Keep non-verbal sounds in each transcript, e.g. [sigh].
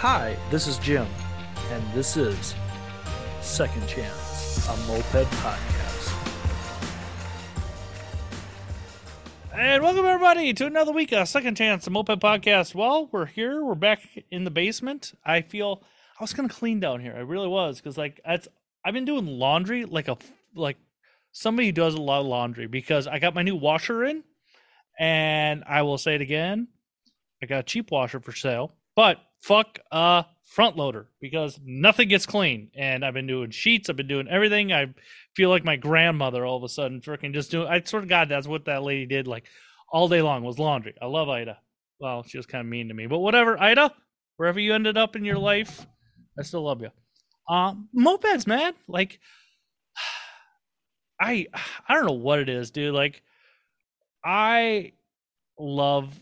Hi, this is Jim, and this is Second Chance, a moped podcast. And welcome everybody to another week of Second Chance, a moped podcast. Well, we're here. We're back in the basement. I feel I was gonna clean down here. I really was because like it's I've been doing laundry like a like somebody who does a lot of laundry because I got my new washer in, and I will say it again. I got a cheap washer for sale, but fuck a front loader because nothing gets clean. And I've been doing sheets, I've been doing everything. I feel like my grandmother all of a sudden freaking just doing. I sort of God, that's what that lady did like all day long was laundry. I love Ida. Well, she was kind of mean to me, but whatever, Ida. Wherever you ended up in your life, I still love you. Um, mopeds, man. Like, [sighs] I I don't know what it is, dude. Like, I love.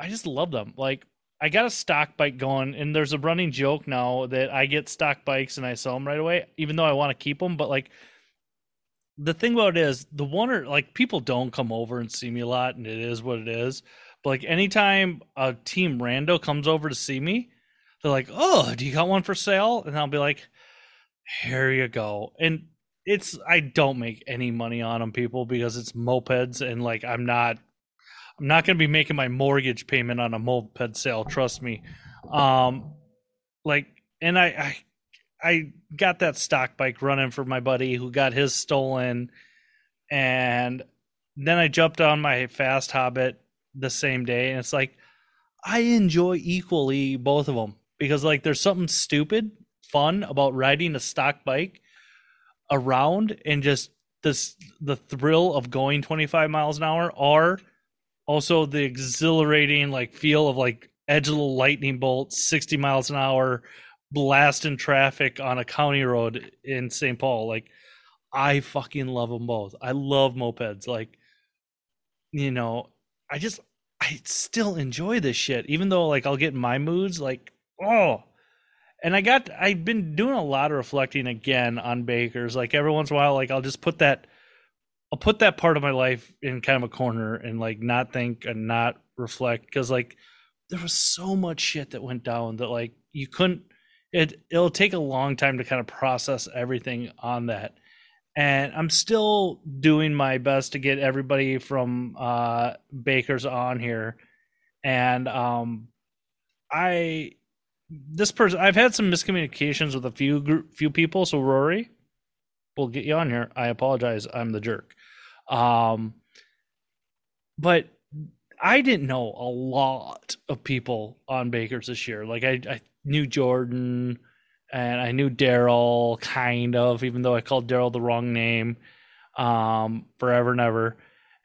I just love them. Like, I got a stock bike going, and there's a running joke now that I get stock bikes and I sell them right away, even though I want to keep them. But like, the thing about it is, the one or like people don't come over and see me a lot, and it is what it is. But like, anytime a team rando comes over to see me, they're like, "Oh, do you got one for sale?" And I'll be like, "Here you go." And it's I don't make any money on them, people, because it's mopeds, and like I'm not I'm not going to be making my mortgage payment on a moped sale. Trust me. Um, like, and I, I, I got that stock bike running for my buddy who got his stolen, and then I jumped on my fast Hobbit the same day, and it's like I enjoy equally both of them because like there's something stupid fun about riding a stock bike around and just this the thrill of going 25 miles an hour or also the exhilarating like feel of like edge of the lightning bolt 60 miles an hour blasting traffic on a county road in st paul. Like i fucking love them both. I love mopeds. Like you know i just i still enjoy this shit. Even though like i'll get my moods like oh. And i got i've been doing a lot of reflecting again on bakers. Like every once in a while like i'll just put that I'll put that part of my life in kind of a corner and like not think and not reflect because like there was so much shit that went down that like you couldn't it it'll take a long time to kind of process everything on that. And i'm still doing my best to get everybody from uh bakers on here. And um i this person i've had some miscommunications with a few group few people. So rory we'll get you on here. I apologize. I'm the jerk um, but I didn't know a lot of people on Bakers this year. Like I, I knew Jordan and I knew Daryl kind of, even though I called Daryl the wrong name, um, forever and ever.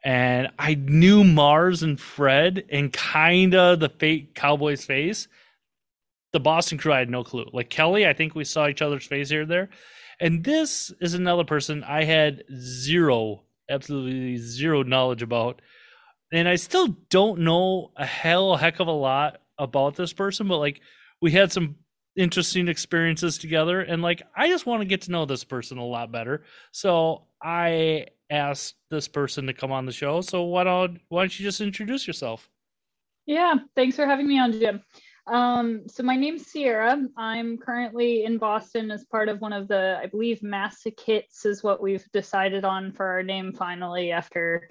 And I knew Mars and Fred and kind of the fake Cowboys face. The Boston crew, I had no clue. Like Kelly, I think we saw each other's face here and there. And this is another person I had zero absolutely zero knowledge about. And I still don't know a hell heck of a lot about this person, but like we had some interesting experiences together and like I just want to get to know this person a lot better. So I asked this person to come on the show. So why don't why don't you just introduce yourself? Yeah, thanks for having me on, Jim. Um, so my name's Sierra. I'm currently in Boston as part of one of the, I believe, Massakits is what we've decided on for our name finally after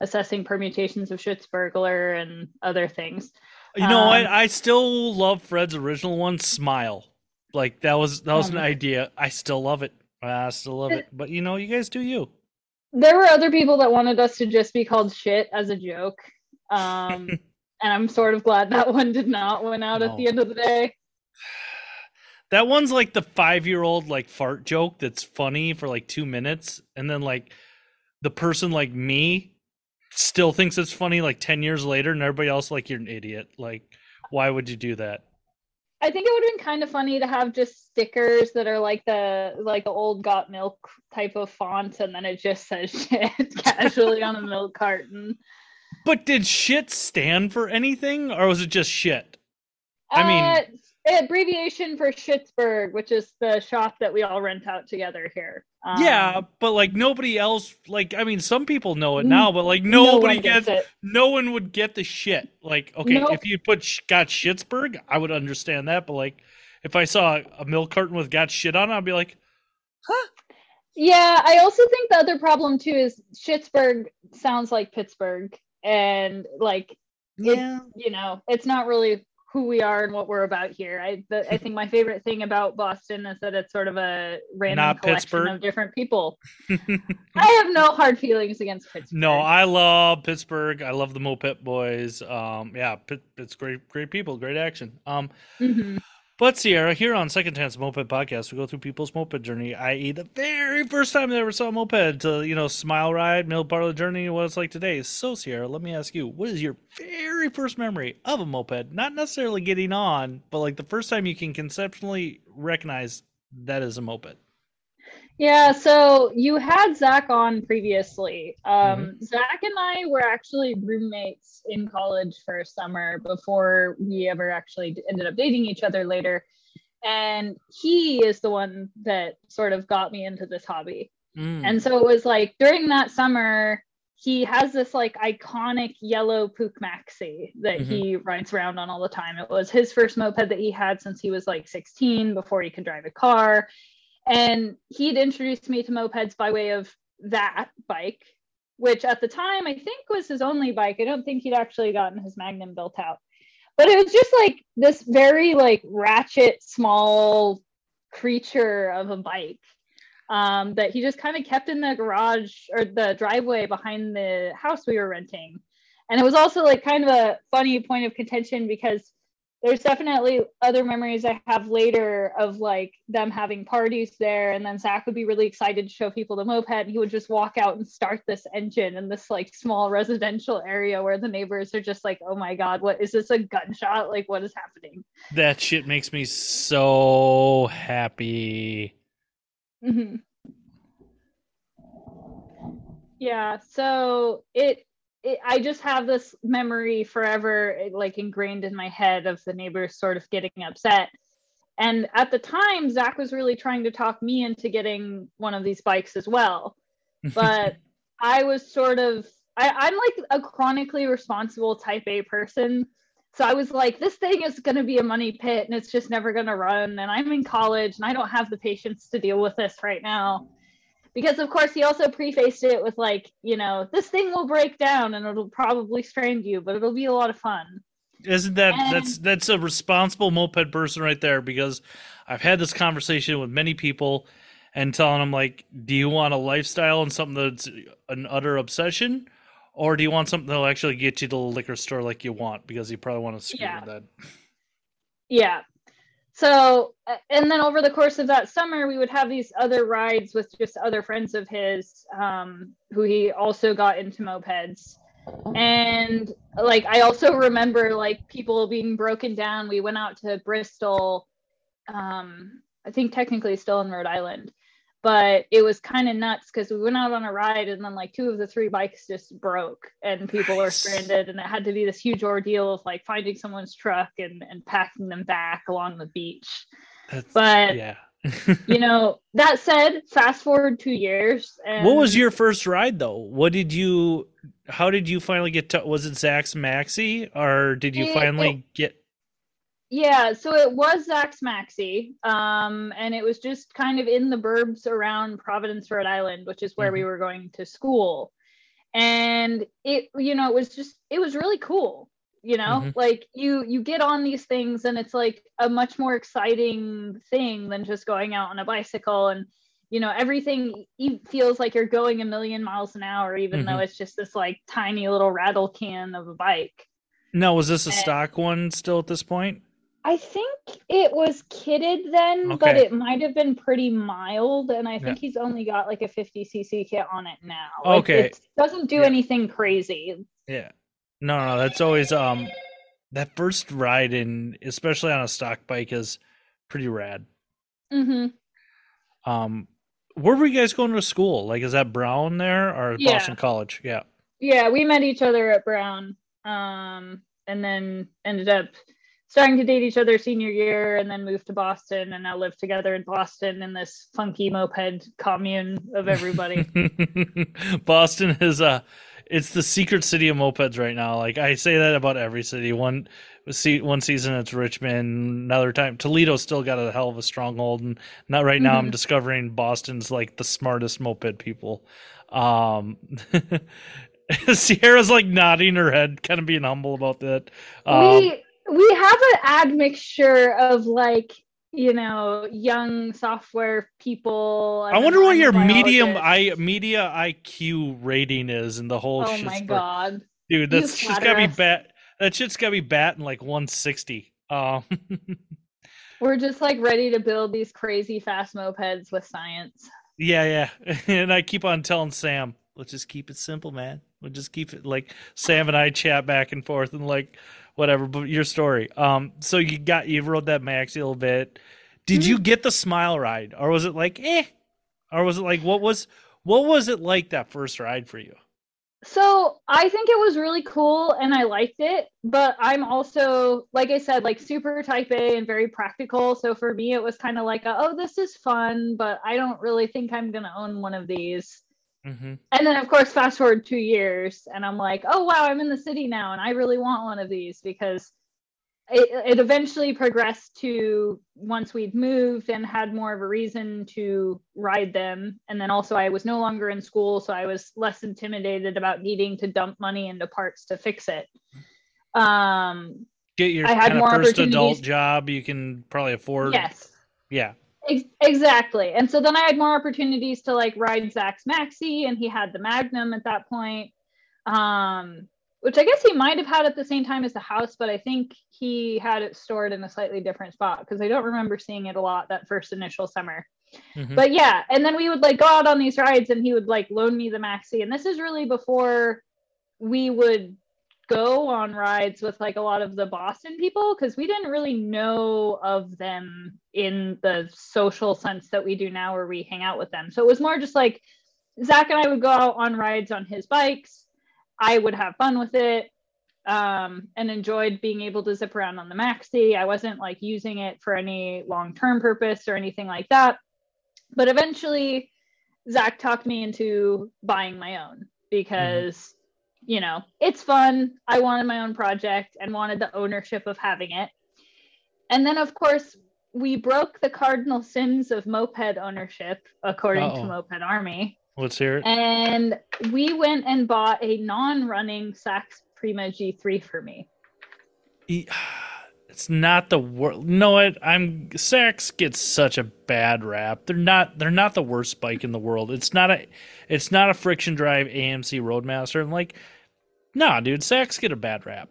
assessing permutations of Schutzburglar and other things. You know um, what? I still love Fred's original one, Smile. Like that was that was um, an idea. I still love it. I still love it. But you know, you guys do you. There were other people that wanted us to just be called shit as a joke. [laughs] Um and I'm sort of glad that one did not win out no. at the end of the day. [sighs] That one's like the five year old like fart joke that's funny for like two minutes, and then like the person like me still thinks it's funny like ten years later, and everybody else like you're an idiot. Like, why would you do that? I think it would have been kind of funny to have just stickers that are like the like the old got milk type of font, and then it just says [laughs] shit casually on a milk carton. But did shit stand for anything, or was it just shit? I mean, uh, abbreviation for Schittsburg, which is the shop that we all rent out together here. Um, yeah, but like nobody else, like I mean, some people know it now, but like nobody no gets, it. no one would get the shit. Like, okay, Nope. if you put sh- got Schittsburg, I would understand that, but like if I saw a milk carton with got shit on it, I'd be like, huh. Yeah, I also think the other problem too is Schittsburg sounds like Pittsburgh, and like yeah, you know, it's not really who we are and what we're about here. I the, I think my favorite thing about Boston is that it's sort of a random Not collection Pittsburgh? of different people. [laughs] I have no hard feelings against Pittsburgh. no, I love Pittsburgh. I love the Moped Boys. Um, yeah, it's great, great people, great action. Um, Mhm. But Sierra, here on Second Chance Moped Podcast, we go through people's moped journey, i.e., the very first time they ever saw a moped to, you know, smile ride, middle part of the journey, what it's like today. So, Sierra, let me ask you, what is your very first memory of a moped? Not necessarily getting on, but like the first time you can conceptually recognize that is a moped. Yeah, so you had Zach on previously. Um, Mm-hmm. Zach and I were actually roommates in college for a summer before we ever actually ended up dating each other later. And he is the one that sort of got me into this hobby. Mm. And so it was like during that summer, he has this like iconic yellow Puch Maxi that he rides around on all the time. It was his first moped that he had since he was like 16 before he could drive a car. And he'd introduced me to mopeds by way of that bike, which at the time I think was his only bike. I don't think he'd actually gotten his Magnum built out. But it was just like this very like ratchet small creature of a bike um, that he just kind of kept in the garage or the driveway behind the house we were renting. And it was also like kind of a funny point of contention because there's definitely other memories I have later of like them having parties there. And then Zach would be really excited to show people the moped. And he would just walk out and start this engine in this like small residential area where the neighbors are just like, oh my God, what is this a gunshot? Like, what is happening? That shit makes me so happy. hmm Yeah, so it, it I just have this memory forever eh, like ingrained in my head of the neighbors sort of getting upset. And at the time, Zach was really trying to talk me into getting one of these bikes as well. [laughs] But I was sort of I, I'm like a chronically responsible type A person. So I was like, this thing is going to be a money pit and it's just never going to run. And I'm in college and I don't have the patience to deal with this right now. Because, of course, he also prefaced it with, like, you know, this thing will break down and it'll probably strain you, but it'll be a lot of fun. Isn't that And- that's that's a responsible moped person right there? Because I've had this conversation with many people and telling them like, do you want a lifestyle and something that's an utter obsession, or do you want something that'll actually get you to the liquor store like you want? Because you probably want to screw Yeah. that. Yeah. So, uh, and then over the course of that summer, we would have these other rides with just other friends of his um, who he also got into mopeds. And like, I also remember like people being broken down. We went out to Bristol, um, I think technically still in Rhode Island, but it was kind of nuts because we went out on a ride and then like two of the three bikes just broke and people were stranded and it had to be this huge ordeal of like finding someone's truck and, and packing them back along the beach That's, But- yeah. you [laughs] know that said fast forward two years and what was your first ride though? What did you? How did you finally get to? Was it Zach's Maxi, or did you It- finally get? Yeah, so it was Zach's Maxi, um, and it was just kind of in the burbs around Providence, Rhode Island, which is where we were going to school. And it, you know, it was just, it was really cool. You know, Mhm. like you you get on these things, and it's like a much more exciting thing than just going out on a bicycle. And you know, everything feels like you're going a million miles an hour, even though Mhm. it's just this like tiny little rattle can of a bike. No, was this a Eh. stock one still at this point? I think it was kitted then, but it might have been pretty mild. And I think he's only got like a 50cc kit on it now. Like, Okay. It doesn't do Yeah. anything crazy. Yeah. No, no, that's always um that first ride in especially on a stock bike is pretty rad. Mm-hmm. Um where were you guys going to school? Like is that Brown there or Yeah. Boston College? Yeah. Yeah, we met each other at Brown um, and then ended up starting to date each other senior year and then moved to Boston and now live together in Boston in this funky moped commune of everybody. [laughs] Boston is a it's the secret city of mopeds right now. Like I say that about every city. One see one season it's Richmond, another time Toledo still got a hell of a stronghold, and not right now. Mm-hmm. I'm discovering Boston's like the smartest moped people. Um, [laughs] Sierra's like nodding her head, kind of being humble about that. Um, we we have an admixture of like you know young software people. I wonder what your medium i media IQ rating is in the whole. Oh my god, dude, that's just gotta us. be bad. That shit's gotta be batting like 160. Um, [laughs] We're just like ready to build these crazy fast mopeds with science. Yeah, yeah. [laughs] And I keep on telling Sam, let's just keep it simple, man. We'll just keep it like Sam and I chat back and forth and like whatever. But your story. Um, so you got you rode that maxi a little bit. Did mm-hmm. you get the smile ride, or was it like eh, or was it like what was what was it like that first ride for you? So I think it was really cool and I liked it, but I'm also, like I said, like super type A and very practical. So for me, it was kind of like, a, oh, this is fun, but I don't really think I'm going to own one of these. Mm-hmm. And then, of course, fast forward two years, and I'm like, oh, wow, I'm in the city now, and I really want one of these because it, it eventually progressed to once we'd moved and had more of a reason to ride them. And then also, I was no longer in school, so I was less intimidated about needing to dump money into parts to fix it. Um, Get your I had more first adult job you can probably afford. Yes. Yeah. Ex- exactly. And so then I had more opportunities to like ride Zach's Maxi, and he had the Magnum at that point. Um, which I guess he might have had at the same time as the house, but I think he had it stored in a slightly different spot because I don't remember seeing it a lot that first initial summer. Mm-hmm. But yeah, and then we would like go out on these rides and he would like loan me the maxi. And this is really before we would go on rides with like a lot of the Boston people because we didn't really know of them in the social sense that we do now where we hang out with them. So it was more just like Zach and I would go out on rides on his bikes I would have fun with it um, and enjoyed being able to zip around on the maxi. I wasn't like using it for any long term purpose or anything like that. But eventually, Zach talked me into buying my own because. You know, it's fun. I wanted my own project and wanted the ownership of having it. And then, of course, we broke the cardinal sins of moped ownership, according Uh-oh. to Moped Army. Let's hear it. And we went and bought a non-running Sachs Prima G3 for me. [sighs] It's not the worst. No, it, I'm Sachs gets such a bad rap. They're not. They're not the worst bike in the world. It's not a. It's not a friction drive AMF Roadmaster. I'm like, nah, dude. Sachs get a bad rap.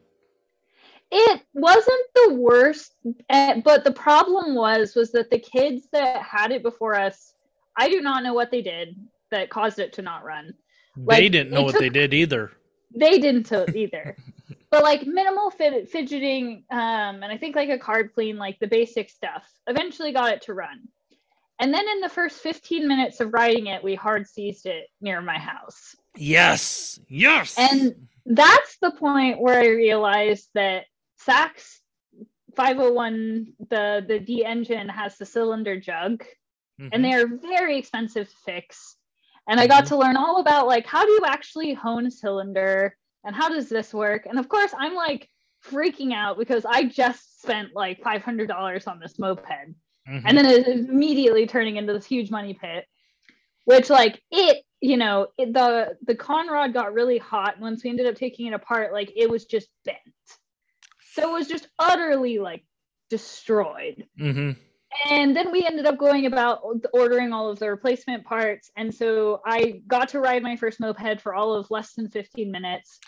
It wasn't the worst, eh, but the problem was was that the kids that had it before us, I do not know what they did that caused it to not run. Like, they didn't know what took, they did either. They didn't either. [laughs] but like minimal fid- fidgeting, um, and I think like a carb clean, like the basic stuff, eventually got it to run. And then in the first 15 minutes of riding it, we hard seized it near my house. Yes. Yes. And that's the point where I realized that Sachs 501, the, the D engine has the cylinder jug, mm-hmm. and they are very expensive to fix and I got mm-hmm. to learn all about like how do you actually hone a cylinder and how does this work? And of course, I'm like freaking out because I just spent like $500 on this moped. Mm-hmm. And then it is immediately turning into this huge money pit, which like it, you know, it, the the con rod got really hot. Once we ended up taking it apart, like it was just bent. So it was just utterly like destroyed. Mm-hmm and then we ended up going about ordering all of the replacement parts and so i got to ride my first moped for all of less than 15 minutes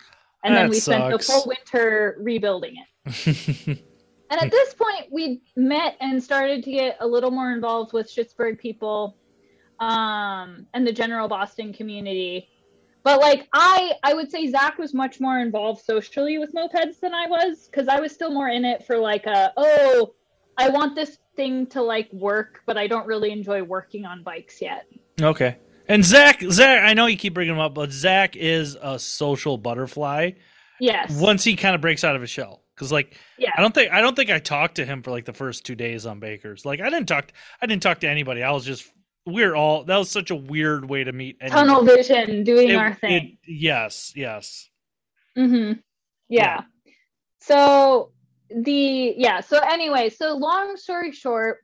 and that then we sucks. spent the full winter rebuilding it [laughs] and at this point we met and started to get a little more involved with schittsburg people um, and the general boston community but like i i would say zach was much more involved socially with mopeds than i was because i was still more in it for like a oh i want this thing to like work, but I don't really enjoy working on bikes yet. Okay. And Zach, Zach, I know you keep bringing him up, but Zach is a social butterfly. Yes. Once he kind of breaks out of his shell, because like Yeah. I don't think I don't think I talked to him for like the first two days on Baker's. Like I didn't talk I didn't talk to anybody. I was just we're all that was such a weird way to meet. anybody. Tunnel vision, doing It- our it- thing. yes, yes. hmm Yeah. So the yeah. So anyway, so long story short,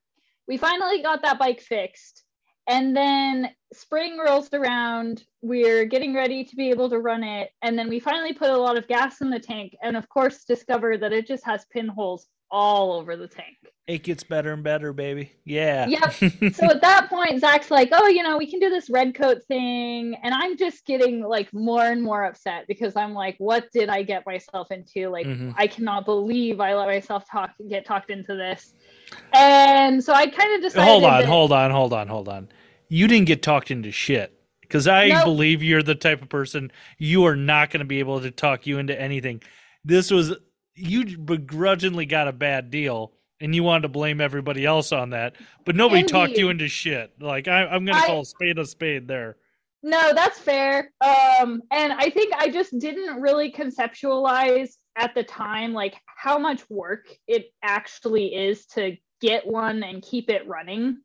we finally got that bike fixed, and then spring rolls around. We're getting ready to be able to run it, and then we finally put a lot of gas in the tank, and of course discover that it just has pinholes all over the tank. It gets better and better, baby. Yeah. Yep. [laughs] so at that point zach's like oh you know we can do this Red-Kote thing and i'm just getting like more and more upset because i'm like what did i get myself into like Mhm. i cannot believe i let myself talk get talked into this and so i kind of decided hold on, that- hold on, hold on, hold on. You didn't get talked into shit. Because I Nope. believe you're the type of person you are not going to be able to talk you into anything. This was you begrudgingly got a bad deal, and you wanted to blame everybody else on that, but nobody talked you into shit. Like I, I'm going to I- call a spade a spade there. No, that's fair. Um, and I think I just didn't really conceptualize at the time like how much work it actually is to get one and keep it running.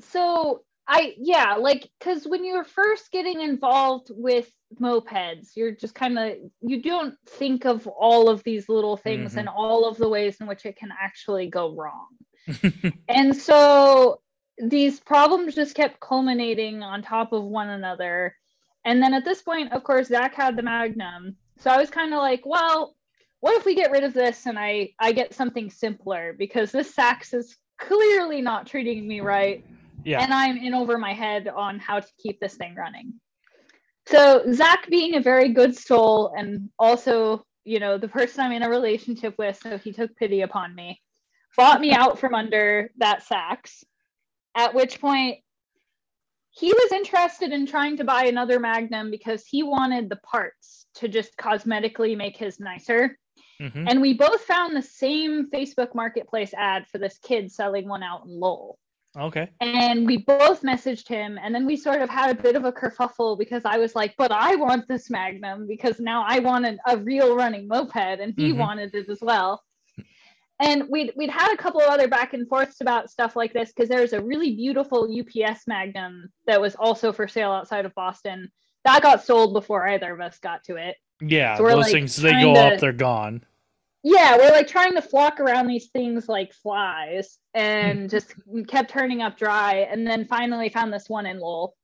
So I yeah, like cuz when you're first getting involved with mopeds, you're just kind of you don't think of all of these little things Mhm. and all of the ways in which it can actually go wrong. [laughs] And so these problems just kept culminating on top of one another. And then at this point, of course, Zach had the Magnum. So I was kind of like, well, what if we get rid of this and I, I get something simpler? Because this Sachs is clearly not treating me right. Yeah. And I'm in over my head on how to keep this thing running. So Zach being a very good soul and also, you know, the person I'm in a relationship with, so he took pity upon me, bought me out from under that Sachs. At which point he was interested in trying to buy another Magnum because he wanted the parts to just cosmetically make his nicer. Mhm. And we both found the same Facebook marketplace ad for this kid selling one out in Lowell Okay. and we both messaged him and then we sort of had a bit of a kerfuffle because i was like but i want this magnum because now i wanted a real running moped and he Mhm. wanted it as well and we'd, we'd had a couple of other back and forths about stuff like this because there's a really beautiful ups magnum that was also for sale outside of boston that got sold before either of us got to it Yeah, So those like, things they go to- up, they're gone. Yeah, we're like trying to flock around these things like flies and mm-hmm. just kept turning up dry. And then finally found this one in Lowell.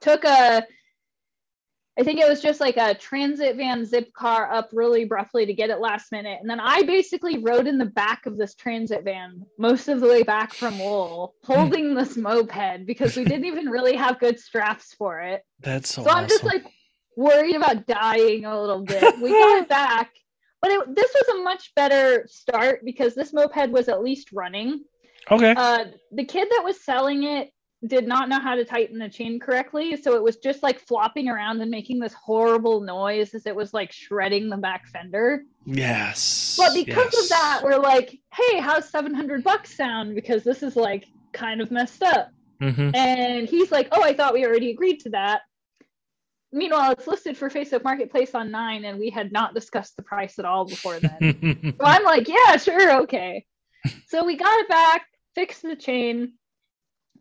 Took a, I think it was just like a transit van zip car up really roughly to get it last minute. And then I basically rode in the back of this transit van most of the way back from Lowell hmm. holding this moped because we didn't even really have good straps for it. That's so, So I'm just like worried about dying a little bit. We [laughs] got it back, but it, this was a much better start because this moped was at least running. okay. Uh, the kid that was selling it did not know how to tighten the chain correctly, so it was just like flopping around and making this horrible noise as it was like shredding the back fender. yes. But because of that, we're like, hey, how's 700 bucks sound? Because this is like kind of messed up. Mhm. And he's like, Oh, I thought we already agreed to that. Meanwhile, it's listed for Facebook Marketplace on nine, and we had not discussed the price at all before then. [laughs] so I'm like, Yeah, sure, okay. So we got it back, fixed the chain,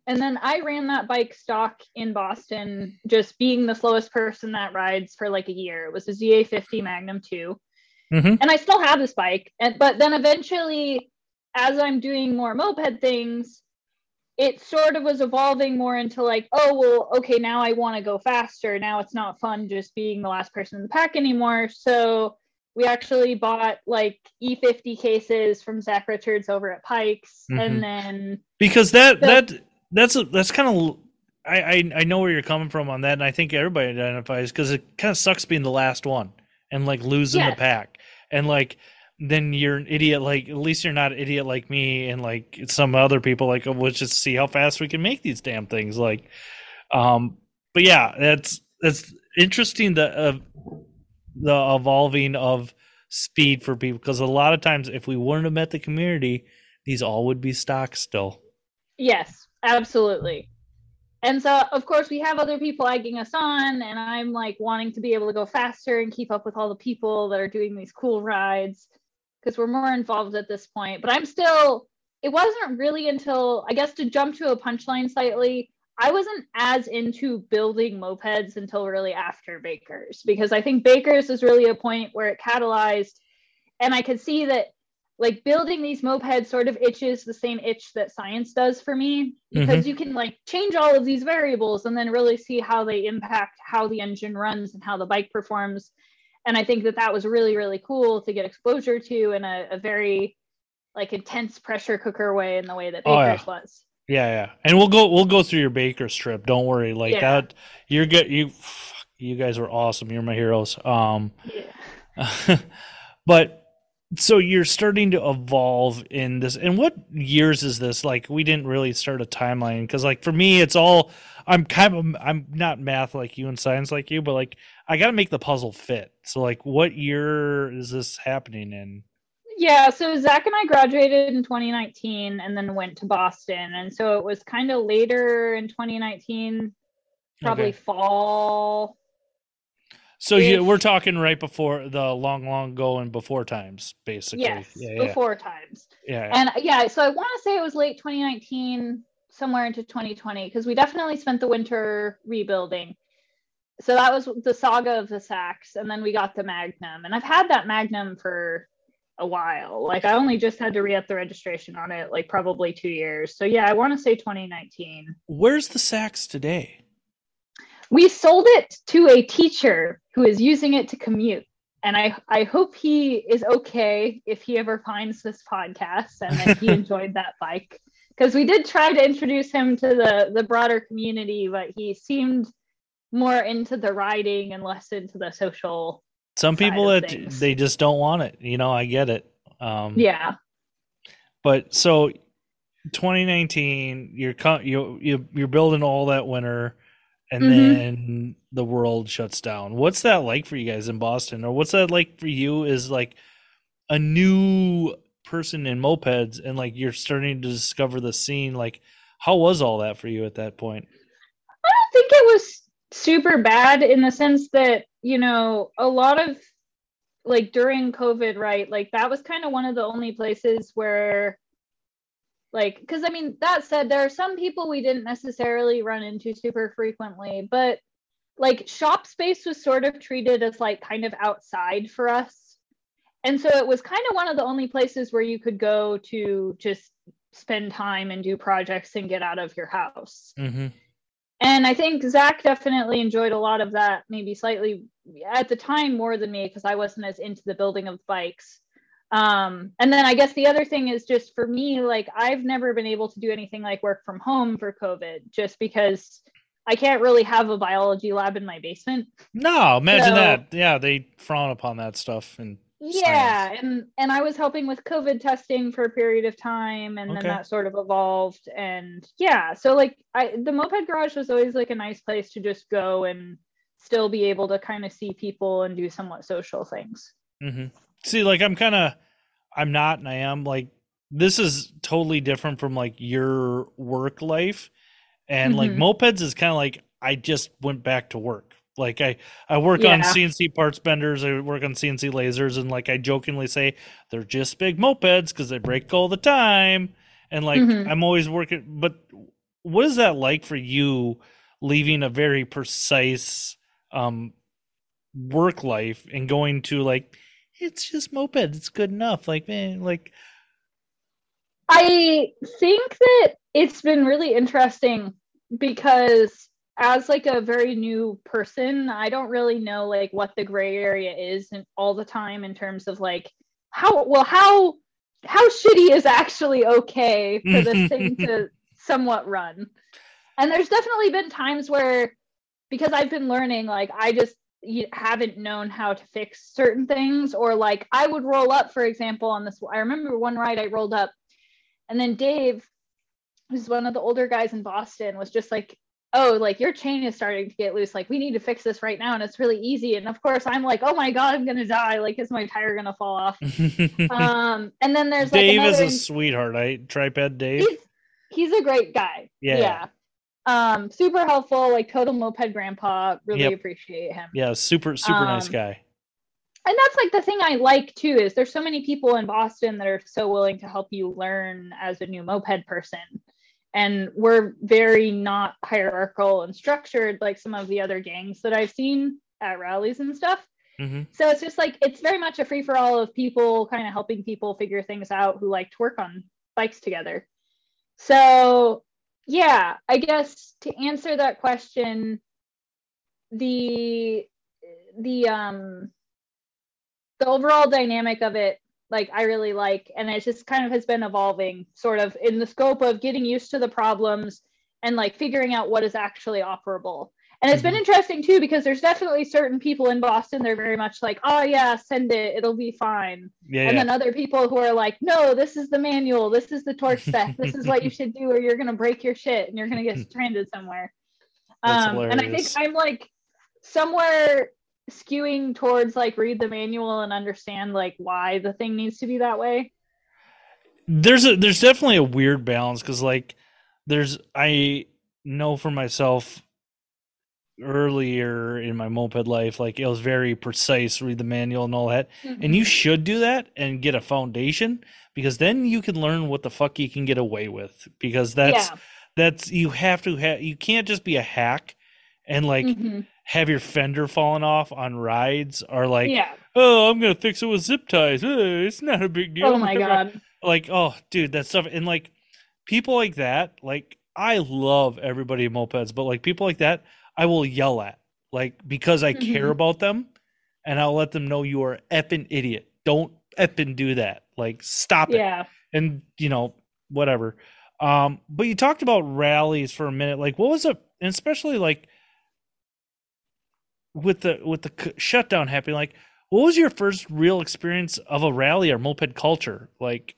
and then I ran that bike stock in Boston, just being the slowest person that rides for like a year. It was a ZA50 Magnum 2 Mhm. and I still have this bike. And but then eventually, as I'm doing more moped things, it sort of was evolving more into like, oh well, okay, now I want to go faster. Now it's not fun just being the last person in the pack anymore. So we actually bought like E50 cases from Zach Richards over at Pikes, Mhm. and then because that that that's a, that's kind of I, I I know where you're coming from on that, and I think everybody identifies because it kind of sucks being the last one and like losing the pack, and like then you're an idiot. Like at least you're not an idiot like me and like some other people. Like oh, let's just see how fast we can make these damn things. Like, um, but yeah, that's that's interesting. The uh, the evolving of speed for people because a lot of times if we wouldn't have met the community, these all would be stock still. Yes, absolutely. and so of course we have other people egging us on and i'm like wanting to be able to go faster and keep up with all the people that are doing these cool rides because we're more involved at this point but i'm still it wasn't really until i guess to jump to a punchline slightly i wasn't as into building mopeds until really after bakers because i think bakers is really a point where it catalyzed and i could see that like building these mopeds sort of itches the same itch that science does for me because mm-hmm. you can like change all of these variables and then really see how they impact how the engine runs and how the bike performs and i think that that was really really cool to get exposure to in a, a very like intense pressure cooker way in the way that bakers oh, yeah. was. Yeah yeah. And we'll go we'll go through your baker strip don't worry. Like yeah. that you're good you you guys are awesome. You're my heroes. Um yeah. [laughs] but so you're starting to evolve in this and what years is this? Like we didn't really start a timeline because like for me it's all i'm kind of i'm not math like you and science like you but like i gotta make the puzzle fit so like what year is this happening in yeah so zach and i graduated in 2019 and then went to boston and so it was kind of later in 2019 probably okay. fall so if, we're talking right before the long, long ago and before times, basically. Yes, yeah, before yeah. times. Yeah. And yeah, so I want to say it was late 2019, somewhere into 2020, because we definitely spent the winter rebuilding. So that was the saga of the Sachs, and then we got the Magnum, and I've had that Magnum for a while. Like I only just had to re-up the registration on it, like probably two years. So yeah, I want to say 2019. Where's the Sachs today? we sold it to a teacher who is using it to commute and I, I hope he is okay if he ever finds this podcast and that he [laughs] enjoyed that bike because we did try to introduce him to the the broader community but he seemed more into the riding and less into the social some people that they just don't want it you know i get it um yeah but so 2019 you're you you're building all that winter and mm-hmm. then the world shuts down. What's that like for you guys in Boston, or what's that like for you? Is like a new person in mopeds, and like you're starting to discover the scene. Like, how was all that for you at that point? I don't think it was super bad in the sense that you know a lot of like during COVID, right? Like that was kind of one of the only places where like because i mean that said there are some people we didn't necessarily run into super frequently but like shop space was sort of treated as like kind of outside for us and so it was kind of one of the only places where you could go to just spend time and do projects and get out of your house mm-hmm. And i think zach definitely enjoyed a lot of that maybe slightly at the time more than me because i wasn't as into the building of bikes. Um and then i guess the other thing is just for me like i've never been able to do anything like work from home for covid just because i can't really have a biology lab in my basement. No imagine so, that. Yeah they frown upon that stuff and yeah science. and and i was helping with covid testing for a period of time and okay. then that sort of evolved and yeah so like i the moped garage was always like a nice place to just go and still be able to kind of see people and do somewhat social things mm-hmm see like i'm kind of i'm not and i am like this is totally different from like your work life and mm-hmm. like mopeds is kind of like i just went back to work like i i work yeah. on cnc parts benders i work on cnc lasers and like i jokingly say they're just big mopeds because they break all the time and like mm-hmm. i'm always working but what is that like for you leaving a very precise um work life and going to like it's just moped. It's good enough. Like man, like I think that it's been really interesting because as like a very new person, I don't really know like what the gray area is and all the time in terms of like how well how how shitty is actually okay for this [laughs] thing to somewhat run. And there's definitely been times where because I've been learning like I just you haven't known how to fix certain things or like i would roll up for example on this i remember one ride i rolled up and then dave who's one of the older guys in boston was just like oh like your chain is starting to get loose like we need to fix this right now and it's really easy and of course i'm like oh my god i'm gonna die like is my tire gonna fall off [laughs] um and then there's like dave is a sweetheart i tripod dave he's, he's a great guy yeah yeah Um, super helpful, like total moped grandpa. Really Yep. appreciate him. Yeah, super super nice Um, guy. and that's like the thing I like too is there's so many people in Boston that are so willing to help you learn as a new moped person. And we're very not hierarchical and structured like some of the other gangs that I've seen at rallies and stuff. hmm So it's just like it's very much a free for all of people kind of helping people figure things out who like to work on bikes together. So yeah, I guess to answer that question, the the um the overall dynamic of it like I really like and it just kind of has been evolving sort of in the scope of getting used to the problems and like figuring out what is actually operable. And it's been Mhm. interesting too because there's definitely certain people in Boston they're very much like, "Oh yeah, send it, it'll be fine." Yeah, And yeah. then other people who are like, "No, this is the manual. This is the torque [laughs] spec. This is what you should do or you're going to break your shit and you're going to get stranded somewhere." Um and I think. I'm like somewhere skewing towards like read the manual and understand like why the thing needs to be that way. there's a there's definitely a weird balance because like there's I know for myself earlier in my moped life like it was very precise read the manual and all that and you should do that and get a foundation because then you can learn what the fuck you can get away with because that's yeah. that's you have to have you can't just be a hack and like Mhm. Have your fender falling off on rides are like yeah. oh i'm gonna fix it with zip ties Uh, it's not a big deal Oh my [laughs] god. like oh dude that stuff and like people like that like i love everybody in mopeds but like people like that i will yell at like because i care Mhm. about them and i'll let them know you are effing idiot don't effing do that like stop it Yeah. and you know whatever um but you talked about rallies for a minute like what was it and especially like with the with the shutdown happening like what was your first real experience of a rally or moped culture? Like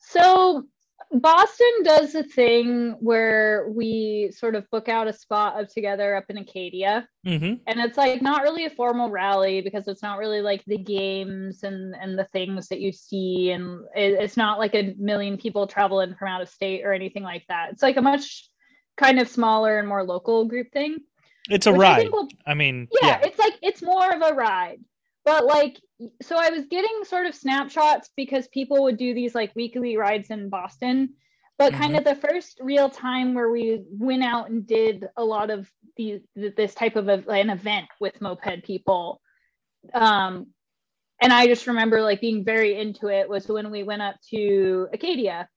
So Boston does a thing where we sort of book out a spot of together up in Acadia. hmm and it's like not really a formal rally because it's not really like the games and and the things that you see. And it, it's not like a million people traveling from out of state or anything like that. It's like a much kind of smaller and more local group thing it's a I ride. think will- i mean yeah, yeah, it's like it's more of a ride. But like so i was getting sort of snapshots because people would do these like weekly rides in boston. But kind Mhm. of the first real time where we went out and did a lot of these this type of a, an event with moped people. Um and i just remember like being very into it was when we went up to acadia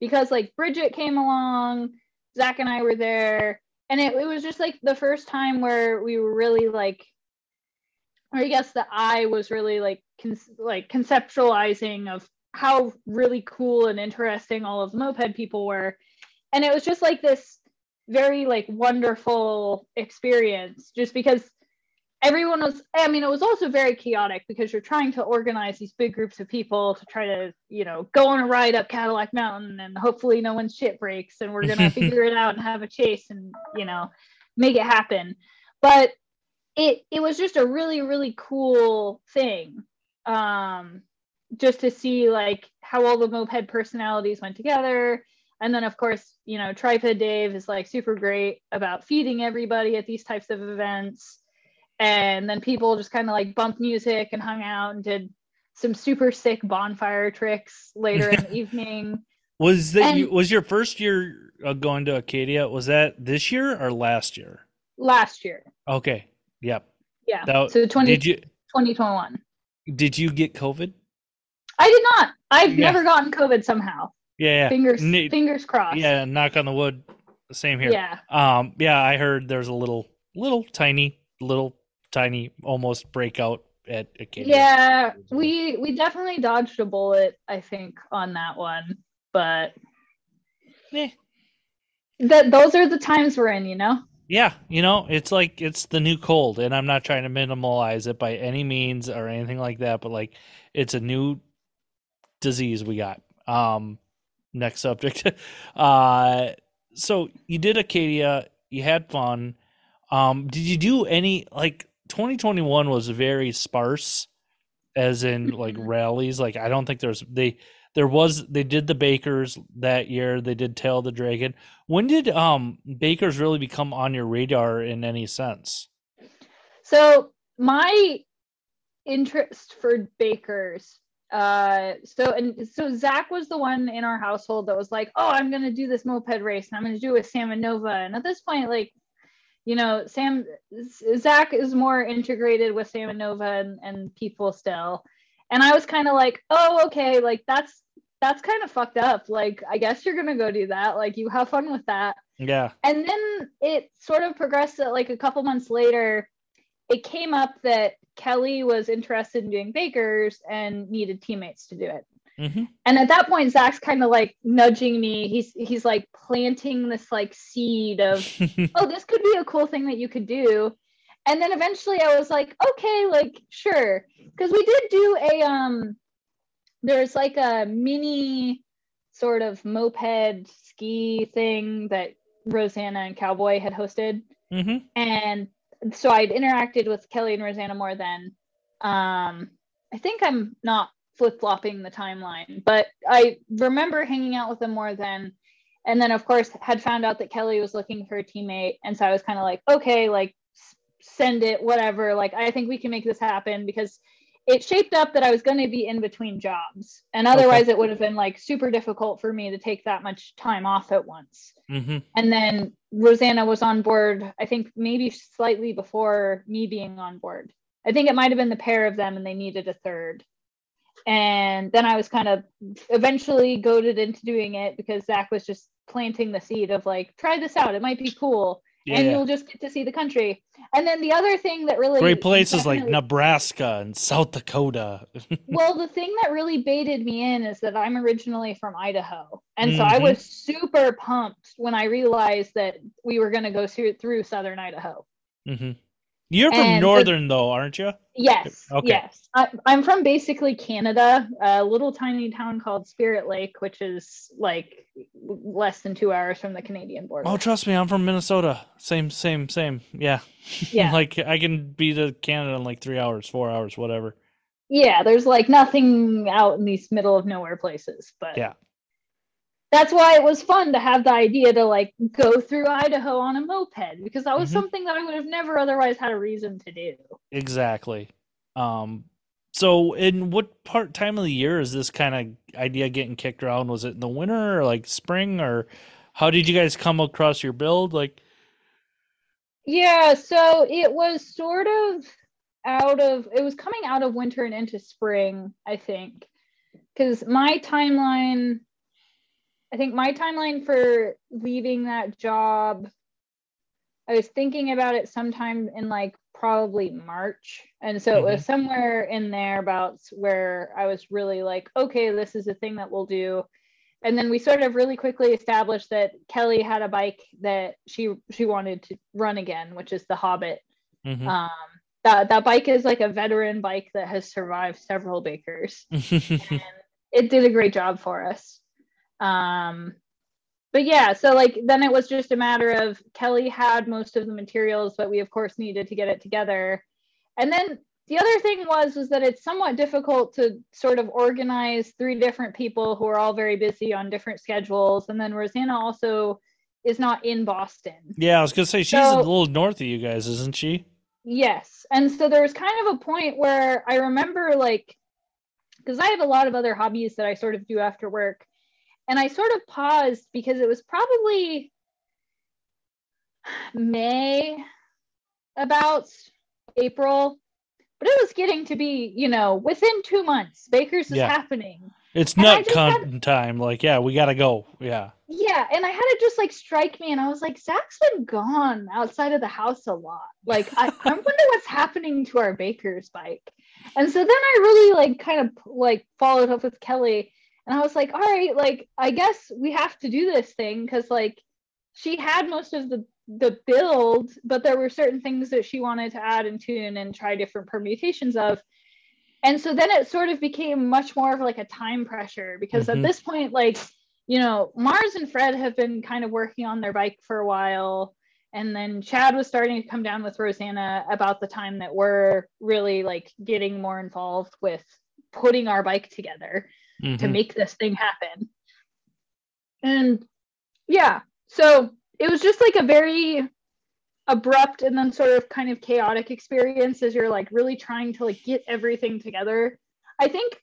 because like bridget came along zach and i were there and it, it was just like the first time where we were really like or i guess the i was really like con- like conceptualizing of how really cool and interesting all of the moped people were. And it was just like this very like wonderful experience just because everyone was i mean it was also very chaotic because you're trying to organize these big groups of people to try to you know go on a ride up cadillac mountain and hopefully no one's shit breaks and we're gonna [laughs] figure it out and have a chase and you know make it happen. But it it was just a really really cool thing um just to see like how all the moped personalities went together. And then of course you know tripod dave is like super great about feeding everybody at these types of events and then people just kind of like bumped music and hung out and did some super sick bonfire tricks later in the [laughs] evening. Was that you was your first year uh, going to acadia was that this year or last year? Last year. Okay yep. Yeah That- so 20, did you 2021 did you get covid? I did not. I've Yeah. never gotten covid somehow. Yeah yeah. Fingers Ne- fingers crossed. yeah knock on the wood. Same here. Yeah. Um, yeah, I heard there's a little, little tiny, little tiny, almost breakout at a Acadia. Yeah, we we definitely dodged a bullet, I think, on that one. But Eh. that those are the times we're in, you know? Yeah, you know, it's like it's the new cold, and I'm not trying to minimalize it by any means or anything like that, but like it's a new disease we got. Um, next subject. [laughs] uh, so you did Acadia, you had fun. Um, did you do any like 2021 was very sparse, as in like Mhm. rallies? Like I don't think there's they there was they did the Bakers that year. They did Tail the Dragon. When did um Bakers really become on your radar in any sense? So my interest for Bakers uh so and so zach was the one in our household that was like oh i'm gonna do this moped race and i'm gonna do it with sam and nova and at this point like you know sam zach is more integrated with sam and nova and, and people still. And i was kind of like oh okay like that's that's kind of fucked up. Like i guess you're gonna go do that. Like you have fun with that. Yeah. And then it sort of progressed that like a couple months later it came up that Kelly was interested in doing bakers and needed teammates to do it. Mm-hmm. And at that point, Zach's kind of like nudging me. He's he's like planting this like seed of, [laughs] oh, this could be a cool thing that you could do. And then eventually, I was like, okay, like sure, because we did do a um, there's like a mini sort of moped ski thing that Rosanna and Cowboy had hosted, mm-hmm. and so I'd interacted with Kelly and Rosanna more than. Um, I think I'm not flip flopping the timeline, but I remember hanging out with them more then. And then, of course, had found out that Kelly was looking for a teammate. And so I was kind of like, okay, like send it, whatever. Like, I think we can make this happen because it shaped up that I was going to be in between jobs. And otherwise, okay. it would have been like super difficult for me to take that much time off at once. Mm-hmm. And then Rosanna was on board, I think maybe slightly before me being on board. I think it might have been the pair of them and they needed a third. And then I was kind of eventually goaded into doing it because Zach was just planting the seed of like, try this out. It might be cool yeah. and you'll just get to see the country. And then the other thing that really great places like Nebraska and South Dakota. [laughs] well, the thing that really baited me in is that I'm originally from Idaho, and mm-hmm. so I was super pumped when I realized that we were going to go through, through southern Idaho. Mm-hmm. You're from and northern the, though, aren't you? Yes. Okay. Yes. I, am from basically Canada, a little tiny town called Spirit Lake, which is like less than two hours from the Canadian border. Oh, trust me, I'm from Minnesota. Same, same, same. Yeah. Yeah. [laughs] like I can be to Canada in like three hours, four hours, whatever. Yeah, there's like nothing out in these middle of nowhere places, but yeah that's why it was fun to have the idea to like go through Idaho on a moped because that was mm-hmm. something that I would have never otherwise had a reason to do. Exactly. Um so in what part time of the year is this kind of idea getting kicked around? Was it in the winter or like spring or how did you guys come across your build like Yeah, so it was sort of out of it was coming out of winter and into spring, I think. Cuz my timeline I think my timeline for leaving that job, I was thinking about it sometime in like probably March. And so mm-hmm. it was mm-hmm. somewhere in there about where I was really like, okay, this is a thing that we'll do. And then we sort of really quickly established that Kelly had a bike that she she wanted to run again, which is the Hobbit. Mm-hmm. Um, that that bike is like a veteran bike that has survived several bakers. [laughs] and it did a great job for us. Um, but yeah, so like then it was just a matter of Kelly had most of the materials, but we of course needed to get it together. And then the other thing was was that it's somewhat difficult to sort of organize three different people who are all very busy on different schedules. And then Rosanna also is not in Boston. Yeah, I was gonna say she's so, a little north of you guys, isn't she? Yes. And so there was kind of a point where I remember like because I have a lot of other hobbies that I sort of do after work and I sort of paused because it was probably May, about April, but it was getting to be, you know, within two months, Baker's is happening. It's nut con had, time. Like, yeah, we gotta go. Yeah. Yeah, and I had it just like strike me, and I was like, Zach's been gone outside of the house a lot. Like, I, I [laughs] wonder what's happening to our baker's bike. And so then I really like kind of like followed up with Kelly, and I was like, all right, like I guess we have to do this thing because like she had most of the the build, but there were certain things that she wanted to add and tune and try different permutations of. And so then it sort of became much more of like a time pressure because mm-hmm. at this point, like, you know, Mars and Fred have been kind of working on their bike for a while. And then Chad was starting to come down with Rosanna about the time that we're really like getting more involved with putting our bike together. To Mhm. make this thing happen. And yeah, so it was just like a very abrupt and then sort of kind of chaotic experience as you're like really trying to like get everything together. I think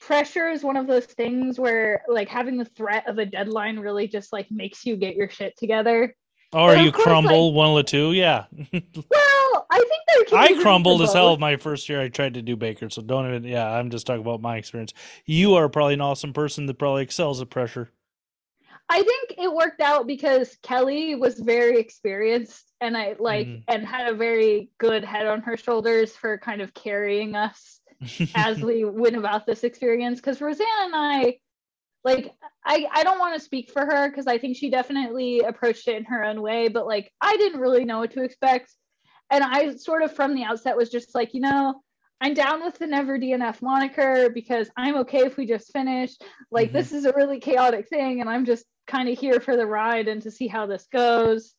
pressure is one of those things where like having the threat of a deadline really just like makes you get your shit together. Or you crumble one of the two. Yeah. [laughs] Well, I think there I crumbled as hell my first year I tried to do Baker, so don't even yeah, I'm just talking about my experience. You are probably an awesome person that probably excels at pressure. I think it worked out because Kelly was very experienced and I like Mhm. and had a very good head on her shoulders for kind of carrying us [laughs] as we went about this experience because Rosanna and i like i i don't want to speak for her because i think she definitely approached it in her own way but like i didn't really know what to expect. And i sort of from the outset was just like you know i'm down with the never dnf moniker because i'm okay if we just finish. Like Mhm. this is a really chaotic thing and i'm just kind of here for the ride and to see how this goes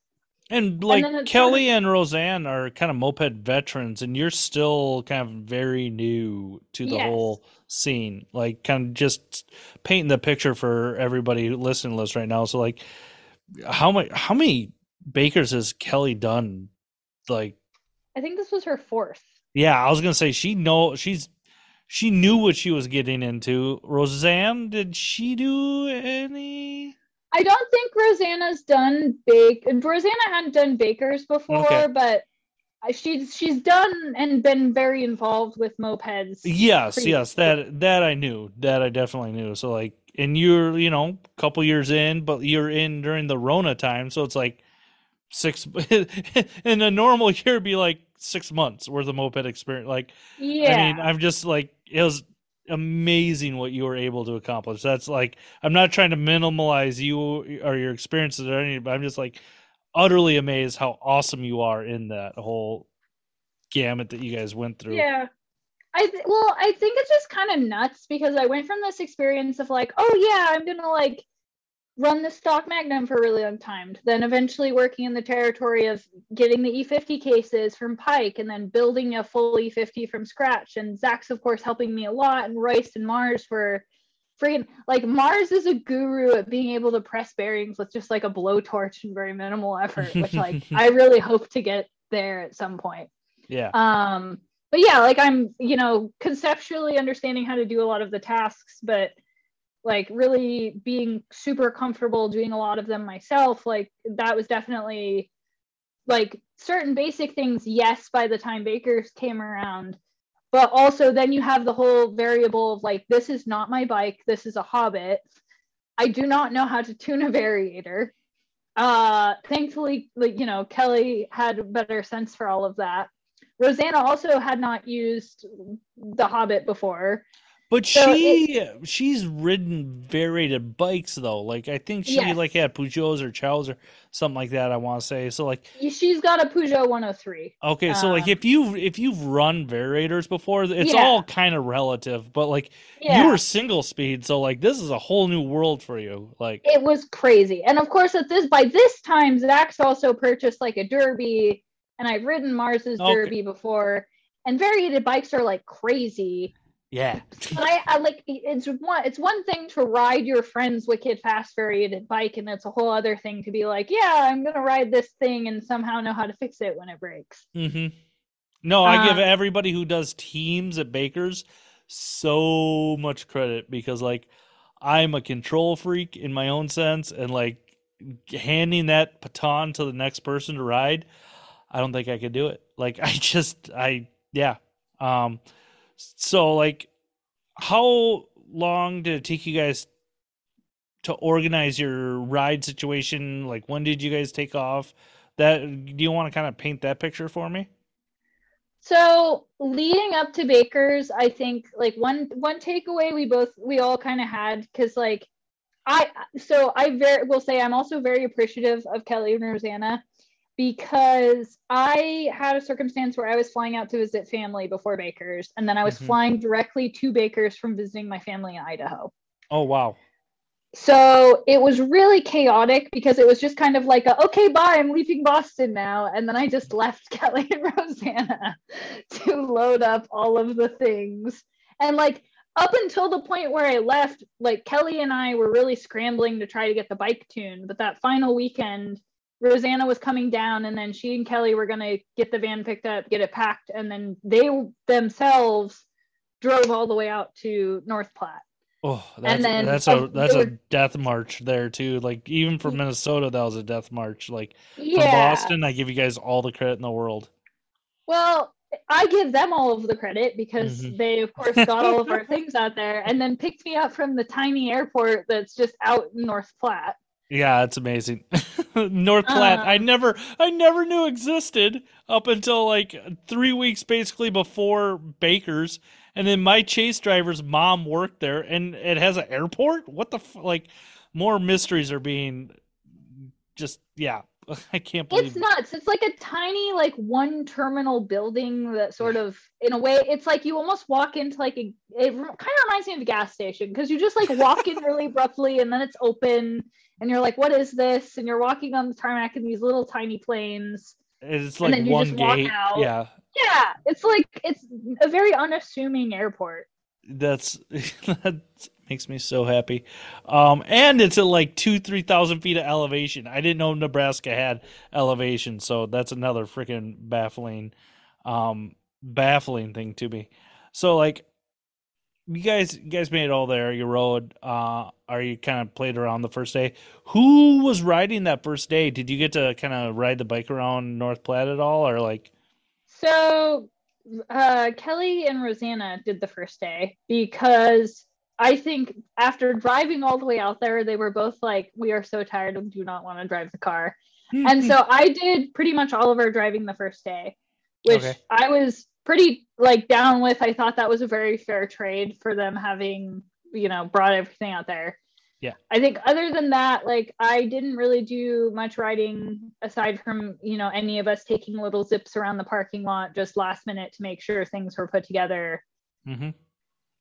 And like it's Kelly and Rosanna are kind of moped veterans, and you're still kind of very new to the Yes. whole scene. Like, kind of just painting the picture for everybody listening to this right now. So, like, how many how many bakers has Kelly done? Like, i think this was her fourth yeah, I was gonna say she know she's she knew what she was getting into. Rosanna, did she do any? I don't think Rosanna's done bake. Rosanna hadn't done bakers before, Okay. but she's she's done and been very involved with mopeds. Yes, yes, that that I knew. That I definitely knew. So like and you're, you know, a couple years in, but you're in during the Rona time, so it's like six [laughs] in a normal year it'd be like six months worth of moped experience. Like Yeah, I mean, I'm just like it was amazing what you were able to accomplish. That's like I'm not trying to minimalize you or your experiences or anything, but I'm just like utterly amazed how awesome you are in that whole gamut that you guys went through. yeah. I th- well, I think it's just kind of nuts because I went from this experience of like, oh yeah, I'm gonna like run the stock Magnum for a really long time, then eventually working in the territory of getting the E50 cases from Pike, and then building a full E50 from scratch. And Zach's of course helping me a lot, and Royce and Mars were freaking like Mars is a guru at being able to press bearings with just like a blowtorch and very minimal effort, which like [laughs] I really hope to get there at some point Yeah. um but yeah like i'm you know conceptually understanding how to do a lot of the tasks but like really being super comfortable doing a lot of them myself like that was definitely like certain basic things yes by the time bakers came around but also then you have the whole variable of like this is not my bike this is a hobbit. I do not know how to tune a variator. Uh thankfully like you know kelly had better sense for all of that. Rosanna also had not used the hobbit before But So she she's ridden varied bikes though. Like I think she Yes. like had Peugeots or Chows or something like that. I want to say so. Like she's got a peugeot 103 okay, so like Um, if you if you've run variators before, it's Yeah. all kind of relative. But like yeah you were single speed, so like this is a whole new world for you. Like it was crazy and of course at this by this time zach's also purchased like a Derbi and i've ridden mars's Okay. Derbi before and variated bikes are like crazy yeah, but I, I like it's one it's one thing to ride your friend's wicked fast variated bike and it's a whole other thing to be like yeah i'm gonna ride this thing and somehow know how to fix it when it breaks Mm-hmm. No, I give Um, everybody who does teams at Baker's so much credit because like I'm a control freak in my own sense and like handing that baton to the next person to ride, I don't think I could do it. Like [laughs] I just I yeah. Um so like how long did it take you guys to organize your ride situation? Like when did you guys take off? That do you want to kind of paint that picture for me? So leading up to Baker's, I think like one one takeaway we both we all kind of had because like I so I very will say I'm also very appreciative of Kelly and Rosanna because I had a circumstance where I was flying out to visit family before Baker's and then I was Mhm. flying directly to Baker's from visiting my family in Idaho. Oh wow. So it was really chaotic because it was just kind of like, a, okay, bye, I'm leaving Boston now. And then I just left [laughs] Kelly and Rosanna [laughs] to load up all of the things. And like, up until the point where I left, like Kelly and I were really scrambling to try to get the bike tuned. But that final weekend, Rosanna was coming down, and then she and Kelly were going to get the van picked up, get it packed, and then they themselves drove all the way out to North Platte. Oh, that's then, that's a that's they a death march there too. Like even from Minnesota, that was a death march. Like from Boston, I give you guys all the credit in the world. Well, I give them all of the credit because Mhm. they, of course, got all of our [laughs] things out there and then picked me up from the tiny airport that's just out in North Platte. Yeah, it's amazing. [laughs] North Platte, I Um, never I never knew existed up until like 3 weeks basically before Baker's and then my chase driver's mom worked there and it has an airport? What the f- like more mysteries are being just yeah. [laughs] I can't believe It's nuts. It's like a tiny, like one terminal building that sort of, in a way, it's like you almost walk into like a. It kind of reminds me of a gas station because you just like walk in really abruptly and then it's open and you're like, what is this? And you're walking on the tarmac in these little tiny planes. it's and like one gate. out. Yeah. Yeah, it's like it's a very unassuming airport. That's [laughs] that makes me so happy. Um, and it's at like two, three thousand feet of elevation. I didn't know Nebraska had elevation, so that's another freaking baffling, um, baffling thing to me. So like, you guys, you guys made it all there. You rode. Uh, are you kind of played around the first day? Who was riding that first day? Did you get to kind of ride the bike around North Platte at all, or like? So uh, Kelly and Rosanna did the first day because I think after driving all the way out there, they were both like, "We are so tired and do not want to drive the car." [laughs] and so I did pretty much all of our driving the first day, which Okay. I was pretty like down with. I thought that was a very fair trade for them having you know brought everything out there. Yeah. I think other than that, like I didn't really do much riding aside from you know any of us taking little zips around the parking lot just last minute to make sure things were put together. hmm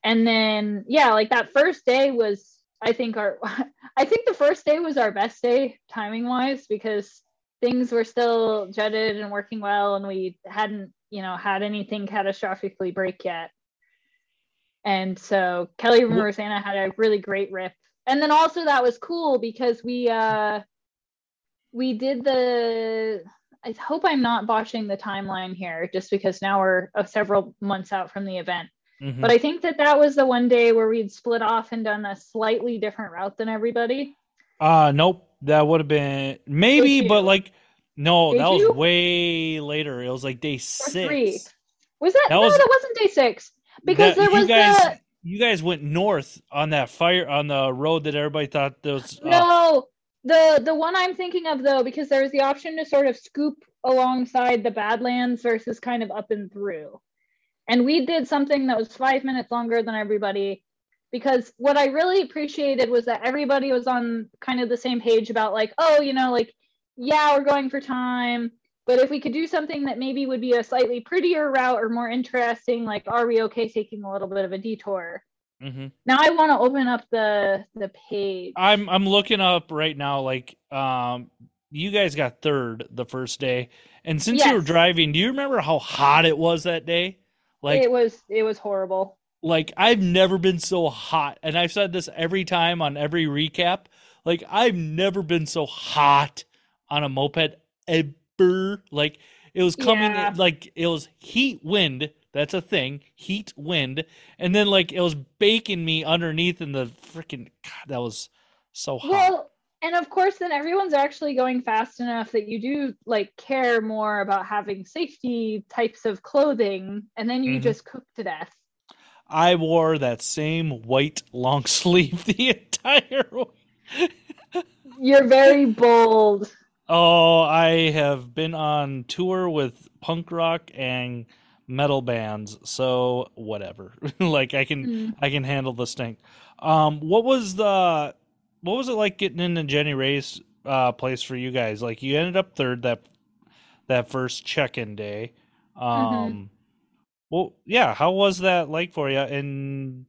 And then yeah, like that first day was I think our [laughs] I think the first day was our best day timing wise because things were still jetted and working well and we hadn't, you know, had anything catastrophically break yet. And so Kelly and Wh- Rosanna had a really great rip. And then also that was cool because we uh we did the I hope I'm not botching the timeline here just because now we're uh, several months out from the event. hmm But I think that that was the one day where we'd split off and done a slightly different route than everybody. Uh nope. That would have been maybe, but like no, Did that was way later. It was like day six. Was that, That no? was- that wasn't day six because That- there was you guys the you guys went north on that fire on the road that everybody thought was uh, no the the one I'm thinking of though because there was the option to sort of scoop alongside the Badlands versus kind of up and through, and we did something that was five minutes longer than everybody because what I really appreciated was that everybody was on kind of the same page about like oh you know like yeah we're going for time but if we could do something that maybe would be a slightly prettier route or more interesting like are we okay taking a little bit of a detour mhm. now i want to open up the the page I'm I'm looking up right now like um you guys got third the first day. And since you were driving, do you remember how hot it was that day? Like it was it was horrible like I've never been so hot, and I've said this every time on every recap. Like I've never been so hot on a moped ever. Like it was coming Yeah. like it was heat wind. That's a thing, heat wind, and then like it was baking me underneath in the freaking. God, that was so hot. well and of course then everyone's actually going fast enough that you do like care more about having safety types of clothing and then you Mhm. just cook to death I wore that same white long [laughs] sleeve the entire way. you're very bold Oh, I have been on tour with punk rock and metal bands, so whatever. [laughs] like I can Mm. I can handle the stink. Um what was the what was it like getting into Jenny Ray's uh place for you guys? Like you ended up third that that first check-in day. Um well yeah, how was that like for you? And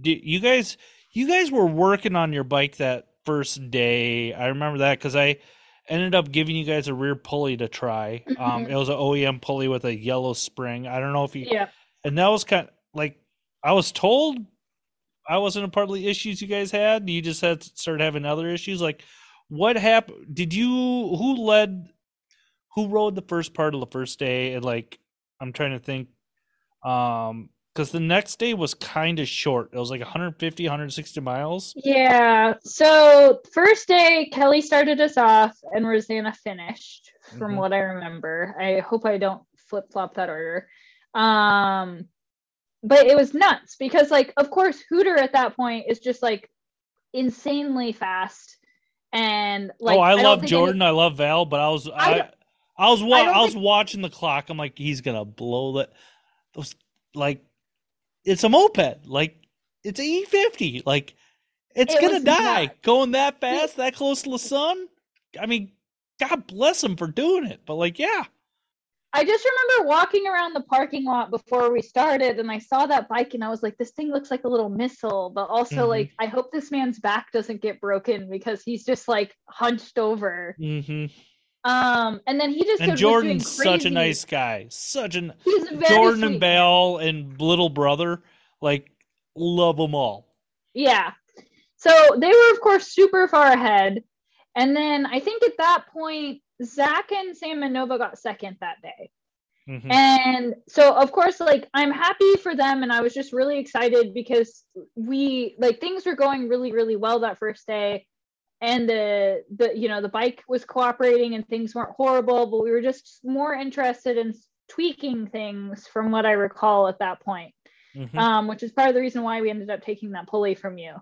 did you guys you guys were working on your bike that first day. I remember that cuz I ended up giving you guys a rear pulley to try. Um Mhm. it was an OEM pulley with a yellow spring. I don't know if you yeah and that was kind of like I was told I wasn't a part of the issues you guys had. You just had started having other issues. Like, what happened? Did you who led? Who rode the first part of the first day? And like, I'm trying to think. Um, because the next day was kind of short. It was like 150, 160 miles. Yeah. So first day, Kelly started us off, and Rosanna finished. From Mhm. what I remember, I hope I don't flip flop that order. Um, but it was nuts because, like, of course, Hooter at that point is just like insanely fast, and like oh, I, don't love think any- Jordan. I love Val, but I was I I, I, was wa- I I, was think- watching the clock. I'm like, he's gonna blow that. Those like, it's a moped. Like, it's E fifty. Like, it's It gonna die nuts. going that fast, that close to the sun. I mean, God bless him for doing it. But like, yeah, I just remember walking around the parking lot before we started and I saw that bike and I was like, this thing looks like a little missile, but also Mhm. like, I hope this man's back doesn't get broken because he's just like hunched over. hmm Um, and then he just and Jordan's such a nice guy. Such an He's very Jordan and Val and little brother. Like, love them all. Yeah. So they were, of course, super far ahead. And then I think at that point, Zach and Sam and Nova got second that day. Mhm. And so, of course, like I'm happy for them. And I was just really excited because we, like, things were going really, really well that first day. And the, the, you know, the bike was cooperating and things weren't horrible, but we were just more interested in tweaking things from what I recall at that point Mhm. um, which is part of the reason why we ended up taking that pulley from you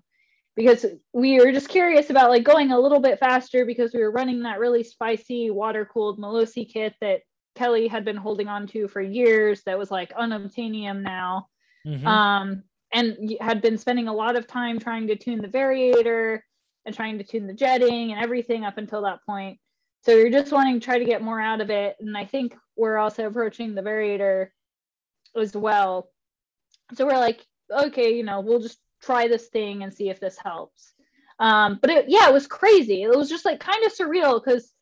because we were just curious about like going a little bit faster because we were running that really spicy water cooled Malossi kit that Kelly had been holding on to for years that was like unobtainium now Mhm. um, and had been spending a lot of time trying to tune the variator and trying to tune the jetting and everything up until that point. So you're just wanting to try to get more out of it. And I think we're also approaching the variator as well. So we're like, okay, you know, we'll just try this thing and see if this helps. Um, but it, yeah, it was crazy. It was just like kind of surreal because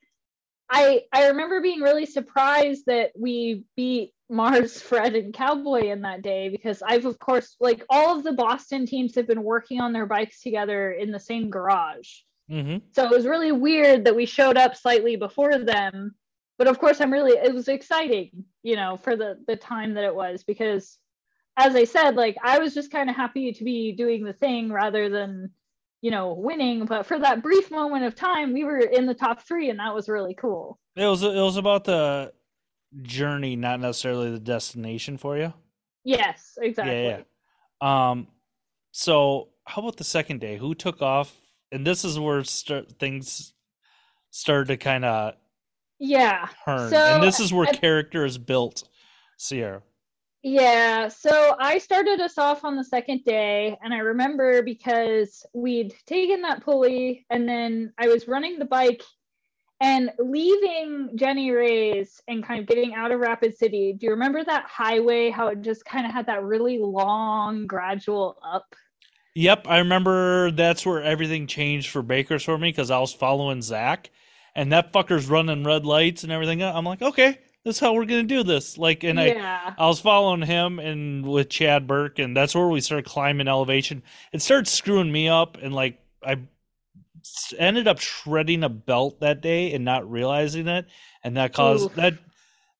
I I remember being really surprised that we beat Mars, Fred, and Cowboy in that day because I've of course like all of the Boston teams have been working on their bikes together in the same garage. Mhm. So it was really weird that we showed up slightly before them. But of course I'm really it was exciting, you know, for the the time that it was because as I said, like I was just kind of happy to be doing the thing rather than you know winning but for that brief moment of time we were in the top 3 and that was really cool. It was it was about the journey, not necessarily the destination for you. Yes, exactly. Yeah, yeah. Um, so how about the second day? Who took off? And this is where start, things started to kind of Yeah. turn, So, and this is where at- character is built. Sierra. Yeah, so I started us off on the second day, and I remember because we'd taken that pulley, and then I was running the bike and leaving Jenny Ray's and kind of getting out of Rapid City. Do you remember that highway? How it just kind of had that really long, gradual up? Yep, I remember that's where everything changed for Bakers for me because I was following Zach, and that fucker's running red lights and everything. I'm like, okay, this is how we're gonna do this. Like, and I yeah, I was following him and with Chad Burke, and that's where we started climbing elevation. It started screwing me up, and like i ended up shredding a belt that day and not realizing it, and that caused Oof. that.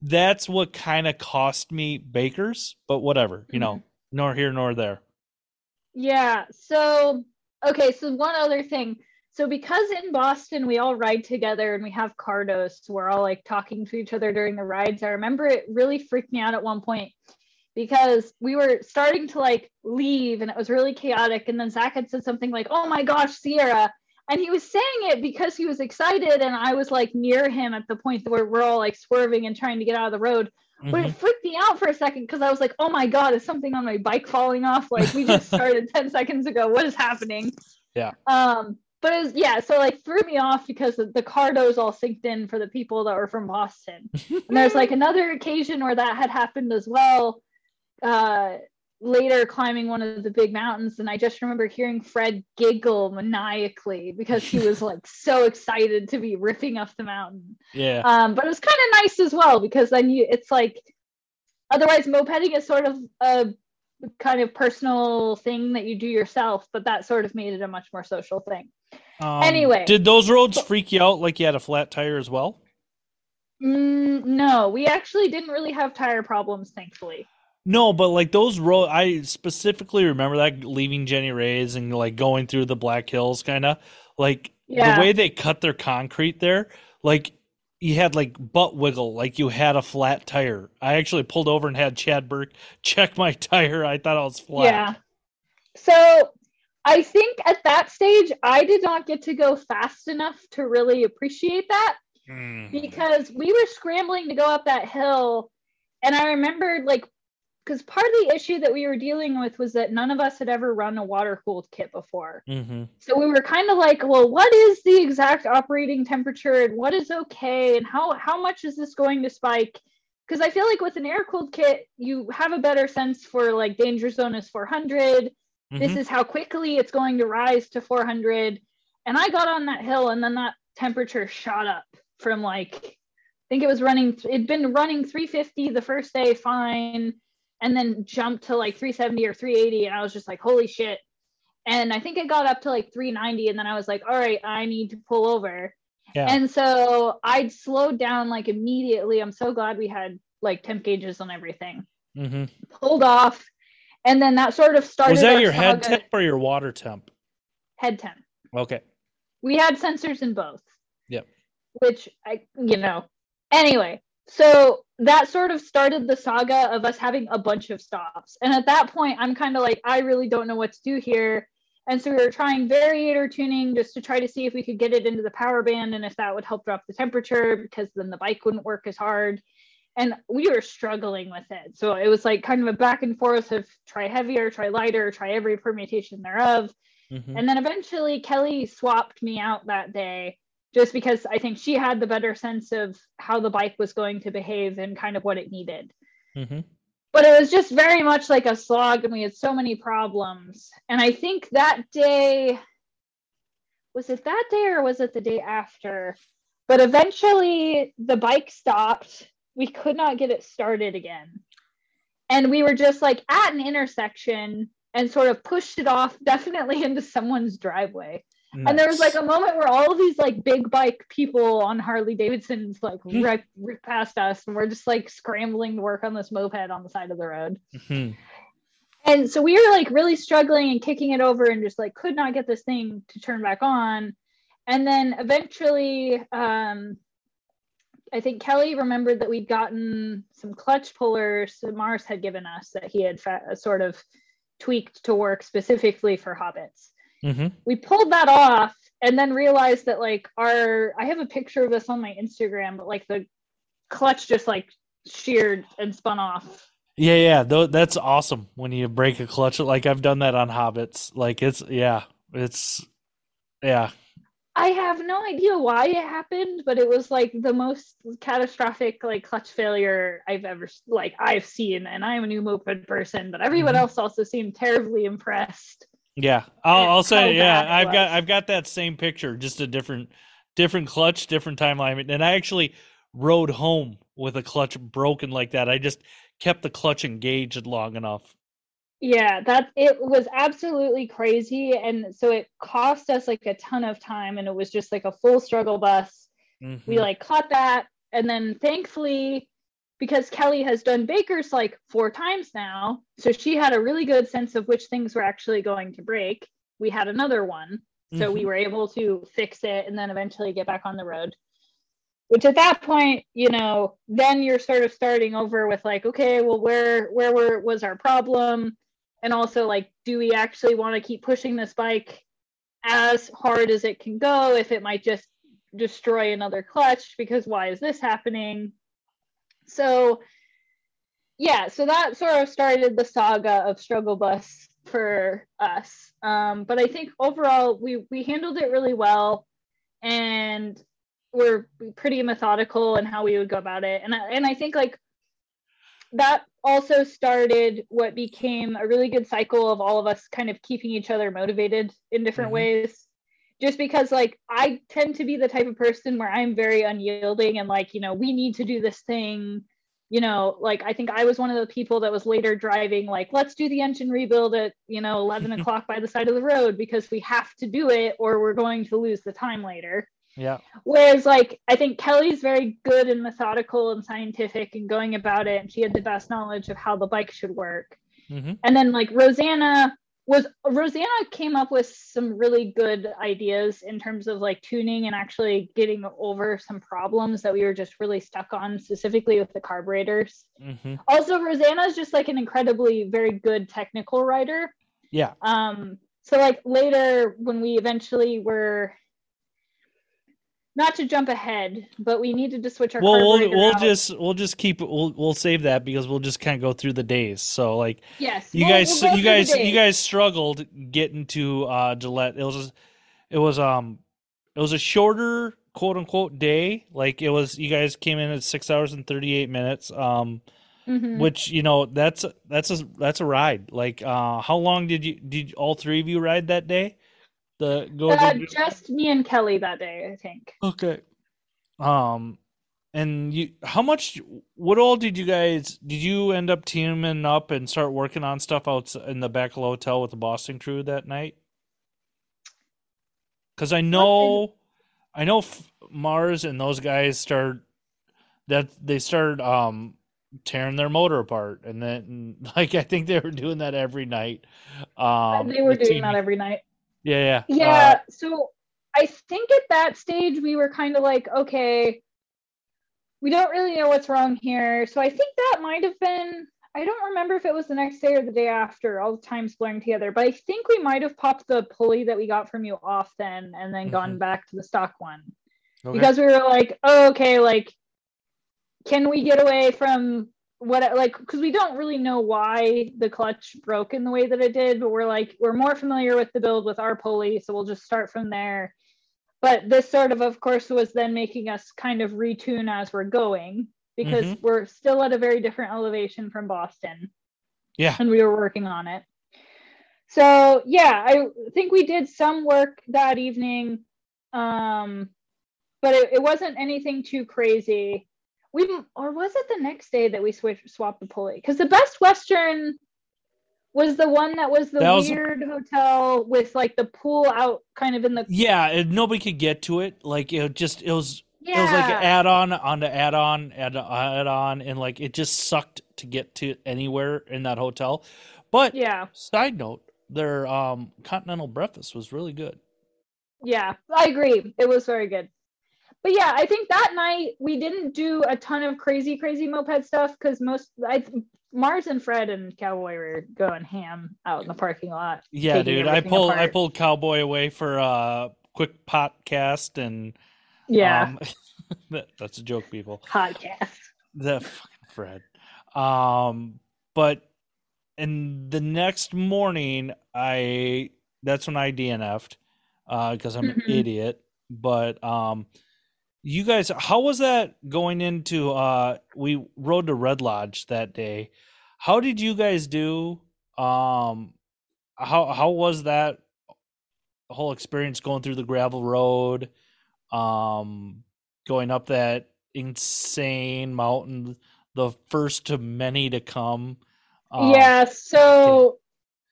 That's what kind of cost me Bakers, but whatever, you know, mm-hmm. nor here nor there. yeah. So, okay, so one other thing. So, because in Boston we all ride together and we have cardos, we're all like talking to each other during the rides. I remember it really freaked me out at one point because we were starting to like leave and it was really chaotic. And then Zach had said something like, Oh my gosh, Sierra. And he was saying it because he was excited. And I was like near him at the point where we're all like swerving and trying to get out of the road. But Mhm. it freaked me out for a second because I was like, oh my God, is something on my bike falling off? Like we just [laughs] started 10 seconds ago. What is happening? Yeah. Um, but it was, yeah, so like threw me off because the cardos all synced in for the people that were from Boston. [laughs] and there's like another occasion where that had happened as well. Uh, later climbing one of the big mountains and i just remember hearing fred giggle maniacally because he was like so excited to be ripping up the mountain yeah, um, but it was kind of nice as well because then you it's like otherwise mopeding is sort of a kind of personal thing that you do yourself, but that sort of made it a much more social thing. Um, Anyway. did those roads freak you out like you had a flat tire as well? Mm, no, we actually didn't really have tire problems, thankfully. No, but like those road, I specifically remember that leaving Jenny Ray's and like going through the Black Hills, kind of like Yeah. the way they cut their concrete there. Like you had like butt wiggle, like you had a flat tire. I actually pulled over and had Chad Burke [laughs] check my tire. I thought I was flat. Yeah. So I think at that stage, I did not get to go fast enough to really appreciate that Mm. because we were scrambling to go up that hill. And I remembered, like, because part of the issue that we were dealing with was that none of us had ever run a water cooled kit before. hmm So we were kind of like, well, what is the exact operating temperature and what is okay and how how much is this going to spike? Because I feel like with an air cooled kit, you have a better sense for like danger zone is 400. This Mhm. is how quickly it's going to rise to 400. And I got on that hill and then that temperature shot up from like I think it was running it'd been running 350 the first day fine and then jumped to like 370 or 380 and I was just like holy shit and I think it got up to like 390 and then I was like all right I need to pull over Yeah. and so I'd slowed down like immediately I'm so glad we had like temp gauges on everything hmm pulled off and then that sort of started Was that your head temp or your water temp? head temp Okay. we had sensors in both Yep. which i you know anyway so that sort of started the saga of us having a bunch of stops and at that point i'm kind of like i really don't know what to do here and so we were trying variator tuning just to try to see if we could get it into the power band and if that would help drop the temperature because then the bike wouldn't work as hard and we were struggling with it so it was like kind of a back and forth of try heavier try lighter try every permutation thereof Mhm. and then eventually Kelly swapped me out that day just because I think she had the better sense of how the bike was going to behave and kind of what it needed. Mhm. But it was just very much like a slog and we had so many problems. And I think that day was it that day or was it the day after? But eventually the bike stopped. We could not get it started again. And we were just like at an intersection and sort of pushed it off definitely [laughs] into someone's driveway. And there was like a moment where all of these like big bike people on Harley Davidsons like Hmm. rip, rip past us and we're just like scrambling to work on this moped on the side of the road. Mhm. And so we were like really struggling and kicking it over and just like could not get this thing to turn back on. And then eventually, um, I think Kelly remembered that we'd gotten some clutch pullers that Mars had given us that he had fa- sort of tweaked to work specifically for hobbits. Mhm. We pulled that off and then realized that like our I have a picture of this on my Instagram, but like the clutch just like sheared and spun off. Yeah, yeah, tho- that's awesome when you break a clutch. Like I've done that on Hobbits. Like it's yeah, it's yeah. I have no idea why it happened, but it was like the most catastrophic like clutch failure I've ever like I've seen. And I'm a new moped person, but everyone Mhm. else also seemed terribly impressed. Yeah, I'll, I'll say yeah. I've got. I've got that same picture, just a different different clutch, different timeline. And I actually rode home with a clutch broken like that. I just kept the clutch engaged long enough. Yeah, that it was absolutely crazy. And so it cost us like a ton of time and it was just like a full struggle bus. we Mhm. like caught that and then thankfully because kelly has done bakers like four times now so she had a really good sense of which things were actually going to break we had another one so we Mhm. were able to fix it and then eventually get back on the road which at that point you know then you're sort of starting over with like okay well where where were, was our problem and also like do we actually want to keep pushing this bike as hard as it can go if it might just destroy another clutch? Because why is this happening? So yeah so that sort of started the saga of struggle bus for us. Um, but i think overall we we handled it really well and we're pretty methodical in how we would go about it. And I, and i think like that also started what became a really good cycle of all of us kind of keeping each other motivated in different Mhm. ways just because like i tend to be the type of person where i'm very unyielding and like you know we need to do this thing you know, like I think I was one of the people that was later driving, like, let's do the engine rebuild at, you know, 11 [laughs] o'clock by the side of the road because we have to do it or we're going to lose the time later. Yeah. Whereas, like, I think Kelly's very good and methodical and scientific and going about it. And she had the best knowledge of how the bike should work. Mm-hmm. And then, like, Rosanna was Rosanna came up with some really good ideas in terms of like tuning and actually getting over some problems that we were just really stuck on, specifically with the carburetors. Mm-hmm. Also, Rosanna's just like an incredibly very good technical writer. Yeah. Um, so like later when we eventually were not to jump ahead, but we needed to switch our. Well, we'll we'll out. just we'll just keep we'll we'll save that because we'll just kind of go through the days. So like yes. you we'll- guys we'll you guys you guys struggled getting to uh Gillette. It was it was um it was a shorter quote unquote day. Like it was you guys came in at six hours and thirty eight minutes. Um Mhm. which you know that's that's a that's a ride. Like uh how long did you did all three of you ride that day? The Uh, just me and Kelly that day, I think. Okay. Um, and you, how much? What all did you guys? Did you end up teaming up and start working on stuff out in the back of the hotel with the Boston crew that night? Because I know, I know F- Mars and those guys start that they started um tearing their motor apart, and then [laughs] like I think they were doing that every night. Um, they were doing that every night. Yeah, yeah, Yeah. so I think at that stage we were kind of like, okay, we don't really know what's wrong here. So I think that might have been. I don't remember if it was the next day or the day after, all the times blurring together, but I think we might have popped the pulley that we got from you off then and then gone back to the stock one. Uh, okay. because we were like, oh, okay, like, can we get away from what, like, because we don't really know why the clutch broke in the way that it did, but we're like, we're more familiar with the build with our pulley, so we'll just start from there. But this sort of, of course, was then making us kind of retune as we're going because Mhm. we're still at a very different elevation from Boston yeah, and we were working on it. So yeah, I think we did some work that evening, um, but it, it wasn't anything too crazy. We or was it the next day that we switched swapped the pulley? Because the Best Western was the one that was the That was- weird hotel with like the pool out kind of in the yeah. and Nobody could get to it. Like it just it was yeah It was like an add on on the add on add add on, and like it just sucked to get to anywhere in that hotel. But yeah side note, their um continental breakfast was really good. Yeah, I agree. It was very good. But yeah, I think that night we didn't do a ton of crazy, crazy moped stuff because most I Mars and Fred and Cowboy were going ham out in the parking lot. Yeah, dude. I pulled I pulled Cowboy away for a quick podcast, and Yeah, um, [laughs] that, that's a joke, people. podcast. The fucking Fred. Um, but and the next morning, I that's when I DNF'd because I'm an Mhm. idiot. But um, you guys, how was that going into? Uh, we rode to Red Lodge that day. How did you guys do? Um, how how was that whole experience going through the gravel road? Um, going up that insane mountain, the first to many to come. Um, yeah, so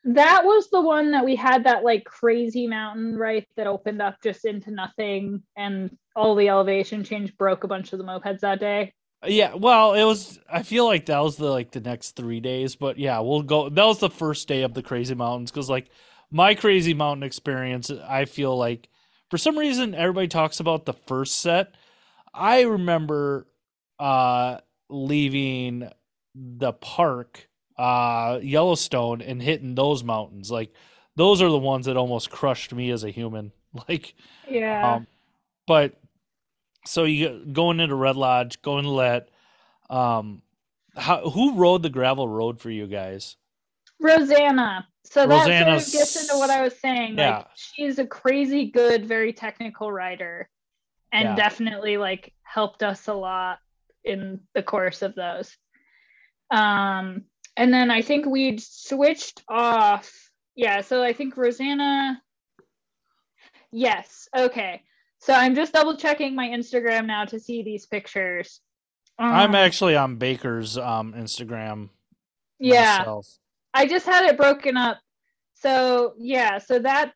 that was the one that we had that like crazy mountain right that opened up just into nothing and all the elevation change broke a bunch of the mopeds that day. Yeah, well, it was. I feel like that was the like the next three days, but yeah, we'll go. That was the first day of the crazy mountains because like my crazy mountain experience, I feel like for some reason everybody talks about the first set. I remember uh leaving the park, uh Yellowstone, and hitting those mountains. Like those are the ones that almost crushed me as a human. [laughs] Like Yeah. um, but so you going into Red Lodge, going to let um how who rode the gravel road for you guys? Rosanna. So that sort of gets into what I was saying. Yeah. Like she's a crazy good, very technical writer and Yeah. definitely like helped us a lot in the course of those. Um and then I think we'd switched off. Yeah, so I think Rosanna Yes. Okay. So I'm just double checking my Instagram now to see these pictures. I'm Um, actually on Baker's um Instagram. yeah. myself. I just had it broken up. So yeah, so that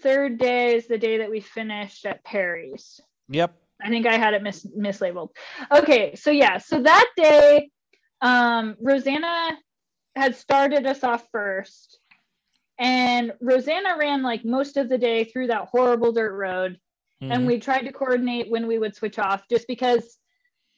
third day is the day that we finished at Perry's. Yep. I think I had it mis- mislabeled. Okay, so yeah, so that day, um, Rosanna had started us off first, and Rosanna ran like most of the day through that horrible dirt road, and Mhm. we tried to coordinate when we would switch off, just because.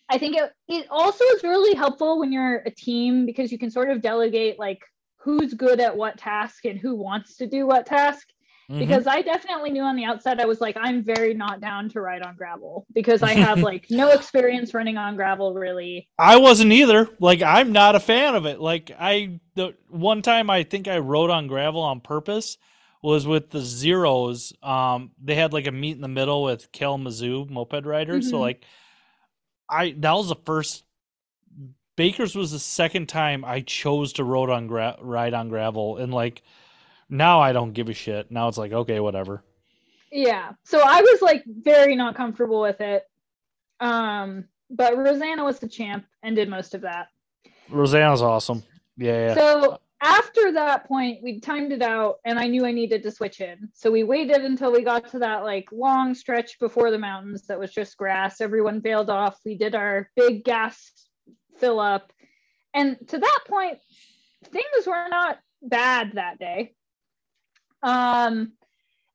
I think it, it also is really helpful when you're a team because you can sort of delegate like who's good at what task and who wants to do what task Mhm. because I definitely knew on the outside I was like I'm very not down to ride on gravel because I have like no [laughs] experience running on gravel really. I wasn't either. Like I'm not a fan of it. Like I the one time I think I rode on gravel on purpose was with the zeros. Um they had like a meet in the middle with Kalamazoo moped riders. So Mhm. like I that was the first Baker's was the second time I chose to ride on gra- ride on gravel and like now I don't give a shit. Now it's like okay, whatever. Yeah. So I was like very not comfortable with it. Um but Rosanna was the champ and did most of that. Rosanna's awesome. Yeah, yeah. So after that point, we timed it out and I knew I needed to switch in. So we waited until we got to that like long stretch before the mountains that was just grass. Everyone bailed off. We did our big gas fill up. And to that point, things were not bad that day. Um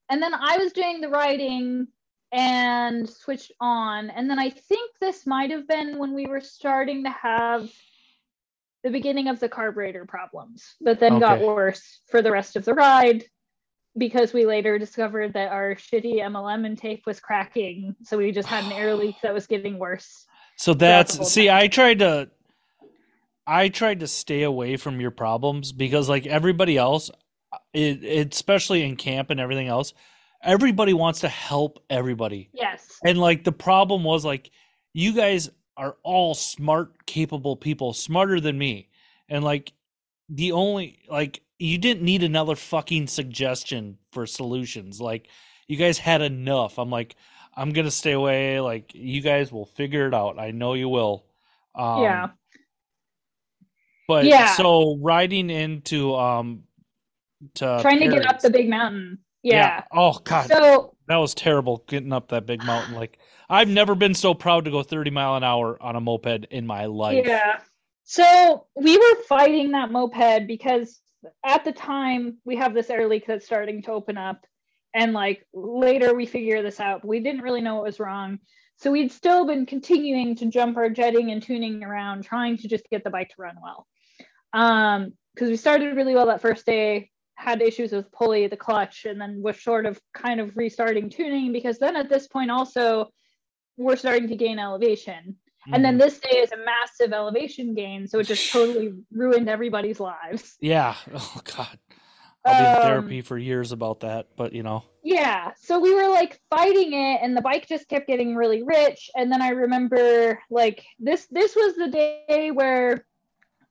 and then I was doing the writing and switched on. And then I think this might have been when we were starting to have the beginning of the carburetor problems, but then got worse for the rest of the ride because we later discovered that our shitty MLM tape was cracking. So we just had an air leak that was getting worse. So that's see, time. I tried to I tried to stay away from your problems because like everybody else, it, it especially in camp and everything else, everybody wants to help everybody. Yes. And like the problem was like you guys are all smart, capable people, smarter than me. And like the only like you didn't need another fucking suggestion for solutions. Like you guys had enough. I'm like I'm going to stay away like you guys will figure it out. I know you will. Um yeah. But Yeah. so riding into um to Trying to get up the big mountain. Yeah. Oh god. So That was terrible getting up that big mountain. Like I've never been so proud to go 30 mile an hour on a moped in my life. Yeah. So we were fighting that moped because at the time we have this air leak that's starting to open up. And like later we figure this out. We didn't really know what was wrong. So we'd still been continuing to jump our jetting and tuning around, trying to just get the bike to run well. Um, because we started really well that first day, had issues with pulley, the clutch, and then was sort of kind of restarting tuning because then at this point also we're starting to gain elevation. And then Mhm. this day is a massive elevation gain, so it just [sighs] totally ruined everybody's lives. yeah. Oh god. I'll be in Um, therapy for years about that, but you know. Yeah, so we were like fighting it, and the bike just kept getting really rich. And then I remember like this. This was the day where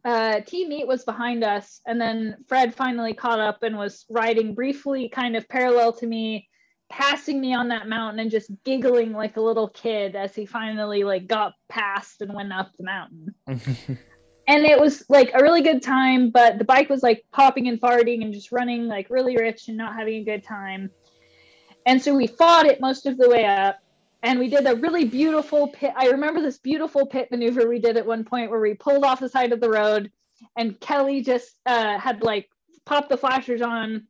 uh, Team Meat was behind us, and then Fred finally caught up and was riding briefly, kind of parallel to me, passing me on that mountain and just giggling like a little kid as he finally like got past and went up the mountain. [laughs] and it was like a really good time but the bike was like popping and farting and just running like really rich and not having a good time and so we fought it most of the way up and we did a really beautiful pit i remember this beautiful pit maneuver we did at one point where we pulled off the side of the road and kelly just uh, had like popped the flashers on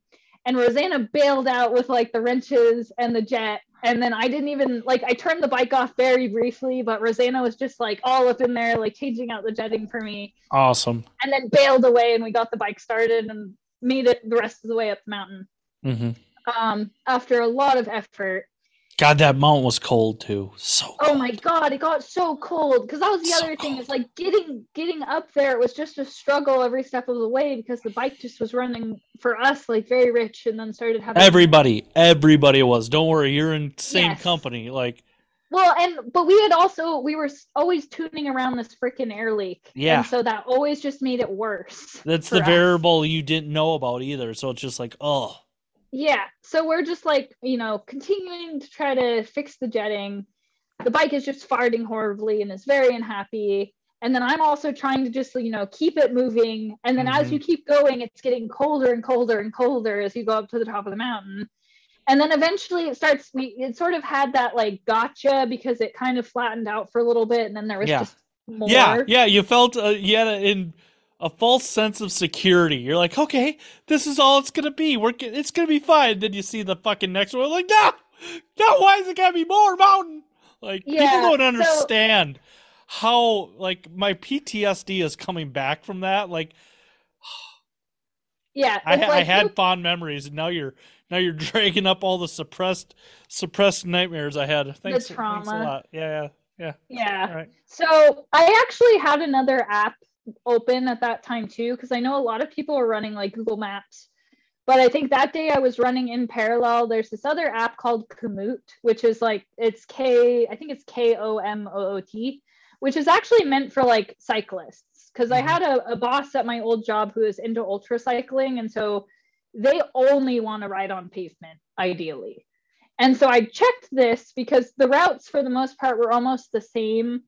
and rosanna bailed out with like the wrenches and the jet and then I didn't even like I turned the bike off very briefly, but Rosanna was just like all up in there, like changing out the jetting for me, awesome. and then bailed away, and we got the bike started and made it the rest of the way up the mountain. hmm Um, after a lot of effort. God, that mountain was cold too. So cold. Oh my god, it got so cold because that was the So other thing cold. is like getting getting up there. It was just a struggle every step of the way because the bike just was running for us like very rich, and then started having Everybody, everybody was. Don't worry, you're in same Yes. company. Like Well, and but we had also we were always tuning around this freaking air leak. Yeah. And so that always just made it worse. that's the us. variable you didn't know about either. So it's just like, oh, Yeah. So we're just like, you know, continuing to try to fix the jetting. the bike is just farting horribly and is very unhappy and then i'm also trying to just you know keep it moving and then as Mhm. you keep going it's getting colder and colder and colder as you go up to the top of the mountain and then eventually it starts we it sort of had that like gotcha because it kind of flattened out for a little bit and then there was Yeah. just more Yeah, yeah, you felt uh, you had a, in a false sense of security. You're like, okay, this is all it's gonna be. We're it's gonna be fine. Then you see the fucking next one, like, no, no, why is it gonna be more mountain? Like Yeah, people don't so- understand how like my PTSD is coming back from that. Like yeah I, ha- I had fond memories, and now you're now you're [laughs] dragging up all the suppressed suppressed nightmares I had. Thanks, thanks a trauma. lot. Yeah, yeah, yeah all right. So I actually had another app open at that time too, because I know a lot of people are running like Google Maps. But I think that day I was running in parallel. There's this other app called Komoot, which is like it's K, I think it's K O M O O T, which is actually meant for like cyclists. Because I Mhm. had a, a boss at my old job who is into ultra cycling, and so they only want to ride on pavement, ideally. And so I checked this because the routes, for the most part, were almost the same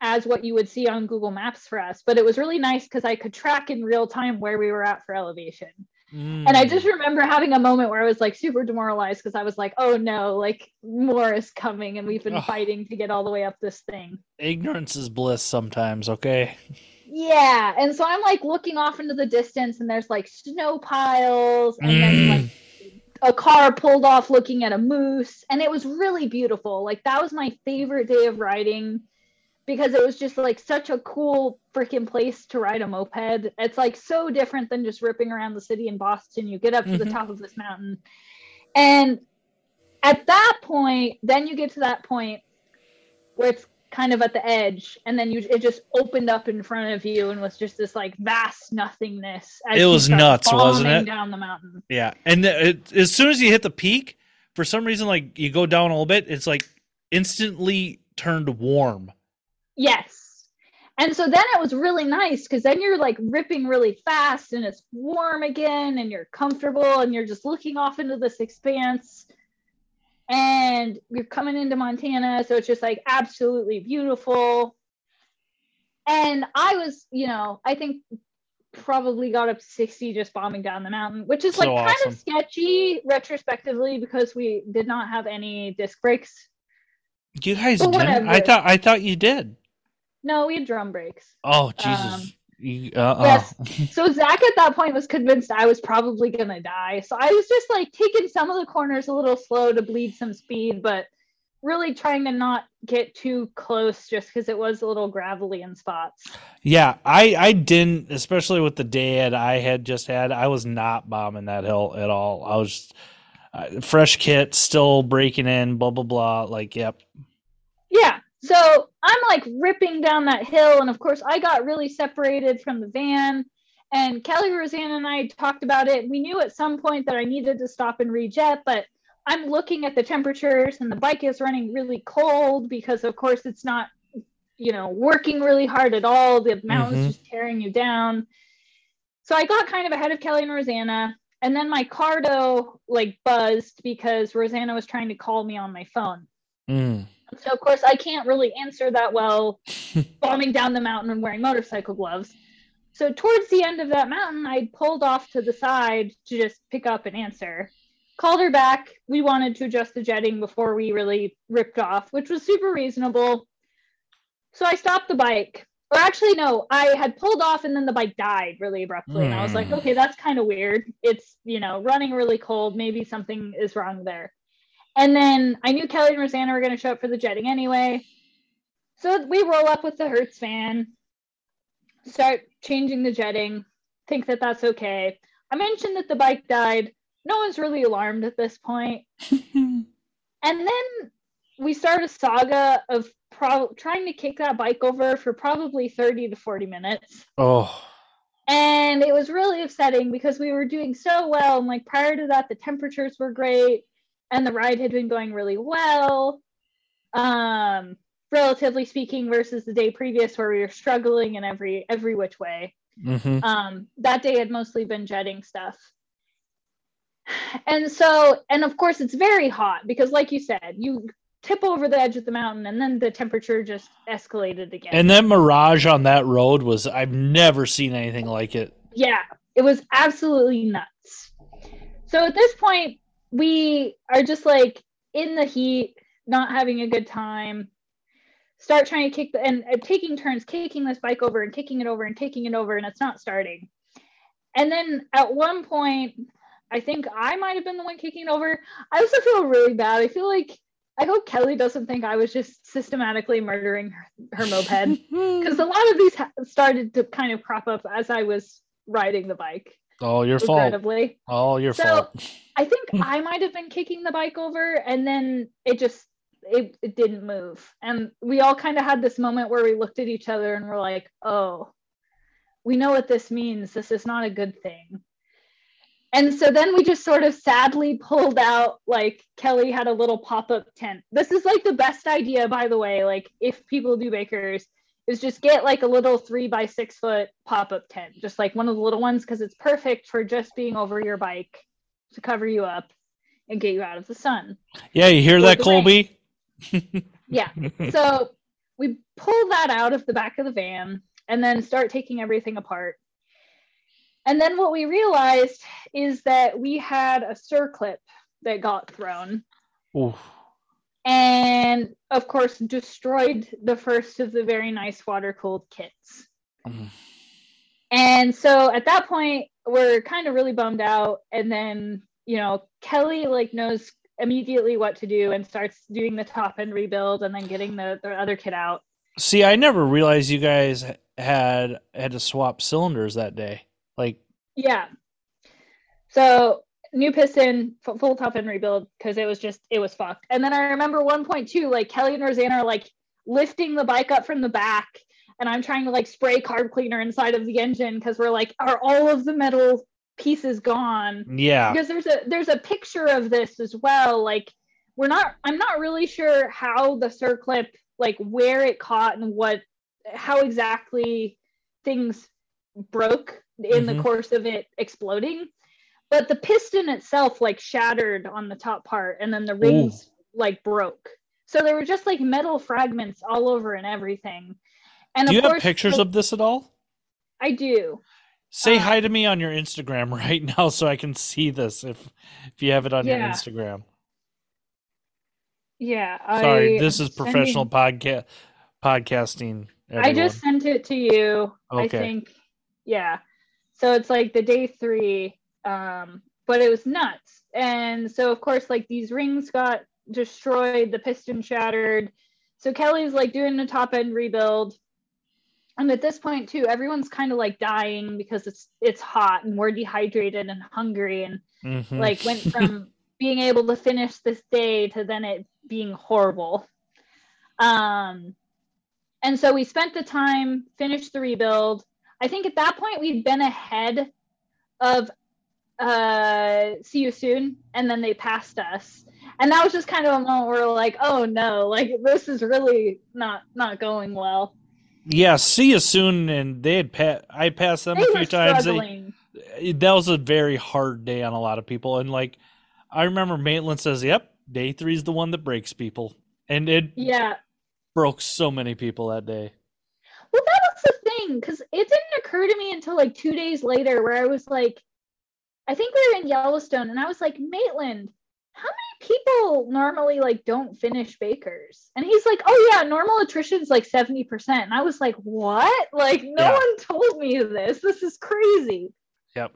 as what you would see on Google Maps for us. But it was really nice because I could track in real time where we were at for elevation. And I Mm. just remember having a moment where I was like super demoralized because I was like, oh no, like more is coming and we've been Ugh. fighting to get all the way up this thing. ignorance is bliss sometimes. Okay. [laughs] Yeah. And so I'm like looking off into the distance and there's like snow piles and then like Mm. a car pulled off looking at a moose and it was really beautiful like that was my favorite day of riding because it was just like such a cool freaking place to ride a moped it's like so different than just ripping around the city in boston you get up to the Mhm. top of this mountain and at that point then you get to that point where it's kind of at the edge and then you it just opened up in front of you and was just this like vast nothingness as It was nuts, wasn't it? down the mountain Yeah, and it, as soon as you hit the peak, for some reason, like you go down a little bit, it's like instantly turned warm. Yes. And so then it was really nice because then you're like ripping really fast and it's warm again and you're comfortable and you're just looking off into this expanse. And you're coming into Montana. So it's just like absolutely beautiful. And I was, you know, I think probably got up to 60 just bombing down the mountain, which is So like kind of sketchy retrospectively because we did not have any disc brakes. You guys didn't? I thought I thought you did. No, we had drum brakes. Oh Jesus! Um, uh-uh. yes. so Zach at that point was convinced I was probably gonna die. So I was just like taking some of the corners a little slow to bleed some speed, but really trying to not get too close just because it was a little gravelly in spots. Yeah, I I didn't, especially with the dad I had just had. I was not bombing that hill at all. I was uh, fresh kit, still breaking in, blah blah blah. Like, yep. So I'm like ripping down that hill. And of course, I got really separated from the van. And Kelly, Rosanna, and I talked about it. We knew at some point that I needed to stop and rejet, but I'm looking at the temperatures and the bike is running really cold because, of course, it's not, you know, working really hard at all. The mountain's Mhm. just tearing you down. So I got kind of ahead of Kelly and Rosanna. And then my cardo like buzzed because Rosanna was trying to call me on my phone. Mm. So of course I can't really answer that well [laughs] bombing down the mountain and wearing motorcycle gloves. So towards the end of that mountain, I pulled off to the side to just pick up an answer. Called her back. We wanted to adjust the jetting before we really ripped off, which was super reasonable. So I stopped the bike. Or actually, no, I had pulled off and then the bike died really abruptly. And I was like, Hmm. okay, that's kind of weird. It's, you know, running really cold. Maybe something is wrong there. And then I knew Kelly and Rosanna were going to show up for the jetting anyway. So we roll up with the Hertz van, start changing the jetting, think that that's okay. I mentioned that the bike died. No one's really alarmed at this point. [laughs] And then we start a saga of pro- trying to kick that bike over for probably 30 to 40 minutes. oh, And it was really upsetting because we were doing so well. And like prior to that, the temperatures were great and the ride had been going really well. Um, relatively speaking, versus the day previous where we were struggling in every every which way. hmm Um, that day had mostly been jetting stuff. And so, and of course, it's very hot because, like you said, you tip over the edge of the mountain, and then the temperature just escalated again. And that mirage on that road was I've never seen anything like it. Yeah, it was absolutely nuts. So at this point, we are just like in the heat, not having a good time. Start trying to kick the and uh, taking turns kicking this bike over and kicking it over and kicking it over, and it's not starting. And then at one point, I think I might have been the one kicking it over. I also feel really bad. I feel like I hope Kelly doesn't think I was just systematically murdering her, her moped [laughs] because a lot of these ha- started to kind of crop up as I was riding the bike. Oh, your fault. Oh, your So fault. I think [laughs] I might have been kicking the bike over, and then it just it, it didn't move, and we all kind of had this moment where we looked at each other and we're like, "Oh, we know what this means. This is not a good thing." And so then we just sort of sadly pulled out like Kelly had a little pop-up tent. This is like the best idea, by the way. Like if people do bakers, is just get like a little three by six foot pop-up tent, just like one of the little ones, because it's perfect for just being over your bike to cover you up and get you out of the sun. Yeah, you hear that. Colby? Yeah. So we pull that out of the back of the van and then start taking everything apart. And then what we realized is that we had a circlip that got thrown Oof. And of course destroyed the first of the very nice water cooled kits. Mm. And so at that point, we're kind of really bummed out. And then, you know, Kelly like knows immediately what to do and starts doing the top end rebuild and then getting the, the other kit out. See, I never realized you guys had had to swap cylinders that day. Like, Yeah. So new piston, full top end rebuild because it was just it was fucked. And then I remember one point two, like Kelly and Rosanna are like lifting the bike up from the back, and I'm trying to like spray carb cleaner inside of the engine because we're like, are all of the metal pieces gone? yeah, because there's a there's a picture of this as well like we're not i'm not really sure how the circlip like where it caught and what how exactly things broke in Mhm. the course of it exploding but the piston itself like shattered on the top part and then the rings like broke so there were just like metal fragments all over and everything and do you of have pictures like, of this at all? i do Say Uh, hi to me on your Instagram [laughs] right now so I can see this if if you have it on your Instagram. yeah Sorry, I this is professional podcast podcasting. I just sent it to you. I Okay. think, yeah. So it's like the day three, um, but it was nuts. And so of course, like these rings got destroyed, the piston shattered. So Kelly's like doing the top end rebuild. And at this point too, everyone's kind of like dying because it's it's hot and we're dehydrated and hungry and Mhm. like went from [laughs] being able to finish this day to then it being horrible um and so we spent the time finished the rebuild i think at that point we'd been ahead of uh see you soon and then they passed us and that was just kind of a moment where we're like oh no like this is really not not going well yeah, see you soon. And they had pa- I passed them they a few times. They- that was a very hard day on a lot of people. And like, I remember Maitland says, "Yep, day three is the one that breaks people," and it yeah broke so many people that day. Well, that was the thing because it didn't occur to me until like two days later, where I was like, I think we were in Yellowstone, and I was like, Maitland, how many people normally like don't finish bakers? And he's like, Oh yeah, normal attrition's like seventy percent. And I was like, What? Like no Yeah. one told me this. This is crazy. Yep.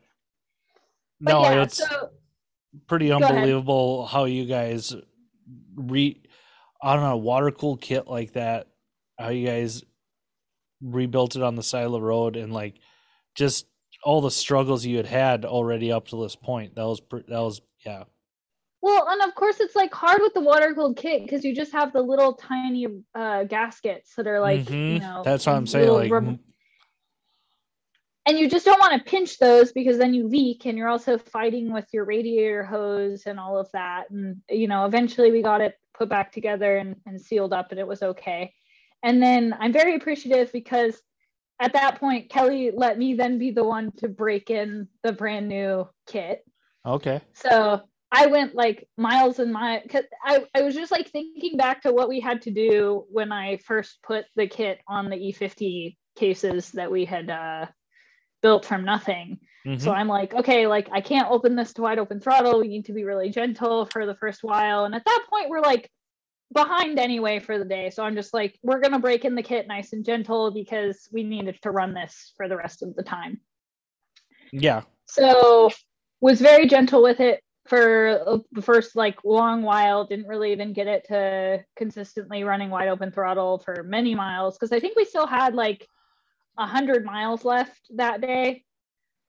But no, yeah, it's so pretty unbelievable how you guys re on a water cool kit like that, how you guys rebuilt it on the side of the road and like just all the struggles you had had already up to this point. That was that was yeah. Well, and of course it's like hard with the water cooled kit because you just have the little tiny uh, gaskets that are like Mhm. you know That's what I'm saying. Like rub- and you just don't want to pinch those because then you leak and you're also fighting with your radiator hose and all of that and you know eventually we got it put back together and, and sealed up and it was okay and then i'm very appreciative because at that point kelly let me then be the one to break in the brand new kit okay. so I went like miles and miles. Cause I, I was just like thinking back to what we had to do when I first put the kit on the E50 cases that we had uh, built from nothing. Mm-hmm. So I'm like, okay, like I can't open this to wide open throttle. We need to be really gentle for the first while. And at that point, we're like behind anyway for the day. So I'm just like, we're going to break in the kit nice and gentle because we needed to run this for the rest of the time. Yeah. So was very gentle with it for the first like long while didn't really even get it to consistently running wide open throttle for many miles because i think we still had like 100 miles left that day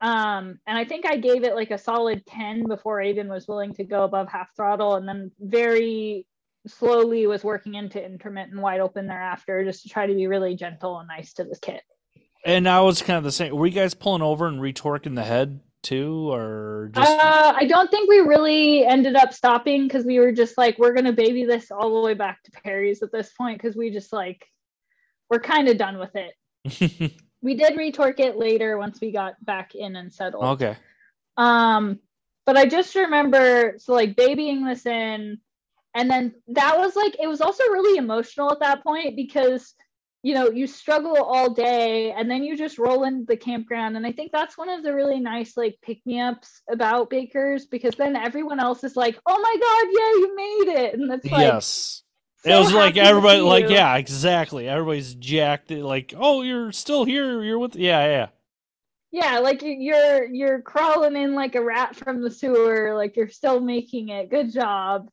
um, and i think i gave it like a solid 10 before aiden was willing to go above half throttle and then very slowly was working into intermittent wide open thereafter just to try to be really gentle and nice to this kit and I was kind of the same. Were you guys pulling over and retorquing the head too, or just? Uh, I don't think we really ended up stopping because we were just like, we're gonna baby this all the way back to Perry's at this point because we just like, we're kind of done with it. [laughs] we did retorque it later once we got back in and settled. Okay. Um, but I just remember so like babying this in, and then that was like it was also really emotional at that point because you know you struggle all day and then you just roll into the campground. And i think that's one of the really nice like pick me ups about bakers because then everyone else is like oh my god yeah you made it. And that's like yes. so it was like everybody like yeah exactly. Everybody's jacked like oh you're still here. You're with yeah yeah yeah. Like you're you're crawling in like a rat from the sewer like you're still making it. Good job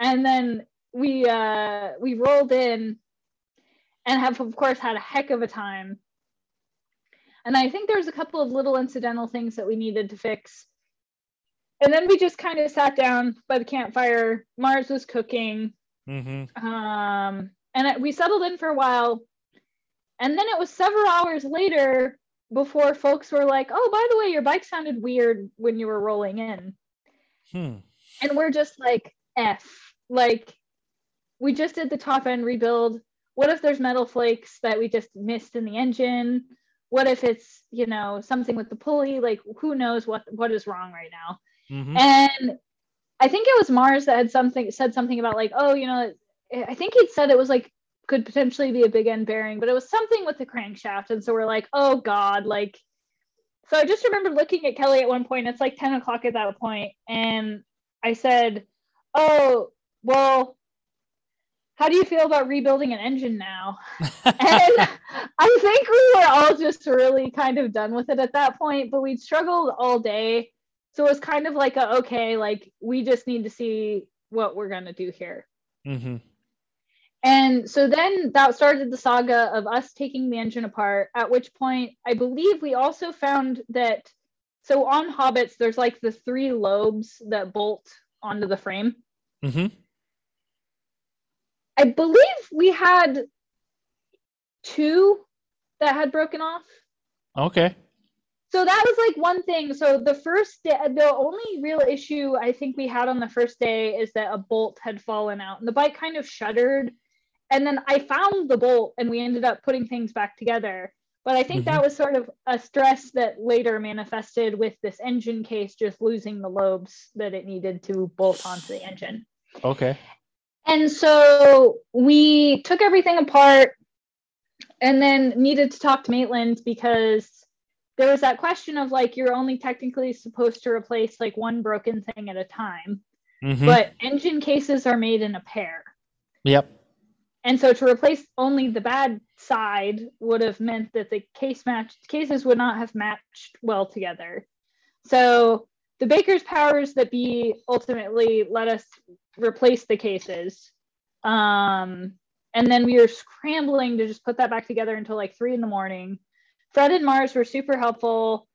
and then we uh we rolled in and have of course had a heck of a time. And i think there's a couple of little incidental things that we needed to fix. And then we just kind of sat down by the campfire. Mars was cooking. Mm-hmm. um, and we settled in for a while. And then it was several hours later before folks were like oh by the way your bike sounded weird when you were rolling in. Hmm. and we're just like f like we just did the top end rebuild. What if there's metal flakes that we just missed in the engine? What if it's you know something with the pulley? Like who knows what what is wrong right now? Mm-hmm. and i think it was mars that had something said something about like oh you know i think he'd said it was like could potentially be a big end bearing but it was something with the crankshaft. And so we're like oh god like so i just remember looking at kelly at one point. It's like 10 o'clock at that point. And i said oh well how do you feel about rebuilding an engine now? and [laughs] I think we were all just really kind of done with it at that point, but we'd struggled all day. So it was kind of like a, okay, like we just need to see what we're going to do here. Mm-hmm. And so then that started the saga of us taking the engine apart, at which point I believe we also found that. So on Hobbits, there's like the three lobes that bolt onto the frame. Mm-hmm. I believe we had two that had broken off. Okay. So that was like one thing. So the first day, the only real issue I think we had on the first day is that a bolt had fallen out and the bike kind of shuddered. And then I found the bolt and we ended up putting things back together. But I think mm-hmm. that was sort of a stress that later manifested with this engine case just losing the lobes that it needed to bolt onto the engine. Okay. And so we took everything apart and then needed to talk to Maitland because there was that question of like you're only technically supposed to replace like one broken thing at a time. Mm-hmm. But engine cases are made in a pair. Yep. And so to replace only the bad side would have meant that the case match cases would not have matched well together. So the Baker's powers that be ultimately let us replace the cases. Um, and then we were scrambling to just put that back together until like three in the morning. Fred and Mars were super helpful,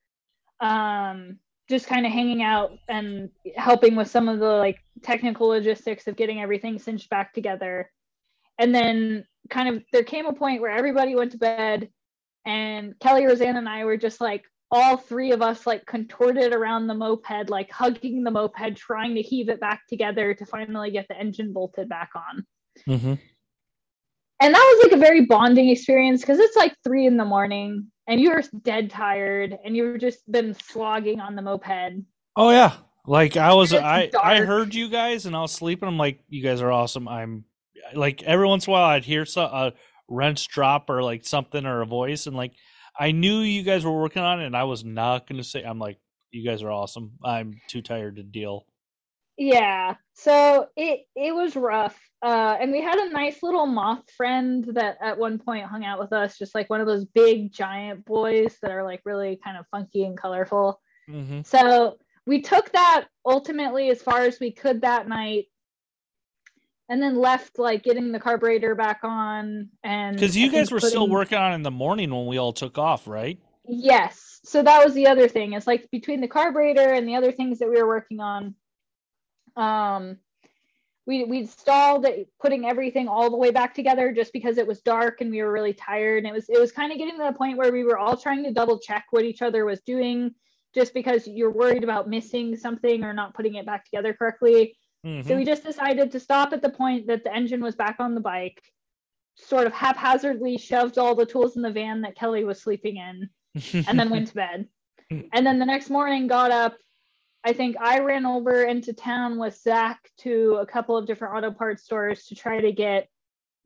um, just kind of hanging out and helping with some of the like technical logistics of getting everything cinched back together. And then kind of there came a point where everybody went to bed and Kelly, Rosanna, and I were just like, all three of us like contorted around the moped, like hugging the moped, trying to heave it back together to finally get the engine bolted back on. Mm-hmm. And that was like a very bonding experience because it's like three in the morning and you're dead tired and you've just been slogging on the moped. Oh yeah. Like I was, I I heard you guys, and I was sleeping. I'm like, you guys are awesome. I'm like every once in a while I'd hear so, a wrench drop or like something or a voice, and like I knew you guys were working on it, and I was not gonna say. I'm like, you guys are awesome. I'm too tired to deal. Yeah. So it it was rough. Uh and we had a nice little moth friend that at one point hung out with us, just like one of those big giant boys that are like really kind of funky and colorful. Mm-hmm. So we took that ultimately as far as we could that night and then left like getting the carburetor back on and Because you guys were still working on in the morning when we all took off, right? Yes. So that was the other thing. It's like between the carburetor and the other things that we were working on, um, we we stalled at putting everything all the way back together just because it was dark and we were really tired. And it was it was kind of getting to the point where we were all trying to double check what each other was doing, just because you're worried about missing something or not putting it back together correctly. So Mhm. we just decided to stop at the point that the engine was back on the bike, sort of haphazardly shoved all the tools in the van that Kelly was sleeping in, [laughs] and then went to bed. And then the next morning got up. I think I ran over into town with Zach to a couple of different auto parts stores to try to get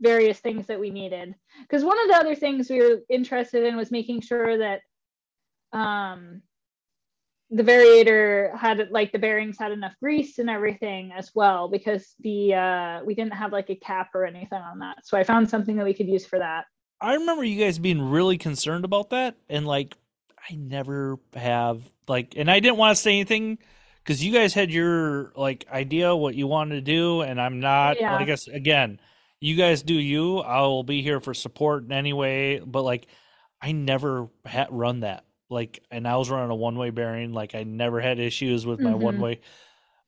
various things that we needed. Because one of the other things we were interested in was making sure that um, the variator had like the bearings had enough grease and everything as well because the uh, we didn't have like a cap or anything on that. So I found something that we could use for that. I remember you guys being really concerned about that, and like I never have like, and I didn't want to say anything because you guys had your like idea what you wanted to do, and I'm not. Yeah. I guess again, you guys do you. I will be here for support in any way, but like I never had run that like, and I was running a one way bearing. Like I never had issues with my Mhm. one way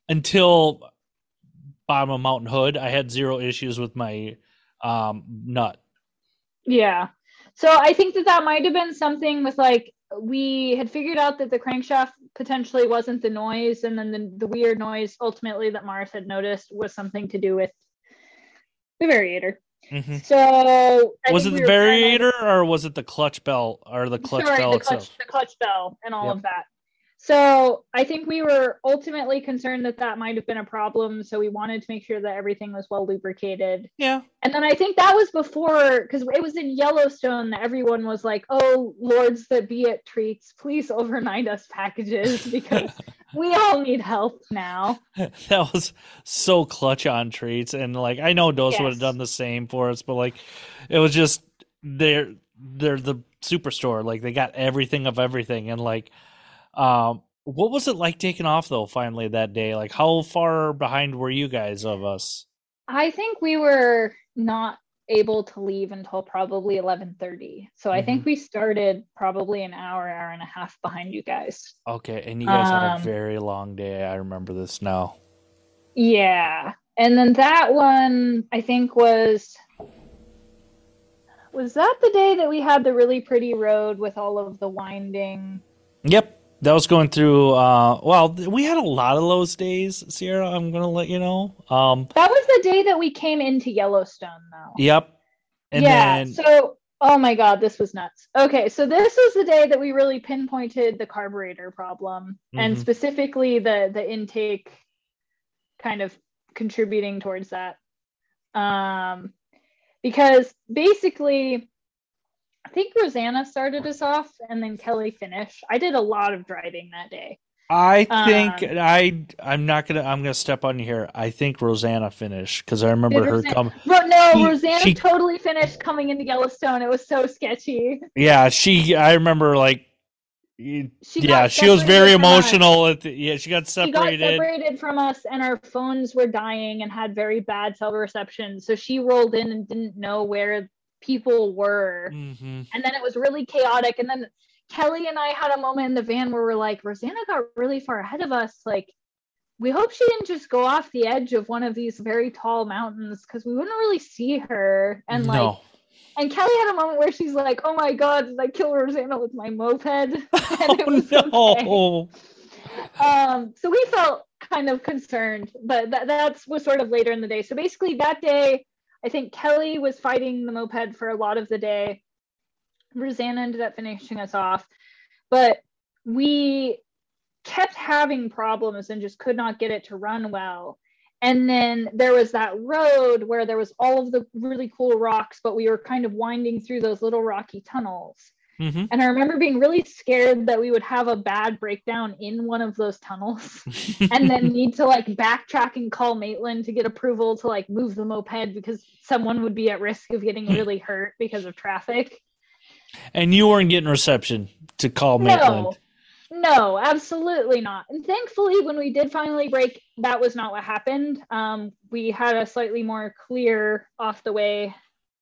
until bottom of Mountain Hood. I had zero issues with my um nut. Yeah. So I think that that might have been something with like we had figured out that the crankshaft potentially wasn't the noise, and then the, the weird noise ultimately that Mars had noticed was something to do with the variator. Mhm. So I was it we the planning- variator or was it the clutch belt or the clutch Sorry, belt the itself? the clutch bell and all Yep. of that. So I think we were ultimately concerned that that might have been a problem. So we wanted to make sure that everything was well lubricated. Yeah. And then I think that was before, because it was in Yellowstone that everyone was like, "Oh, lords that be at treats, please overnight us packages [laughs] because we all need help now." [laughs] that was so clutch on treats and like I know Dose would have done the same for us, but like it was just they're they're the superstore. Like they got everything of everything and like um what was it like taking off though finally that day? Like how far behind were you guys of us? I think we were not able to leave until probably 11:30. So I think we started probably an hour, hour and a half behind you guys. Okay, and you guys had a Um, very long day. I remember this now. Yeah. And then that one I think was was that the day that we had the really pretty road with all of the winding Yep. That was going through uh well, we had a lot of those days, Sierra, I'm going to let you know. Um That was the day that we came into Yellowstone though. yep. And yeah. then So oh my god, this was nuts. Okay, so this was the day that we really pinpointed the carburetor problem and Mhm. specifically the the intake kind of contributing towards that. Um because basically I think Rosanna started us off and then Kelly finished. I did a lot of driving that day. I think Um, I I'm not gonna I'm gonna step on here. I think Rosanna finished because I remember her Rosanna-. But no, She- Rosanna she- totally finished coming into Yellowstone. It was so sketchy. Yeah, she. I remember like. She yeah, she was very emotional. At the, yeah, she got separated. She got separated from us, and our phones were dying and had very bad cell reception. So she rolled in and didn't know where people were. hmm And then it was really chaotic. And then Kelly and I had a moment in the van where we're like, Rosanna got really far ahead of us. Like, we hope she didn't just go off the edge of one of these very tall mountains because we wouldn't really see her. And like, and Kelly had a moment where she's like, "Oh my god, did I kill Rosanna with my moped?" [laughs] and [laughs] it was okay. oh no. Um, so we felt kind of concerned, but that that's was sort of later in the day. So basically, that day, I think Kelly was fighting the moped for a lot of the day. Rosanna ended up finishing us off, but we kept having problems and just could not get it to run well. And then there was that road where there was all of the really cool rocks, but we were kind of winding through those little rocky tunnels. Mm-hmm. And I remember being really scared that we would have a bad breakdown in one of those tunnels [laughs] and then need to like backtrack and call Maitland to get approval to like move the moped because someone would be at risk of getting [laughs] really hurt because of traffic. and you weren't getting reception to call No, Maitland. no, absolutely not. And thankfully, when we did finally break, that was not what happened. Um, we had a slightly more clear off the way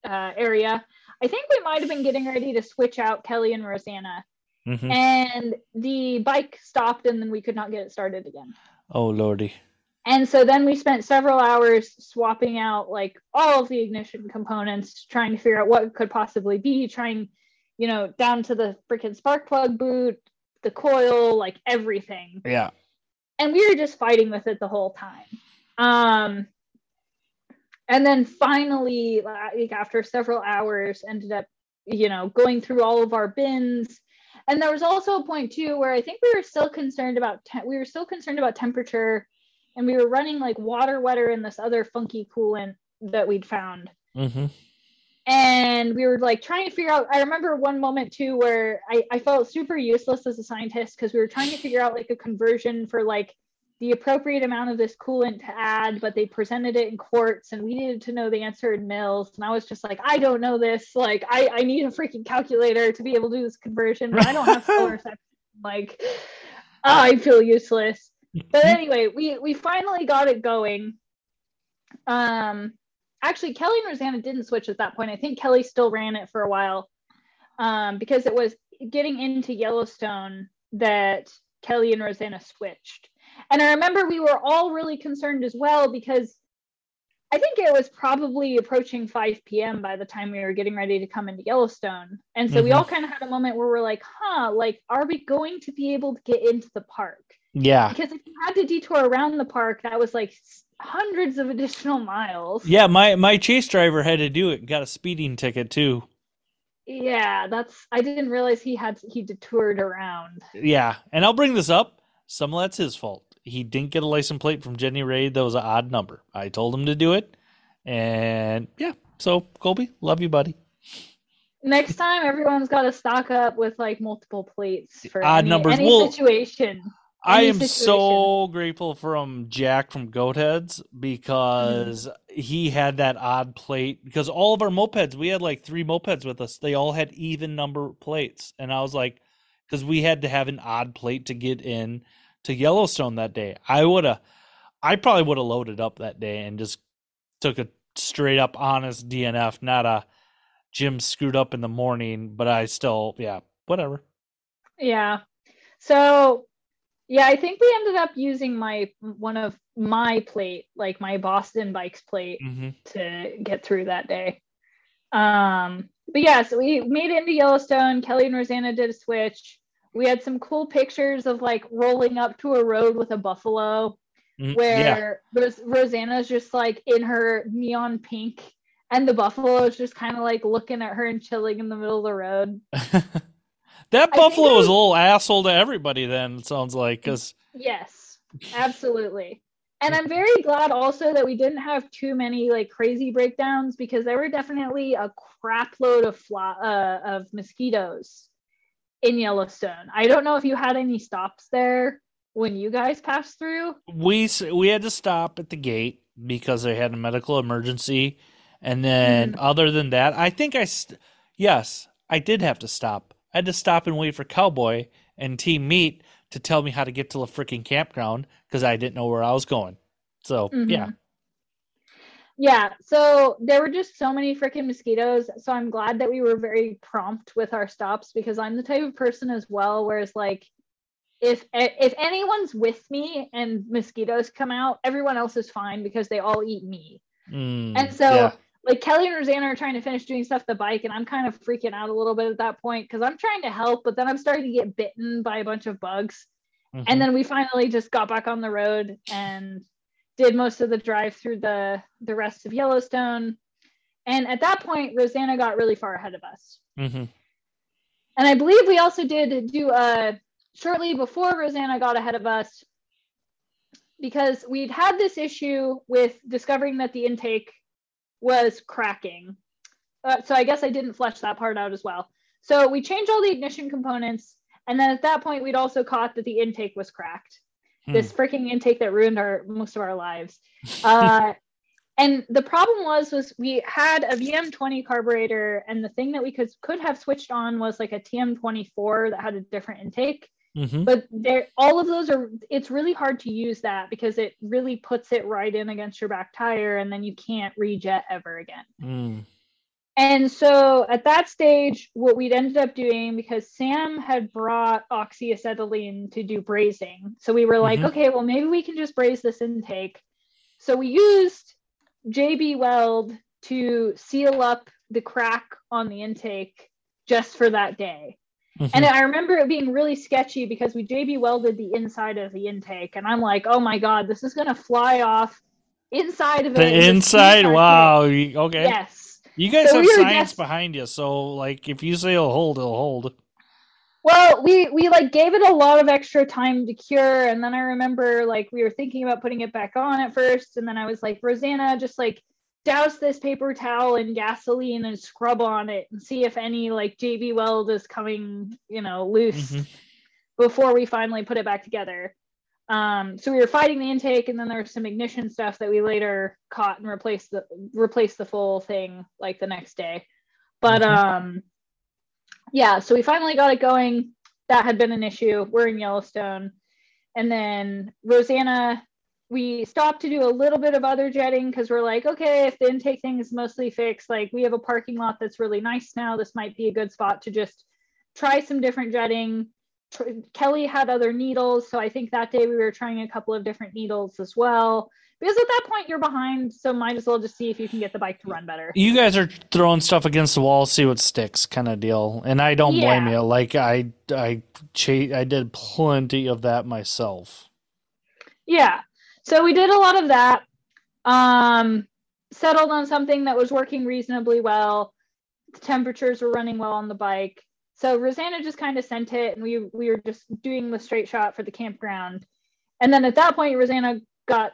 uh, area. I think we might have been getting ready to switch out Kelly and Rosanna, Mhm. and the bike stopped, and then we could not get it started again. Oh lordy. And so then we spent several hours swapping out like all of the ignition components, trying to figure out what could possibly be, trying, you know, down to the freaking spark plug boot, the coil, like everything. Yeah. And we were just fighting with it the whole time. Um, and then finally, like after several hours, ended up, you know, going through all of our bins. And there was also a point too where I think we were still concerned about te- we were still concerned about temperature, and we were running like water wetter in this other funky coolant that we'd found Mm-hmm. and we were like trying to figure out i remember one moment too where i, I felt super useless as a scientist because we were trying to figure out like a conversion for like the appropriate amount of this coolant to add but they presented it in quarts and we needed to know the answer in mils. And i was just like i don't know this. Like i, I need a freaking calculator to be able to do this conversion but i don't have [laughs] solar like oh, i feel useless. But anyway we we finally got it going. Um actually kelly and rosanna didn't switch at that point. I think kelly still ran it for a while um because it was getting into yellowstone that kelly and rosanna switched and i remember we were all really concerned as well because i think it was probably approaching 5 p.m by the time we were getting ready to come into yellowstone and so we Mhm. all kind of had a moment where we're like huh like are we going to be able to get into the park Yeah. because if you had to detour around the park that was like hundreds of additional miles Yeah, my my chase driver had to do it. Got a speeding ticket too. yeah that's i didn't realize he had he detoured around Yeah, and I'll bring this up. Some of that's his fault. He didn't get a license plate from Jenny Ray. That was an odd number. I told him to do it, and yeah. So Colby, love you, buddy. next time everyone's got to stock up with like multiple plates for Odd any, numbers. any Well, situation I Any am situation. so grateful from Jack from Goatheads because Mm-hmm. he had that odd plate. Because all of our mopeds, we had like three mopeds with us. They all had even number plates, and I was like, because we had to have an odd plate to get in to Yellowstone that day. I would have, I probably would have loaded up that day and just took a straight up honest DNF, not a Jim screwed up in the morning. But I still, yeah, whatever. yeah so yeah i think we ended up using my one of my plate like my boston bikes plate hmm to get through that day. Um, but yeah, so we made it into Yellowstone. Kelly and Rosanna did a switch. We had some cool pictures of like rolling up to a road with a buffalo Mm, yeah. where Ros- Rosanna's just like in her neon pink and the buffalo is just kind of like looking at her and chilling in the middle of the road. [laughs] that I buffalo think was a little asshole to everybody. Then it sounds like because Yes, absolutely. And I'm [laughs] very glad also that we didn't have too many like crazy breakdowns because there were definitely a crap load of fly, uh, of mosquitoes in Yellowstone. I don't know if you had any stops there when you guys passed through. we we had to stop at the gate because they had a medical emergency, and then Mm. other than that, I think I st- yes I did have to stop. I had to stop and wait for Cowboy and Team Meat to tell me how to get to the freaking campground because I didn't know where I was going. So yeah, Mhm. Yeah, so there were just so many freaking mosquitoes. So I'm glad that we were very prompt with our stops because I'm the type of person as well. Whereas like, if if anyone's with me and mosquitoes come out, everyone else is fine because they all eat me. Mm, And so yeah. like Kelly and Rosanna are trying to finish doing stuff the bike, and I'm kind of freaking out a little bit at that point because I'm trying to help, but then I'm starting to get bitten by a bunch of bugs. Mhm. And then we finally just got back on the road and did most of the drive through the the rest of Yellowstone. And at that point, Rosanna got really far ahead of us. Mhm. And I believe we also did do a shortly before Rosanna got ahead of us, because we'd had this issue with discovering that the intake was cracking. Uh, so I guess I didn't flesh that part out as well. So we changed all the ignition components. And then at that point, we'd also caught that the intake was cracked. This freaking intake that ruined our most of our lives. Uh, [laughs] and the problem was was we had a VM20 carburetor, and the thing that we could could have switched on was like a TM24 that had a different intake. Mm-hmm. But there, all of those are. It's really hard to use that because it really puts it right in against your back tire, and then you can't rejet ever again. Mm. And so at that stage, what we'd ended up doing because Sam had brought oxyacetylene to do brazing, so we were like, mm-hmm. okay, well maybe we can just braze this intake. So we used JB Weld to seal up the crack on the intake just for that day. Mm-hmm. And I remember it being really sketchy because we JB welded the inside of the intake, and I'm like, oh my god, this is gonna fly off inside of the it. The inside, wow. Okay. Yes. You guys so have we science behind you, so like if you say it'll hold, it'll hold. Well, we we like gave it a lot of extra time to cure, and then I remember like we were thinking about putting it back on at first, and then I was like, Rosanna, just like douse this paper towel in gasoline and scrub on it and see if any like JB Weld is coming, you know, loose mm-hmm. before we finally put it back together. Um, so we were fighting the intake, and then there was some ignition stuff that we later caught and replaced the replaced the full thing like the next day. But mm-hmm. um, yeah, so we finally got it going. That had been an issue. We're in Yellowstone, and then Rosanna we stopped to do a little bit of other jetting because we're like, okay, if the intake thing is mostly fixed, like we have a parking lot that's really nice now. This might be a good spot to just try some different jetting. Kelly had other needles, so I think that day we were trying a couple of different needles as well. Because at that point you're behind, so might as well just see if you can get the bike to run better. You guys are throwing stuff against the wall, see what sticks, kind of deal. And I don't yeah. blame you. Like I, I, I did plenty of that myself. Yeah, so we did a lot of that. Um, settled on something that was working reasonably well. The temperatures were running well on the bike. So Rosanna just kind of sent it, and we we were just doing the straight shot for the campground. And then at that point, Rosanna got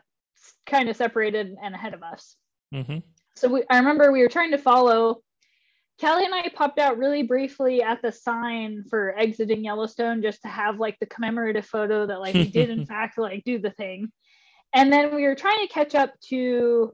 kind of separated and ahead of us. Mm-hmm. So we, I remember we were trying to follow. Kelly and I popped out really briefly at the sign for exiting Yellowstone just to have like the commemorative photo that like we did in [laughs] fact like do the thing and then we were trying to catch up to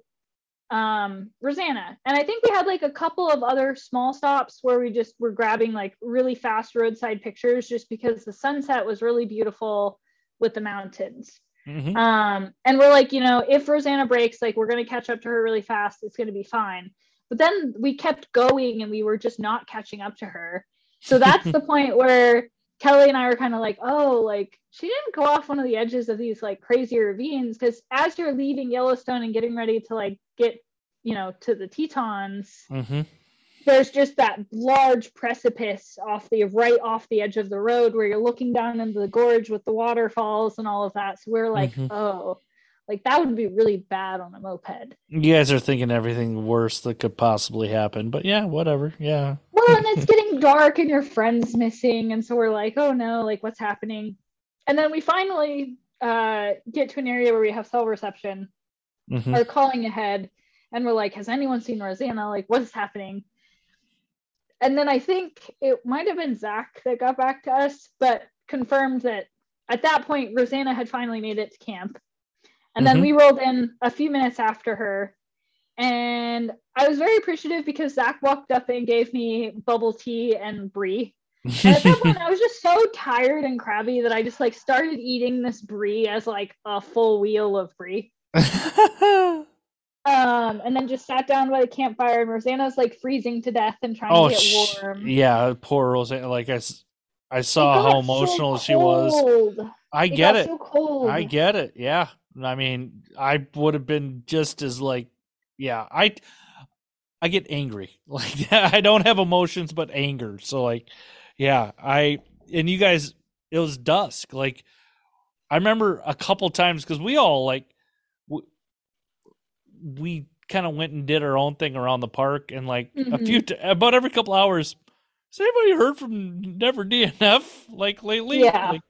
um, Rosanna. And I think we had like a couple of other small stops where we just were grabbing like really fast roadside pictures just because the sunset was really beautiful with the mountains. Mm-hmm. Um, and we're like, you know, if Rosanna breaks, like we're going to catch up to her really fast. It's going to be fine. But then we kept going and we were just not catching up to her. So that's [laughs] the point where Kelly and I were kind of like, oh, like she didn't go off one of the edges of these like crazy ravines because as you're leaving Yellowstone and getting ready to like get, you know, to the Tetons, mm-hmm. there's just that large precipice off the right off the edge of the road where you're looking down into the gorge with the waterfalls and all of that. So we're like, mm-hmm. oh, like that would be really bad on a moped. You guys are thinking everything worse that could possibly happen, but yeah, whatever. Yeah. Well, and it's getting dark and your friend's missing, and so we're like, oh no, like what's happening? And then we finally uh, get to an area where we have cell reception. Mm-hmm. Are calling ahead, and we're like, has anyone seen Rosanna? Like, what's happening? And then I think it might have been Zach that got back to us, but confirmed that at that point Rosanna had finally made it to camp and mm-hmm. then we rolled in a few minutes after her. And I was very appreciative because Zach walked up and gave me bubble tea and brie. And at that point, [laughs] I was just so tired and crabby that I just like started eating this brie as like a full wheel of brie. [laughs] um, and then just sat down by the campfire, and Rosanna's like freezing to death and trying oh, to get warm. yeah, poor Rosanna. Like I, I saw how emotional so she was. I it get it. So I get it. Yeah. I mean, I would have been just as like, yeah, I, I get angry. [laughs] Like I don't have emotions, but anger. So like, yeah, I and you guys, it was dusk. Like I remember a couple times because we all like, we kind of went and did our own thing around the park, and like mm-hmm. a few, t- about every couple hours. Has anybody heard from Never DNF like lately? Yeah. Like,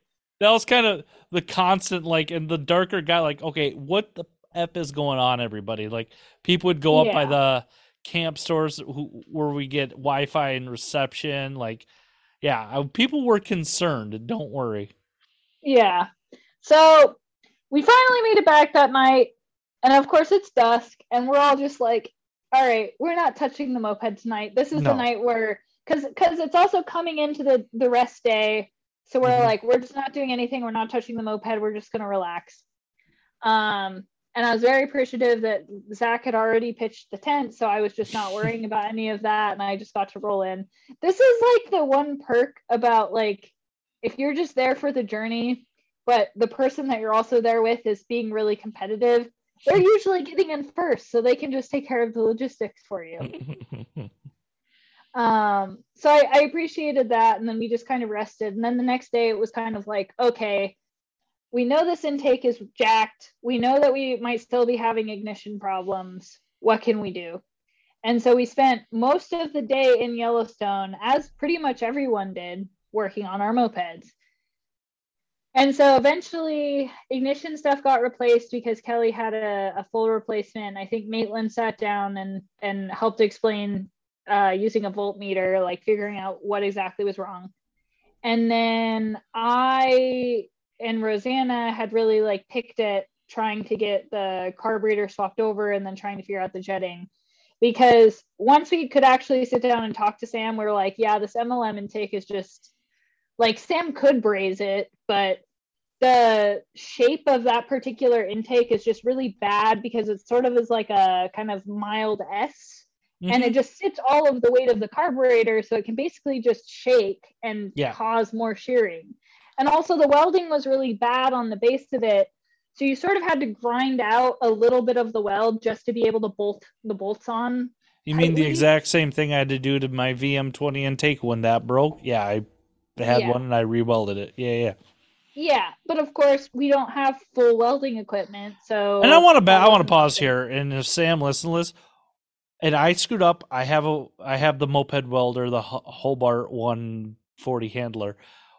that was kind of the constant like and the darker guy like okay what the f is going on everybody like people would go up by the camp stores who, where we get wi-fi and reception like yeah I- people were concerned don't worry Yeah. So we finally made it back that night. And of course, it's dusk. And we're all just like, all right, we're not touching the moped tonight. This is No. the night where, because because it's also coming into the, the rest day. So we're Mhm. like, we're just not doing anything. We're not touching the moped. We're just going to relax. Um, and I was very appreciative that Zach had already pitched the tent. So I was just not [laughs] worrying about any of that. And I just got to roll in. This is like the one perk about like, if you're just there for the journey, but the person that you're also there with is being really competitive, they're usually getting in first, so they can just take care of the logistics for you. [laughs] Um, so I, I appreciated that, and then we just kind of rested. And then the next day, it was kind of like, okay, we know this intake is jacked. We know that we might still be having ignition problems. What can we do? And so we spent most of the day in Yellowstone, as pretty much everyone did, working on our mopeds. And so eventually, ignition stuff got replaced because Kelly had a, a full replacement. I think Maitland sat down and and helped explain uh, using a voltmeter, like figuring out what exactly was wrong. And then I and Rosanna had really like picked at trying to get the carburetor swapped over and then trying to figure out the jetting. Because once we could actually sit down and talk to Sam, we were like, yeah, this MLM intake is just like Sam could braze it, but the shape of that particular intake is just really bad because it sort of is like a kind of mild S and it mm-hmm. just sits all of the weight of the carburetor so it can basically just shake and Yeah. cause more shearing and also the welding was really bad on the base of it so you sort of had to grind out a little bit of the weld just to be able to bolt the bolts on You mean the exact same thing I had to do to my VM20 intake when that broke? Yeah, I had Yeah. one and I rewelded it. Yeah, yeah. yeah but of course we don't have full welding equipment so And I want to ba- I want to pause here and if Sam listen to this and I screwed up. I have a I have the moped welder, the Hobart 140 handler.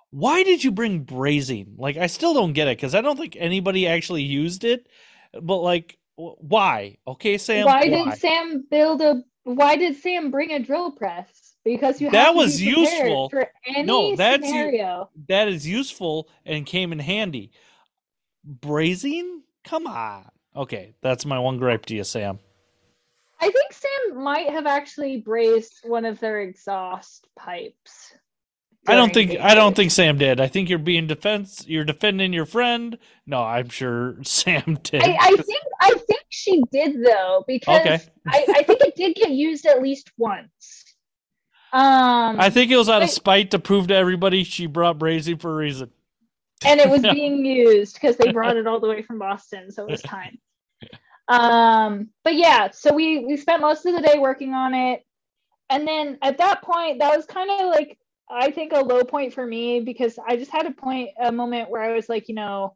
Why did you bring brazing? Like I still don't get it cuz I don't think anybody actually used it. But like why? Okay, Sam. why did Sam build a? Why did Sam bring a drill press? Because you have That to was be useful. for any No, that's scenario. that is useful and came in handy. Brazing? Come on. Okay, that's my one gripe to you, Sam. I think Sam might have actually brazed one of their exhaust pipes. I don't think I don't think Sam did. I think you're being defense. You're defending your friend. No, I'm sure [laughs] Sam did. I, I think I think she did though because Okay. I, I think it did get used at least once. Um, I think it was out of spite to prove to everybody she brought Brazy for a reason. and it was [laughs] being used because they brought it all the way from Boston, so it was time. Um, but yeah, so we we spent most of the day working on it, and then at that point, that was kind of like I think a low point for me because I just had a point a moment where I was like, you know,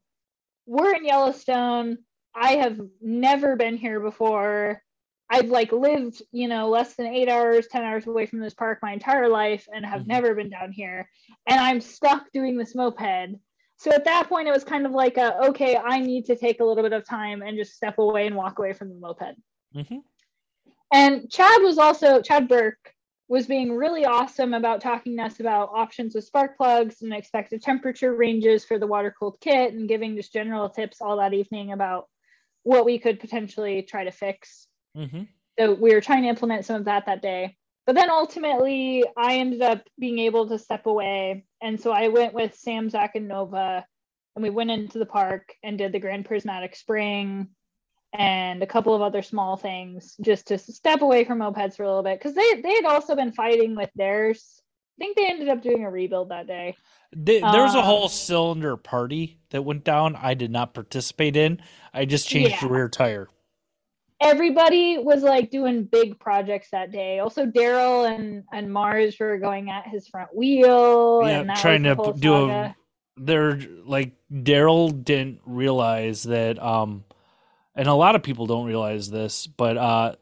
we're in Yellowstone. I have never been here before. I've like lived, you know, less than eight hours, 10 hours away from this park my entire life and have Mhm. never been down here. And I'm stuck doing this moped. So at that point, it was kind of like, a, okay, I need to take a little bit of time and just step away and walk away from the moped. hmm And Chad was also, Chad Burke was being really awesome about talking to us about options with spark plugs and expected temperature ranges for the water cooled kit and giving just general tips all that evening about what we could potentially try to fix. Hmm So we were trying to implement some of that that day. But then ultimately, I ended up being able to step away. And so I went with Sam, Zach, and Nova, and we went into the park and did the Grand Prismatic Spring and a couple of other small things just to step away from mopeds for a little bit because they, they had also been fighting with theirs. I think they ended up doing a rebuild that day. There was a Um, whole cylinder party that went down. I did not participate in. I just changed the rear tire. Everybody was like doing big projects that day. Also, Daryl and and Mars were going at his front wheel Yeah, and that trying to the whole p- do a they're like Daryl didn't realize that um and a lot of people don't realize this, but uh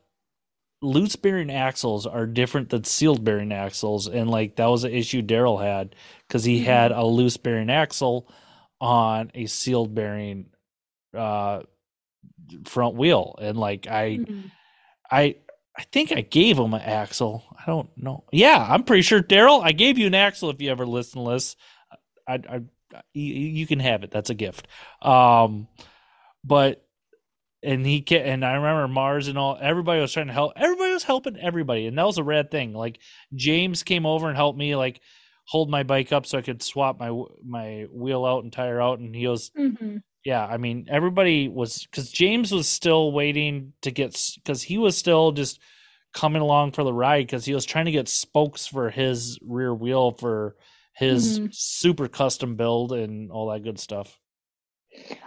loose bearing axles are different than sealed bearing axles and like that was an issue Daryl had cuz he Mhm. had a loose bearing axle on a sealed bearing uh front wheel and like I Mhm. I I think I gave him an axle. I don't know. Yeah, I'm pretty sure Daryl, I gave you an axle if you ever listen to this. I, I you, you can have it. That's a gift. Um but and he can and I remember Mars and all everybody was trying to help everybody was helping everybody and that was a rad thing. Like James came over and helped me like hold my bike up so I could swap my my wheel out and tire out and he was Mhm. Yeah, I mean, everybody was because James was still waiting to get because he was still just coming along for the ride because he was trying to get spokes for his rear wheel for his Mhm. super custom build and all that good stuff.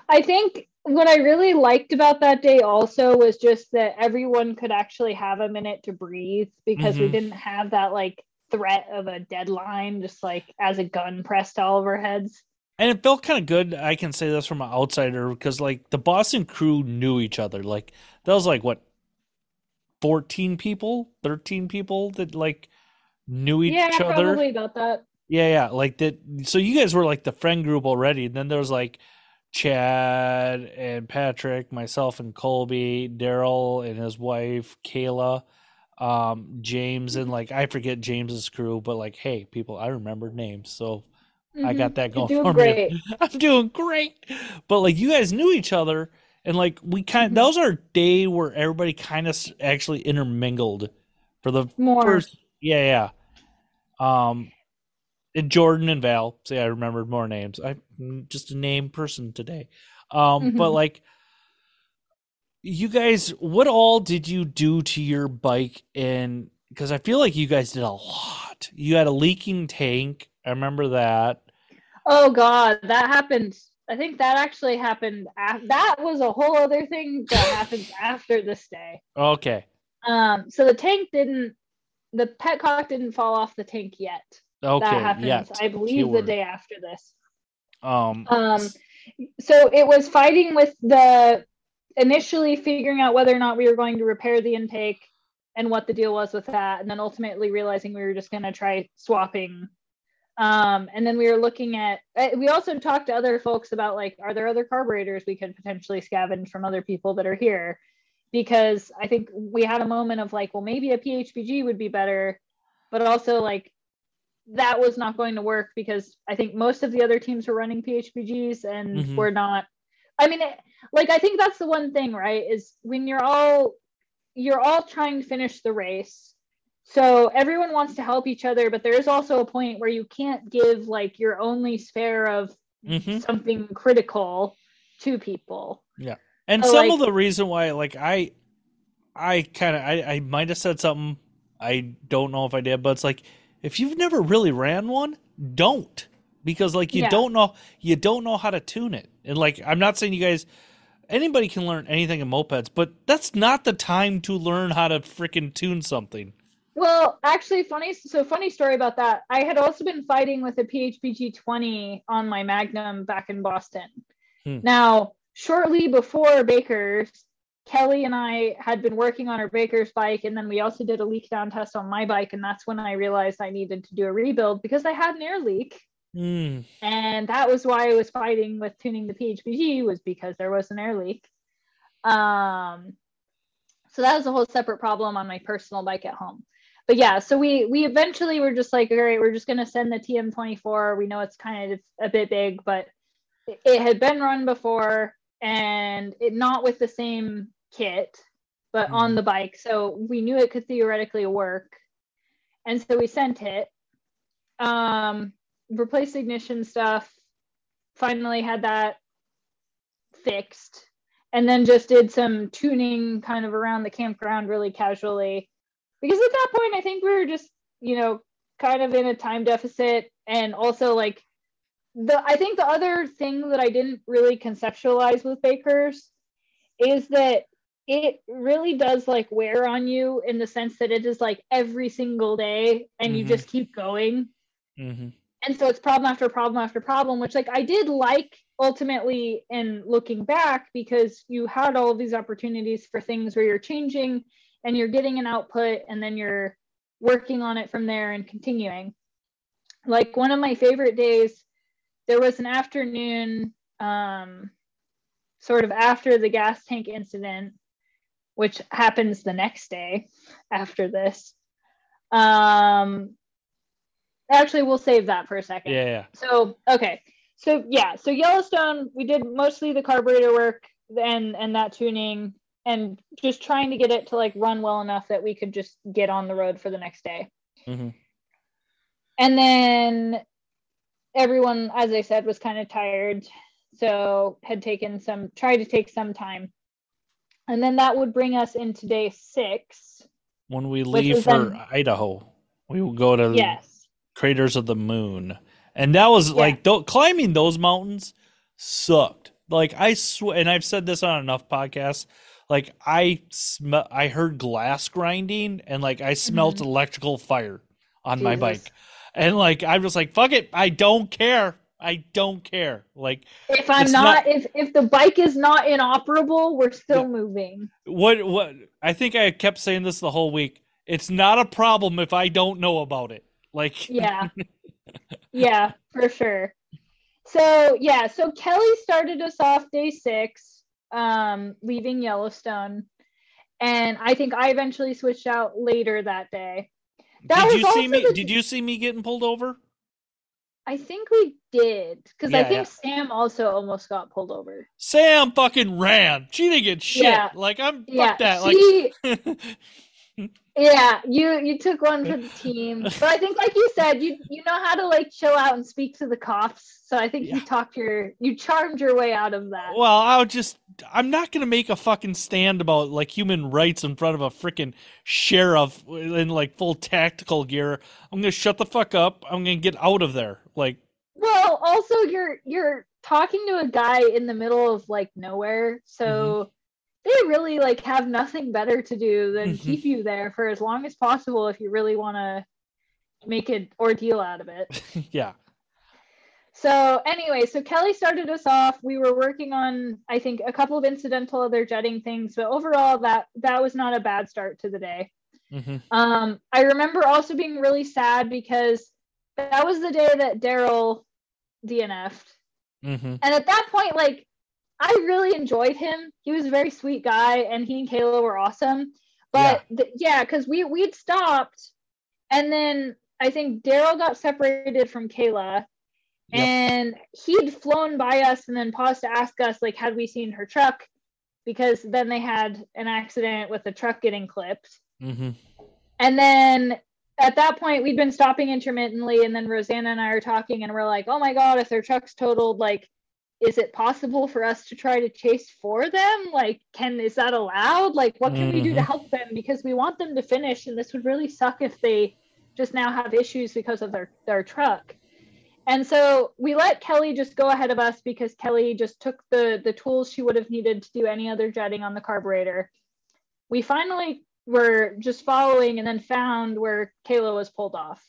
I think what I really liked about that day also was just that everyone could actually have a minute to breathe because we Mhm. didn't have that like threat of a deadline just like as a gun pressed to all of our heads. And it felt kind of good. I can say this from an outsider because like the Boston crew knew each other. Like that was like what, fourteen people, thirteen people that like knew each yeah, other. probably about that. Yeah, yeah, like that. So you guys were like the friend group already. And then there was like Chad and Patrick, myself and Colby, Daryl and his wife Kayla, um, James and like I forget James's crew, but like, hey, people, I remembered names, so I Mhm. got that You're going for great. me. [laughs] I'm doing great. But like, you guys knew each other, and like we kind, Mhm. that was our day where everybody kind of actually intermingled for the More. first yeah yeah um and jordan and val see i remembered more names i'm just a name person today um but Mhm. like you guys what all did you do to your bike and because i feel like you guys did a lot you had a leaking tank i remember that Oh God, that happened. I think that actually happened. Af- that was a whole other thing that happens after this day. okay Um, so the tank didn't, the petcock didn't fall off the tank yet. okay that happens, yet. I believe, Keyword. the day after this. um Um, so it was fighting with the initially figuring out whether or not we were going to repair the intake and what the deal was with that, and then ultimately realizing we were just going to try swapping. Um, and then we were looking at. uh, We also talked to other folks about like, are there other carburetors we could potentially scavenge from other people that are here? Because I think we had a moment of like, well, maybe a PHBG would be better, but also like that was not going to work because I think most of the other teams were running PHBGs and Mhm. we're not. I mean, it, like I think that's the one thing, right? Is when you're all you're all trying to finish the race. So everyone wants to help each other, but there is also a point where you can't give like your only spare of mhm. something critical to people. Yeah. And So, some like- of the reason why, like I, I kind of, I, I might have said something. I don't know if I did, but it's like if you've never really ran one, don't because like you Yeah. don't know, you don't know how to tune it. And like I'm not saying you guys, anybody can learn anything in mopeds, but that's not the time to learn how to freaking tune something. Well, actually, funny. So funny story about that. I had also been fighting with a PHBG 20 on my Magnum back in Boston. Hmm. Now, shortly before Baker's, Kelly and I had been working on our Baker's bike, and then we also did a leak down test on my bike, and that's when I realized I needed to do a rebuild because I had an air leak, Mm, and that was why I was fighting with tuning the PHBG was because there was an air leak. Um, so that was a whole separate problem on my personal bike at home. But yeah, so we we eventually were just like, all right, we're just gonna send the TM24. We know it's kind of a bit big, but it, had been run before and it not with the same kit, but on Mhm. the bike. So we knew it could theoretically work. And so we sent it. Um, replaced ignition stuff, finally had that fixed, and then just did some tuning kind of around the campground really casually. Because at that point, I think we were just, you know, kind of in a time deficit. And also, like, the I think the other thing that I didn't really conceptualize with Bakers is that it really does like wear on you in the sense that it is like every single day and you Mhm. just keep going hmm and so it's problem after problem after problem which like i did like ultimately in looking back because you had all of these opportunities for things where you're changing and you're getting an output and then you're working on it from there and continuing like one of my favorite days there was an afternoon, um, sort of after the gas tank incident, which happens the next day after this. Um, actually, we'll save that for a second. Yeah, yeah. So okay, so yeah, so Yellowstone, we did mostly the carburetor work and and that tuning and just trying to get it to like run well enough that we could just get on the road for the next day. Mhm. And then everyone, as I said, was kind of tired, so had taken some tried to take some time. And then that would bring us into day six. When we leave for then- Idaho, we will go to Yes. craters of the moon, and that was Yeah. like th- climbing those mountains sucked. Like I swear, and I've said this on enough podcasts. Like I sm- I heard glass grinding, and like I smelt mm-hmm. electrical fire on my bike, and like I'm just like fuck it, I don't care. I don't care. Like If I'm not, not- if if the bike is not inoperable, we're still Yeah. moving. what what I think I kept saying this the whole week. It's not a problem if I don't know about it. Like [laughs] Yeah. yeah, for sure. So yeah, so Kelly started us off day six, um, leaving Yellowstone. And I think I eventually switched out later that day. That did was you see me? the- Did you see me getting pulled over? I think we did. Because I think yeah. Sam also almost got pulled over. Sam fucking ran. She didn't get shit. Yeah. Like I'm Yeah. fuck that. she, Like [laughs] yeah, you you took one for the [laughs] team. But I think like you said, you you know how to like chill out and speak to the cops. So I think Yeah. you talked your you charmed your way out of that. well, I'll just I'm not gonna make a fucking stand about like human rights in front of a freaking sheriff in like full tactical gear. I'm gonna shut the fuck up. I'm gonna get out of there. Like Well, also you're you're talking to a guy in the middle of like nowhere, so mm-hmm. They really like have nothing better to do than Mhm. keep you there for as long as possible if you really want to make an ordeal out of it. [laughs] yeah. So anyway, so Kelly started us off. We were working on I think a couple of incidental other jetting things, but overall that that was not a bad start to the day. hmm Um, I remember also being really sad because that was the day that Daryl DNF'd. hmm And at that point, like, I really enjoyed him. He was a very sweet guy, and he and Kayla were awesome. But th- yeah, because we we'd stopped, and then I think Daryl got separated from Kayla, Yep. and he'd flown by us and then paused to ask us like, had we seen her truck? Because then they had an accident with the truck getting clipped. hmm And then at that point, we'd been stopping intermittently, and then Rosanna and I are talking, and we're like, "Oh my god, if their truck's totaled, like, is it possible for us to try to chase for them? Like, can is that allowed? Like, what can we do to Mhm. help them? Because we want them to finish, and this would really suck if they just now have issues because of their their truck." And so we let Kelly just go ahead of us because Kelly just took the the tools she would have needed to do any other jetting on the carburetor. We finally were just following and then found where Kayla was pulled off.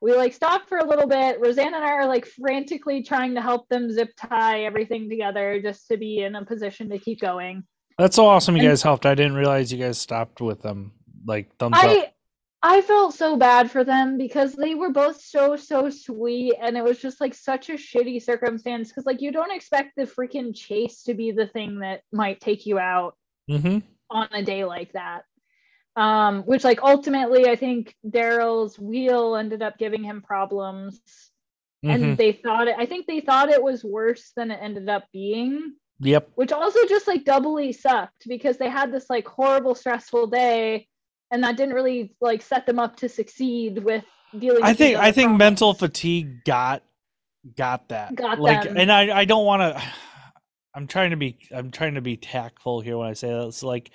We like stopped for a little bit. Rosanna and I are like frantically trying to help them zip tie everything together just to be in a position to keep going. That's so awesome. You And- guys helped. I didn't realize you guys stopped with them. Like thumbs up. I I felt so bad for them because they were both so so sweet and it was just like such a shitty circumstance because like you don't expect the freaking chase to be the thing that might take you out hmm on a day like that. Um, which like ultimately I think Daryl's wheel ended up giving him problems hmm and they thought it I think they thought it was worse than it ended up being, Yep. which also just like doubly sucked because they had this like horrible stressful day and that didn't really like set them up to succeed with dealing I with think I other think problems. mental fatigue got got that. Got like them. and I I don't want to [sighs] I'm trying to be I'm trying to be tactful here when I say that. It's like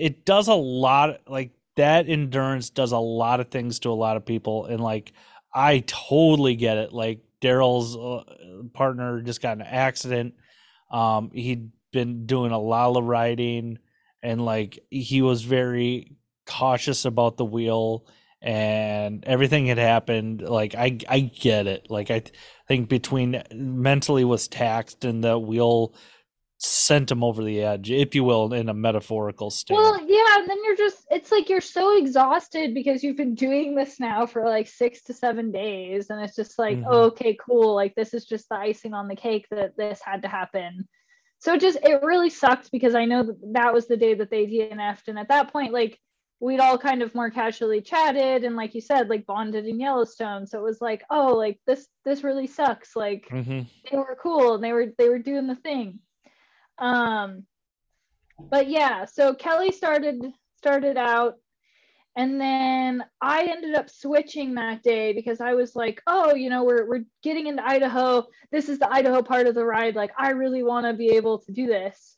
it does a lot like that endurance does a lot of things to a lot of people and like I totally get it. Like Daryl's uh, partner just got an accident. Um he'd been doing a lot of riding and like he was very cautious about the wheel and everything had happened like i i get it like i th- think between mentally was taxed and the wheel sent them over the edge, if you will, in a metaphorical state. Well, yeah, and then you're just it's like you're so exhausted because you've been doing this now for like 6 to 7 days and it's just like, Mhm. oh, okay, cool, like this is just the icing on the cake that this had to happen. So it just it really sucked because I know that, that was the day that they DNF'd and at that point like we'd all kind of more casually chatted and like you said like bonded in Yellowstone. So it was like, oh, like this this really sucks. Like Mhm. they were cool and they were they were doing the thing um but yeah so kelly started started out and then i ended up switching that day because i was like oh you know we're, we're getting into idaho. This is the idaho part of the ride. Like i really want to be able to do this.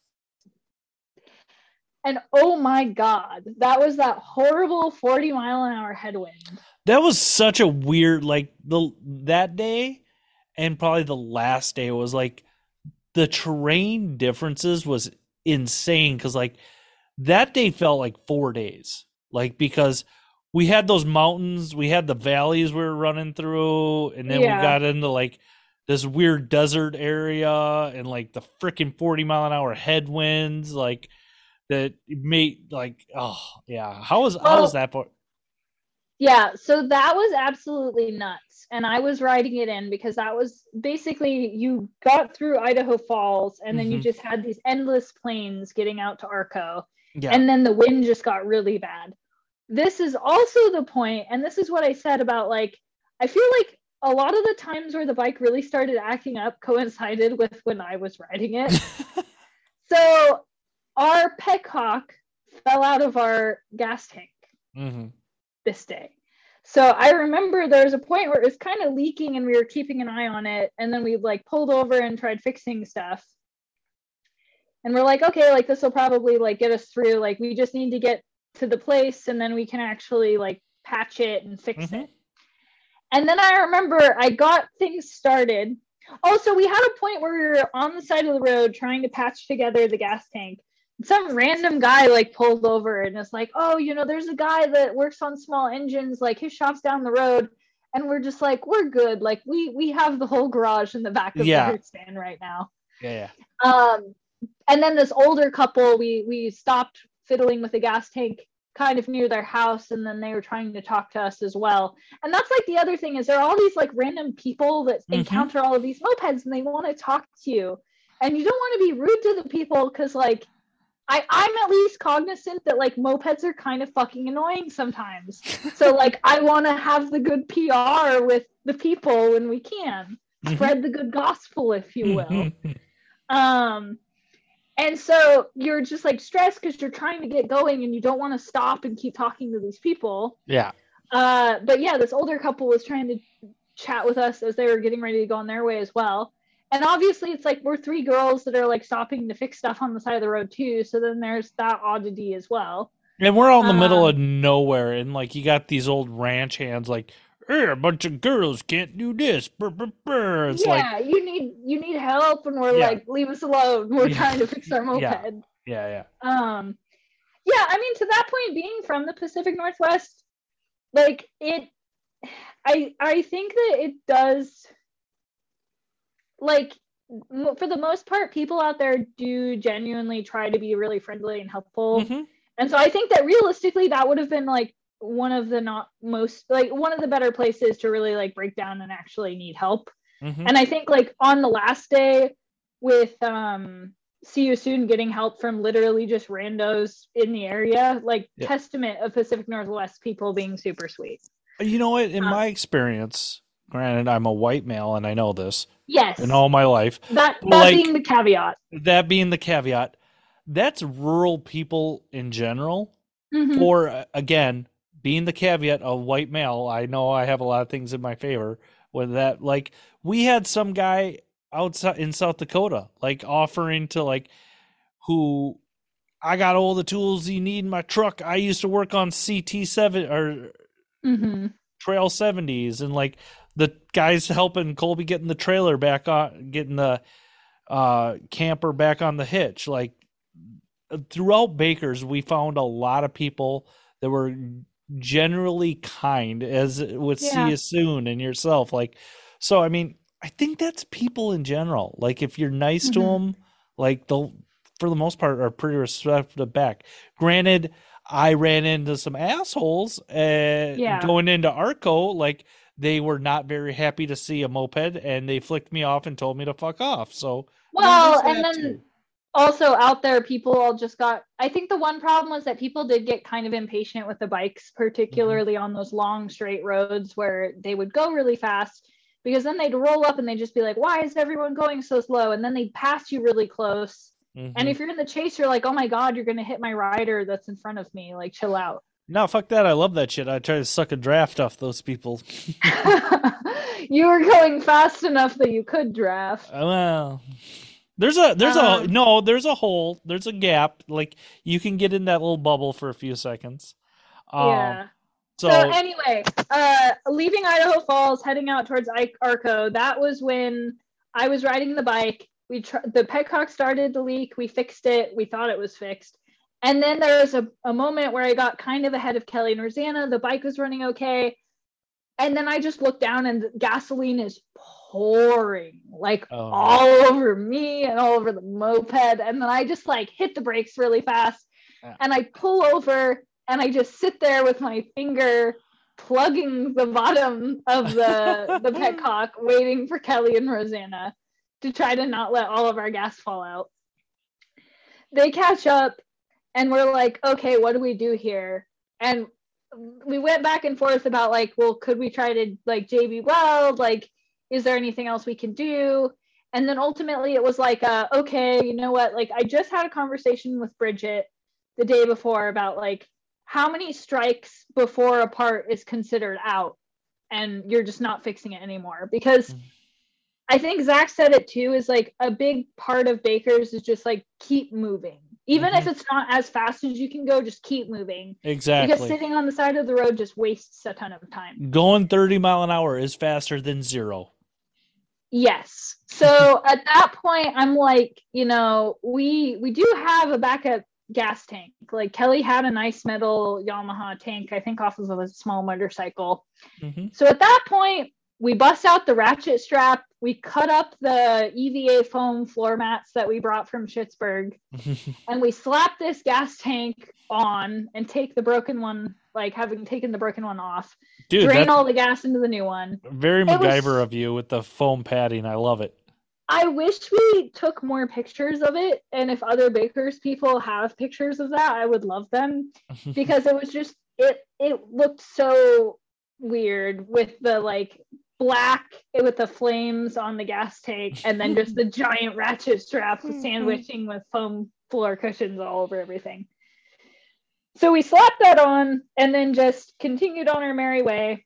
And oh my god that was that horrible 40 mile an hour headwind. That was such a weird like the that day and probably the last day was like the terrain differences was insane cuz like that day felt like 4 days. Like because we had those mountains, we had the valleys we were running through and then Yeah. we got into like this weird desert area and like the freaking 40 mile an hour headwinds like that made like oh yeah how was how was that part Yeah, so that was absolutely nuts. And I was writing it in because that was basically you got through Idaho Falls and then you Mhm. just had these endless plains getting out to Arco. yeah And then the wind just got really bad. This is also the point, and this is what I said about like, I feel like a lot of the times where the bike really started acting up coincided with when I was riding it. [laughs] so our Petcock fell out of our gas tank hmm this day. So I remember there was a point where it was kind of leaking and we were keeping an eye on it. And then we like pulled over and tried fixing stuff. And we're like, okay, like this will probably like get us through. Like we just need to get to the place and then we can actually like patch it and fix Mhm. it. And then I remember I got things started. Also, we had a point where we were on the side of the road trying to patch together the gas tank some random guy like pulled over and it's like, oh, you know, there's a guy that works on small engines, like his shop's down the road. And we're just like, we're good. Like we we have the whole garage in the back of Yeah. the Hertz stand right now. yeah Um, and then this older couple, we we stopped fiddling with the gas tank kind of near their house, and then they were trying to talk to us as well. And that's like the other thing is there are all these like random people that Mhm. encounter all of these mopeds, and they want to talk to you, and you don't want to be rude to the people because like. I, I'm at least cognizant that like mopeds are kind of fucking annoying sometimes. [laughs] So like I want to have the good PR with the people when we can Mhm. spread the good gospel, if you will. Mhm. Um, and so you're just like stressed because you're trying to get going and you don't want to stop and keep talking to these people. yeah Uh, but yeah, this older couple was trying to chat with us as they were getting ready to go on their way as well. And obviously, it's like we're three girls that are like stopping to fix stuff on the side of the road too. So then there's that oddity as well. and we're out in the middle Um, of nowhere and like you got these old ranch hands like hey, a bunch of girls can't do this brr, brr, brr. it's like yeah, you need you need help, and we're Yeah. like, leave us alone. We're Yeah. trying to fix our [laughs] moped. Yeah. yeah yeah um yeah i mean to that point being from the pacific northwest like it i i think that it does like for the most part people out there do genuinely try to be really friendly and helpful Mhm. and so i think that realistically that would have been like one of the not most like one of the better places to really like break down and actually need help Mhm. and I think like on the last day with um see you soon getting help from literally just randos in the area, like Yeah. testament of Pacific Northwest people being super sweet. you know what in Um, my experience granted i'm a white male and i know this Yes. in all my life that that like- being the caveat. that being the caveat that's rural people in general Mhm. or uh, again being the caveat of white male i know i have a lot of things in my favor with that like we had some guy outside in south dakota like offering to like who i got all the tools you need in my truck i used to work on ct7 or Mhm. trail 70s and like the guys helping colby getting the trailer back on getting the uh camper back on the hitch like throughout bakers we found a lot of people that were generally kind as with see you soon and yourself like so i mean i think that's people in general like if you're nice to Mhm. them like the for the most part are pretty respectful back. Granted, I ran into some assholes uh, Yeah. going into Arco, like they were not very happy to see a moped and they flicked me off and told me to fuck off. So Well, and then too. also out there, people all just got. I think the one problem was that people did get kind of impatient with the bikes, particularly on those long straight roads where they would go really fast. Because then they'd roll up and they'd just be like, "Why is everyone going so slow?" And then they'd pass you really close. Mhm. And if you're in the chase, you're like, "Oh my god, you're gonna hit my rider that's in front of me!" Like, chill out. No, fuck that. I love that shit. I try to suck a draft off those people. [laughs] you were going fast enough that you could draft. Uh, Well, there's a there's a Um, no there's a hole there's a gap like you can get in that little bubble for a few seconds. Um, yeah. So, So, anyway, uh, leaving Idaho Falls, heading out towards Arco. That was when I was riding the bike. We tr- the petcock started to leak. We fixed it. We thought it was fixed. And then there was a, a moment where I got kind of ahead of Kelly and Rosanna. The bike was running okay. And then I just looked down and gasoline is pouring like Oh. all over me and all over the moped. And then I just like hit the brakes really fast Yeah. and I pull over and I just sit there with my finger plugging the bottom of the the [laughs] petcock, waiting for Kelly and Rosanna to try to not let all of our gas fall out. They catch up and we're like, okay, what do we do here? And we went back and forth about like, well, could we try to like JB Weld? Like, is there anything else we can do? And then ultimately it was like, uh, okay, you know what? Like, I just had a conversation with Bridget the day before about like how many strikes before a part is considered out and you're just not fixing it anymore because Mhm. i think zach said it too is like a big part of bakers is just like keep moving even if Mhm. it's not as fast as you can go just keep moving exactly. because sitting on the side of the road just wastes a ton of time Going 30 mile an hour is faster than zero. Yes. So [laughs] at that point, I'm like, you know, we we do have a backup gas tank. Like Kelly had a nice metal Yamaha tank, I think off of a small motorcycle. hmm So at that point, we bust out the ratchet strap. We cut up the EVA foam floor mats that we brought from Schittsburg, [laughs] and we slap this gas tank on and take the broken one, like having taken the broken one off, Dude, drain all the gas into the new one. very was- MacGyver of you with the foam padding. I love it. I wish we took more pictures of it. And if other bakers people have pictures of that, I would love them [laughs] because it was just it it looked so weird with the like black with the flames on the gas tank and then just the [laughs] giant ratchet straps sandwiching with foam floor cushions all over everything. So we slapped that on and then just continued on our merry way.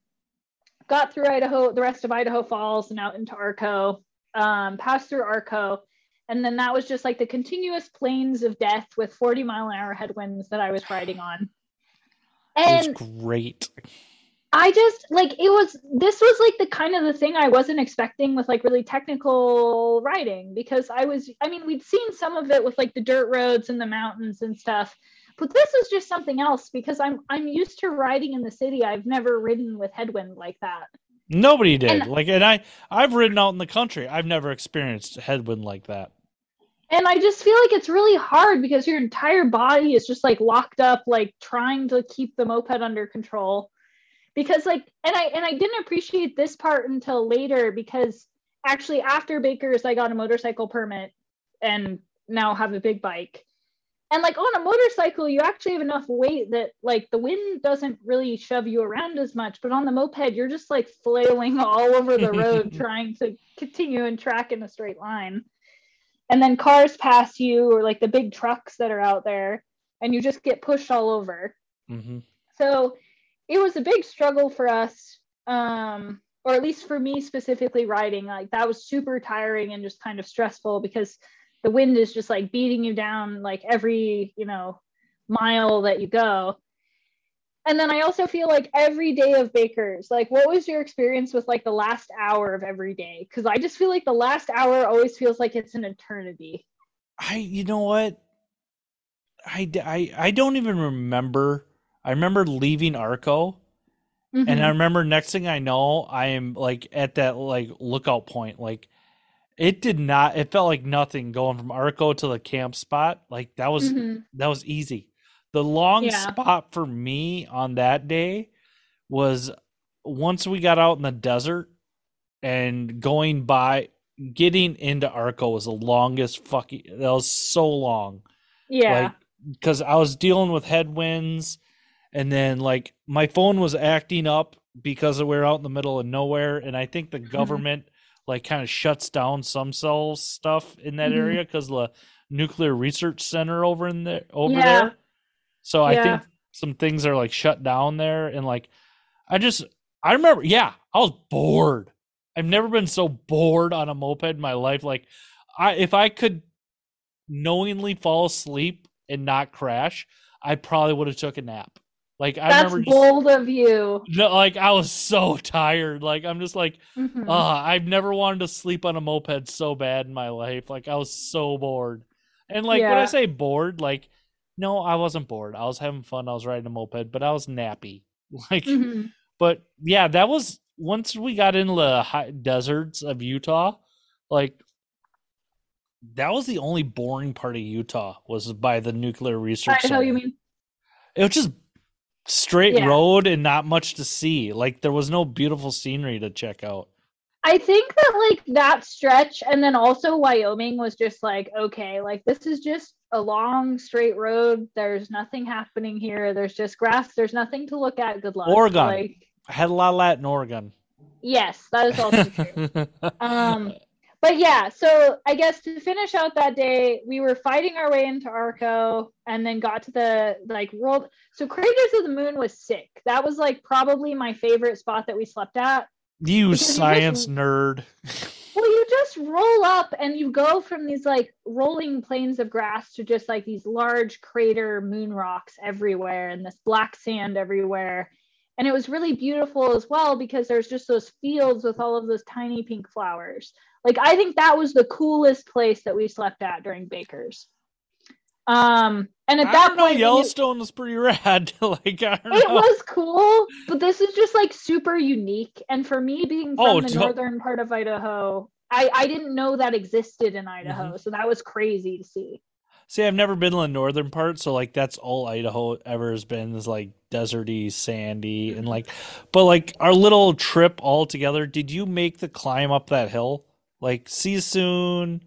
Got through Idaho, the rest of Idaho Falls and out into Arco, um, passed through Arco. And then that was just like the continuous plains of death with 40 mile an hour headwinds that I was riding on. It's And great. I just like it was this was like the kind of the thing I wasn't expecting with like really technical riding because I was I mean we'd seen some of it with like the dirt roads and the mountains and stuff but this was just something else because I'm I'm used to riding in the city I've never ridden with headwind like that Nobody did. And- like, and I, I've ridden out in the country. I've never experienced headwind like that. and I just feel like it's really hard because your entire body is just like locked up like trying to keep the moped under control because like and I and I didn't appreciate this part until later because actually after Baker's I got a motorcycle permit and now have a big bike. And like on a motorcycle you actually have enough weight that like the wind doesn't really shove you around as much but on the moped you're just like flailing [laughs] all over the road [laughs] trying to continue and track in a straight line. And then cars pass you or like the big trucks that are out there and you just get pushed all over hmm so it was a big struggle for us um or at least for me specifically riding like that was super tiring and just kind of stressful because the wind is just like beating you down like every you know mile that you go and then i also feel like every day of bakers like what was your experience with like the last hour of every day because i just feel like the last hour always feels like it's an eternity I, you know what? I, I i don't even remember. I remember leaving Arco, and Mhm. I remember next thing I know, I am like at that like lookout point, like, It did not. It felt like nothing going from Arco to the camp spot. Like that was Mhm. that was easy. The long Yeah. spot for me on that day was once we got out in the desert and going by getting into Arco was the longest fucking that was so long. Yeah. Like because I was dealing with headwinds and then like my phone was acting up because we were out in the middle of nowhere and I think the Mm-hmm. [laughs] government like kind of shuts down some cells stuff in that Mhm. area because the nuclear research center over in there over Yeah. there. So I Yeah. think some things are like shut down there and like I just I remember yeah, I was bored. I've never been so bored on a moped in my life. Like I if I could knowingly fall asleep and not crash, I probably would have took a nap. Like I That's remember just, bold of you. no, like I was so [laughs] tired. Like I'm just like, uh, I've never wanted to sleep on a moped so bad in my life. Like I was so bored. And like when I say bored, like no, I wasn't bored. I was having fun. I was riding a moped, but I was nappy. [laughs] Like Mhm. but yeah, that was once we got into the high deserts of Utah, like that was the only boring part of Utah was by the nuclear research. I know you mean. It was just straight Yeah. road and not much to see. Like there was no beautiful scenery to check out. I think that like that stretch and then also Wyoming was just like, okay, like this is just a long straight road. There's nothing happening here. There's just grass. There's nothing to look at. Good luck. Oregon. Like I had a lot of that in Oregon. yes, that is also true. [laughs] um but yeah so i guess to finish out that day we were fighting our way into arco and then got to the like world. So craters of the moon was sick. That was like probably my favorite spot that we slept at. You Because you just- science nerd. [laughs] well you just roll up and you go from these like rolling plains of grass to just like these large crater moon rocks everywhere and this black sand everywhere. And it was really beautiful as well because there's just those fields with all of those tiny pink flowers like i think that was the coolest place that we slept at during bakers um and at I that know, point we- Yellowstone was pretty rad. [laughs] like I don't it know. was cool, but this is just like super unique. And for me, being from Oh, the to- northern part of Idaho, I I didn't know that existed in Mm-hmm. Idaho, so that was crazy to see. See, I've never been to the northern part, so like that's all Idaho ever has been is like deserty, sandy, and like but like our little trip all together, did you make the climb up that hill? Like see you soon.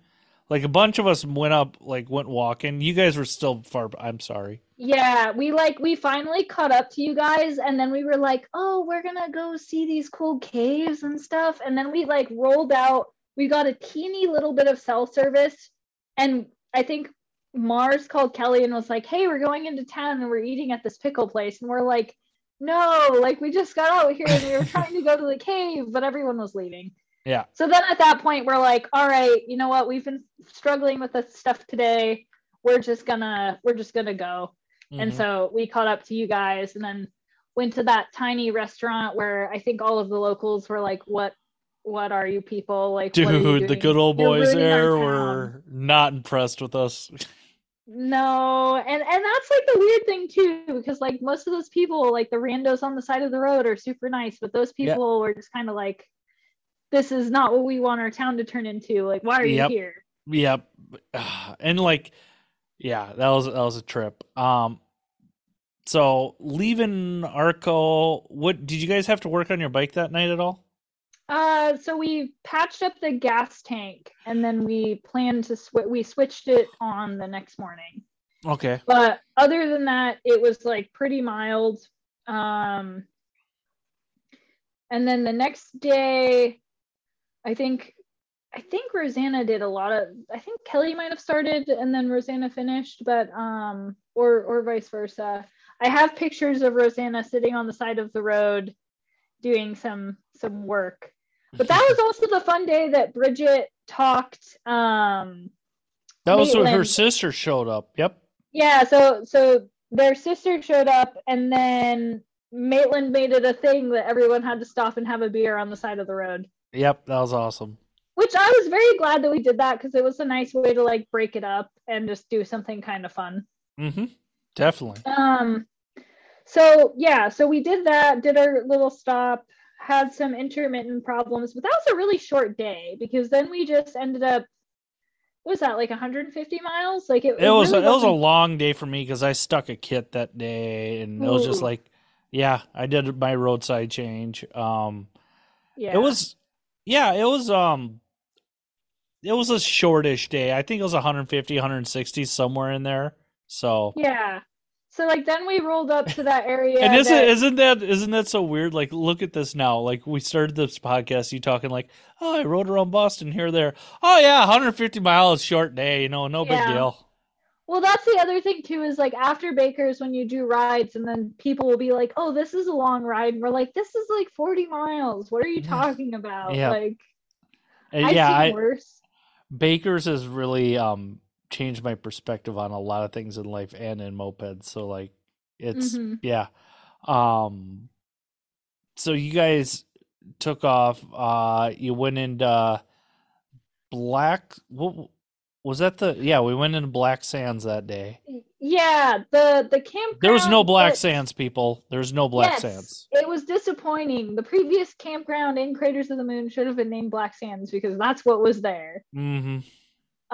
Like a bunch of us went up, like went walking. You guys were still far I'm sorry. Yeah, we like we finally caught up to you guys, and then we were like, oh, we're gonna go see these cool caves and stuff. And then we like rolled out. We got a teeny little bit of cell service, and I think Mars called Kelly and was like, hey, we're going into town and we're eating at this pickle place, and we're like, no, like we just got out here and we were [laughs] trying to go to the cave, but everyone was leaving. Yeah. So then at that point, we're like, all right, you know what? We've been struggling with this stuff today. We're just gonna we're just gonna go. And Mhm. so we caught up to you guys and then went to that tiny restaurant where I think all of the locals were like, What what are you people? Like what are you Dude, the good old boys there were not impressed with us. No, and and that's like the weird thing too, because like most of those people, like the randos on the side of the road, are super nice, but those Yeah. people were just kind of like, "This is not what we want our town to turn into. Like, why are Yep. you here?" Yep. [sighs] And like yeah, that was that was a trip. Um so leaving Arco, what did you guys have to work on your bike that night at all? Uh, so we patched up the gas tank, and then we planned to sw- we switched it on the next morning. Okay. But other than that, it was like pretty mild. Um, and then the next day, I think I think Rosanna did a lot of I think Kelly might have started and then Rosanna finished, but um or or vice versa. I have pictures of Rosanna sitting on the side of the road doing some some work. But that was [laughs] also the fun day that Bridget talked um That was when her sister showed up. Yep. yeah, so so their sister showed up and then Maitland made it a thing that everyone had to stop and have a beer on the side of the road. Yep, that was awesome. Which I was very glad that we did that because it was a nice way to like break it up and just do something kind of fun. Mm-hmm. Definitely. Um so yeah, so we did that, did our little stop, had some intermittent problems, but that was a really short day because then we just ended up was that like 150 miles? Like it, It was really it was a long day for me because I stuck a kit that day, and it was just like, yeah, I did my roadside change. Um, yeah. it was, yeah, it was um, it was a shortish day. I think it was 150, 160 somewhere in there. So, yeah. So like then we rolled up to that [laughs] area. and isn't that- isn't that isn't that so weird? Like, look at this now. Like, we started this podcast, you talking like, oh, I rode around Boston here, there. Oh yeah, 150 miles, short day. You know, no big deal. Well, that's the other thing too is like after Baker's when you do rides and then people will be like, "Oh, this is a long ride." And we're like, "This is like 40 miles. What are you talking about?" Yeah. Like I've yeah, I, worse. Baker's has really um changed my perspective on a lot of things in life and in mopeds. So like it's Mhm. yeah. Um so you guys took off uh you went into black what was that the yeah, we went into Black Sands that day. Yeah, the the campground. There was no Black that- Sands people. There's no Black Yes, Sands. It was disappointing. The previous campground in Craters of the Moon should have been named Black Sands because that's what was there. mm-hmm.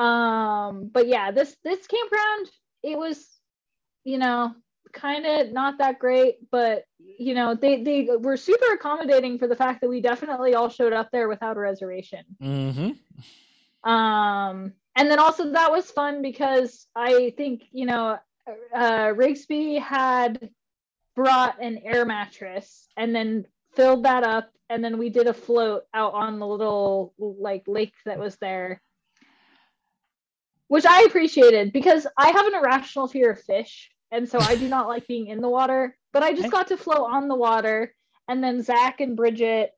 Um, but yeah, this this campground, it was, you know, kind of not that great, but you know, they they were super accommodating for the fact that we definitely all showed up there without a reservation. mm-hmm. Um, and then also that was fun because I think you know, uh, Rigsby had brought an air mattress and then filled that up, and then we did a float out on the little like lake that was there, which I appreciated because I have an irrational fear of fish, and so I do not like being in the water. But I just [laughs] got to float on the water, and then Zach and Bridget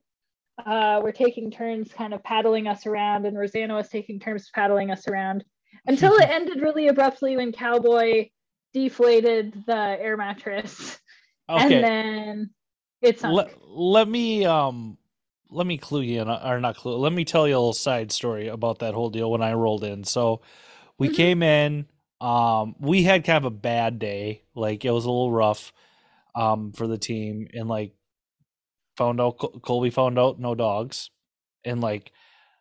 uh, were taking turns kind of paddling us around, and Rosanna was taking turns paddling us around until it [laughs] ended really abruptly when Cowboy deflated the air mattress, Okay. and then it's let, let me um let me clue you in or not clue let me tell you a little side story about that whole deal when i rolled in so we Mhm. came in um we had kind of a bad day like it was a little rough um for the team and like found out colby found out no dogs. And like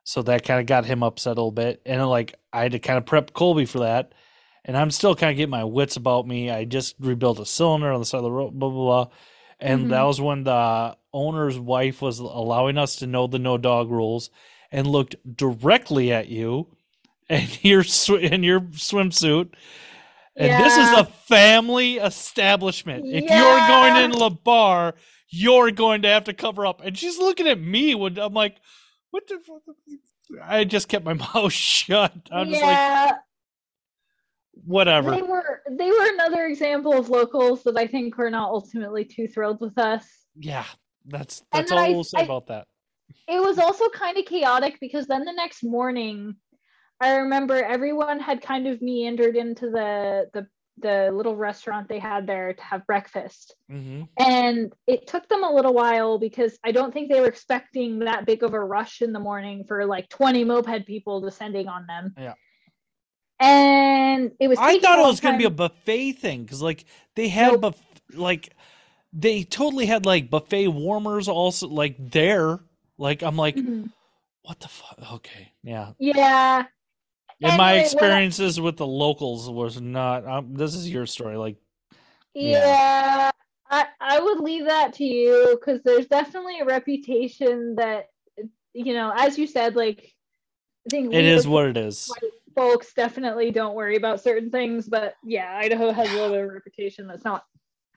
so that kind of got him upset a little bit. And like i had to kind of prep colby for that. And i'm still kind of getting my wits about me. I just rebuilt a cylinder on the side of the road blah blah blah. And Mhm. that was when the owner's wife was allowing us to know the no dog rules and looked directly at you and [laughs] your sw- in your swimsuit. And this is a family establishment. If you're going in la bar you're going to have to cover up. And she's looking at me when i'm like what the fuck? I just kept my [laughs] mouth shut. I'm just like whatever. They were they were another example of locals that I think were not ultimately too thrilled with us. yeah that's that's all I- we'll say I- about that. It was also kind of chaotic because then the next morning i remember everyone had kind of meandered into the the the little restaurant they had there to have breakfast hmm and it took them a little while because i don't think they were expecting that big of a rush in the morning for like 20 moped people descending on them Yeah. and it was I thought it was going to be a buffet thing because, like, they had Nope. buff- like they totally had like buffet warmers also like there. Like, I'm like, Mhm. what the fuck? Okay, yeah. yeah And my when I- experiences with the locals was not. Um, this is your story. Like, Yeah. Yeah, I I would leave that to you because there's definitely a reputation that you know, as you said, like I think it is what it is. folks definitely don't worry about certain things, but yeah, Idaho has a little bit of a reputation that's not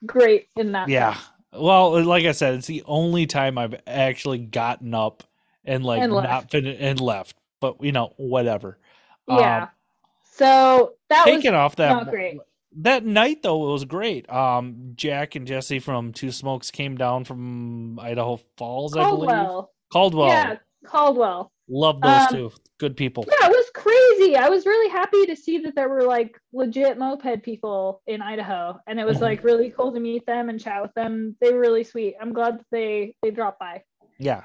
great in that. Yeah. sense. Well, like I said, it's the only time I've actually gotten up and like And not left. fin- and left. But you know, whatever. Yeah. Um, so that was taking off that not great. that night though it was great um jack and jesse from two smokes came down from idaho falls i believe Caldwell. caldwell Yeah, Caldwell. love those Um, two good people Yeah, it was crazy. I was really happy to see that there were like legit moped people in Idaho, and it was Mhm. like really cool to meet them and chat with them. They were really sweet. I'm glad that they they dropped by yeah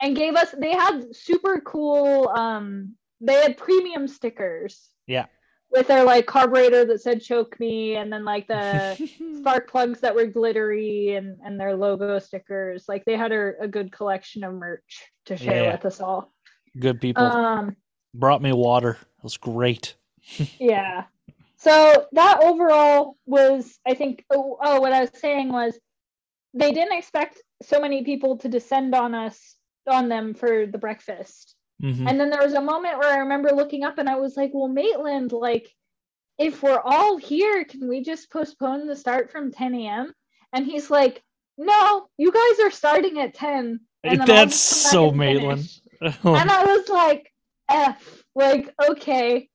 and gave us. They had super cool. Um, they had premium stickers. Yeah. with their like carburetor that said choke me and then like the [laughs] spark plugs that were glittery and and their logo stickers like they had a, a good collection of merch to share Yeah. with us all Good people um brought me water. It was great. [laughs] yeah so that overall was i think oh, oh what i was saying was they didn't expect so many people to descend on us on them for the breakfast Mhm. And then there was a moment where I remember looking up and I was like, well, Maitland, like, if we're all here, can we just postpone the start from 10 a.m.? And he's like, no, you guys are starting at 10. And That's just come back so and Maitland. [laughs] And I was like, F, like, okay.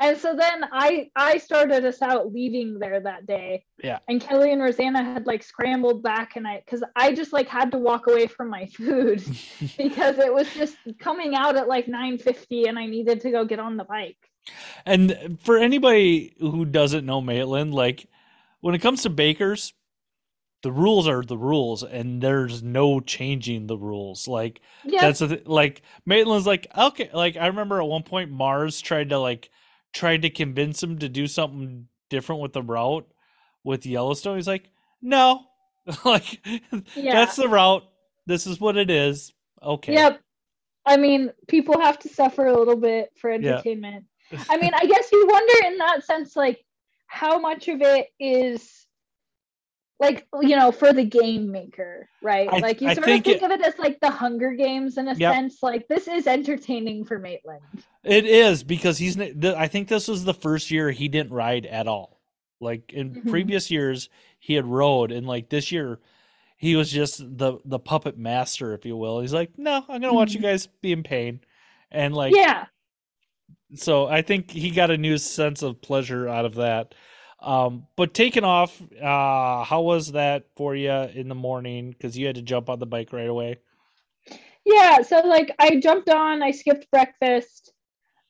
And so then I I started us out leaving there that day. Yeah. And Kelly and Rosanna had like scrambled back and I because I just like had to walk away from my food [laughs] because it was just coming out at like 9:50 and I needed to go get on the bike. And for anybody who doesn't know Maitland, like when it comes to bakers, the rules are the rules, and there's no changing the rules. Like Yeah. that's th- like Maitland's like okay. Like I remember at one point Mars tried to like tried to convince him to do something different with the route with Yellowstone. He's like, no, [laughs] like Yeah. that's the route. This is what it is. Okay. Yep. I mean, people have to suffer a little bit for Yeah. entertainment. [laughs] I mean, I guess you wonder in that sense, like, how much of it is like, you know, for the game maker, right? I- like, you sort think of think it- of it as like the Hunger Games in a Yep. sense. Like, this is entertaining for Maitland. It is because he's. I think this was the first year he didn't ride at all. Like in Mhm. previous years, he had rode, and like this year, he was just the the puppet master, if you will. He's like, no, I'm gonna watch you guys be in pain, and like, yeah. so I think he got a new sense of pleasure out of that. Um, but taking off, uh, how was that for you in the morning? Because you had to jump on the bike right away. Yeah, so like I jumped on, I skipped breakfast.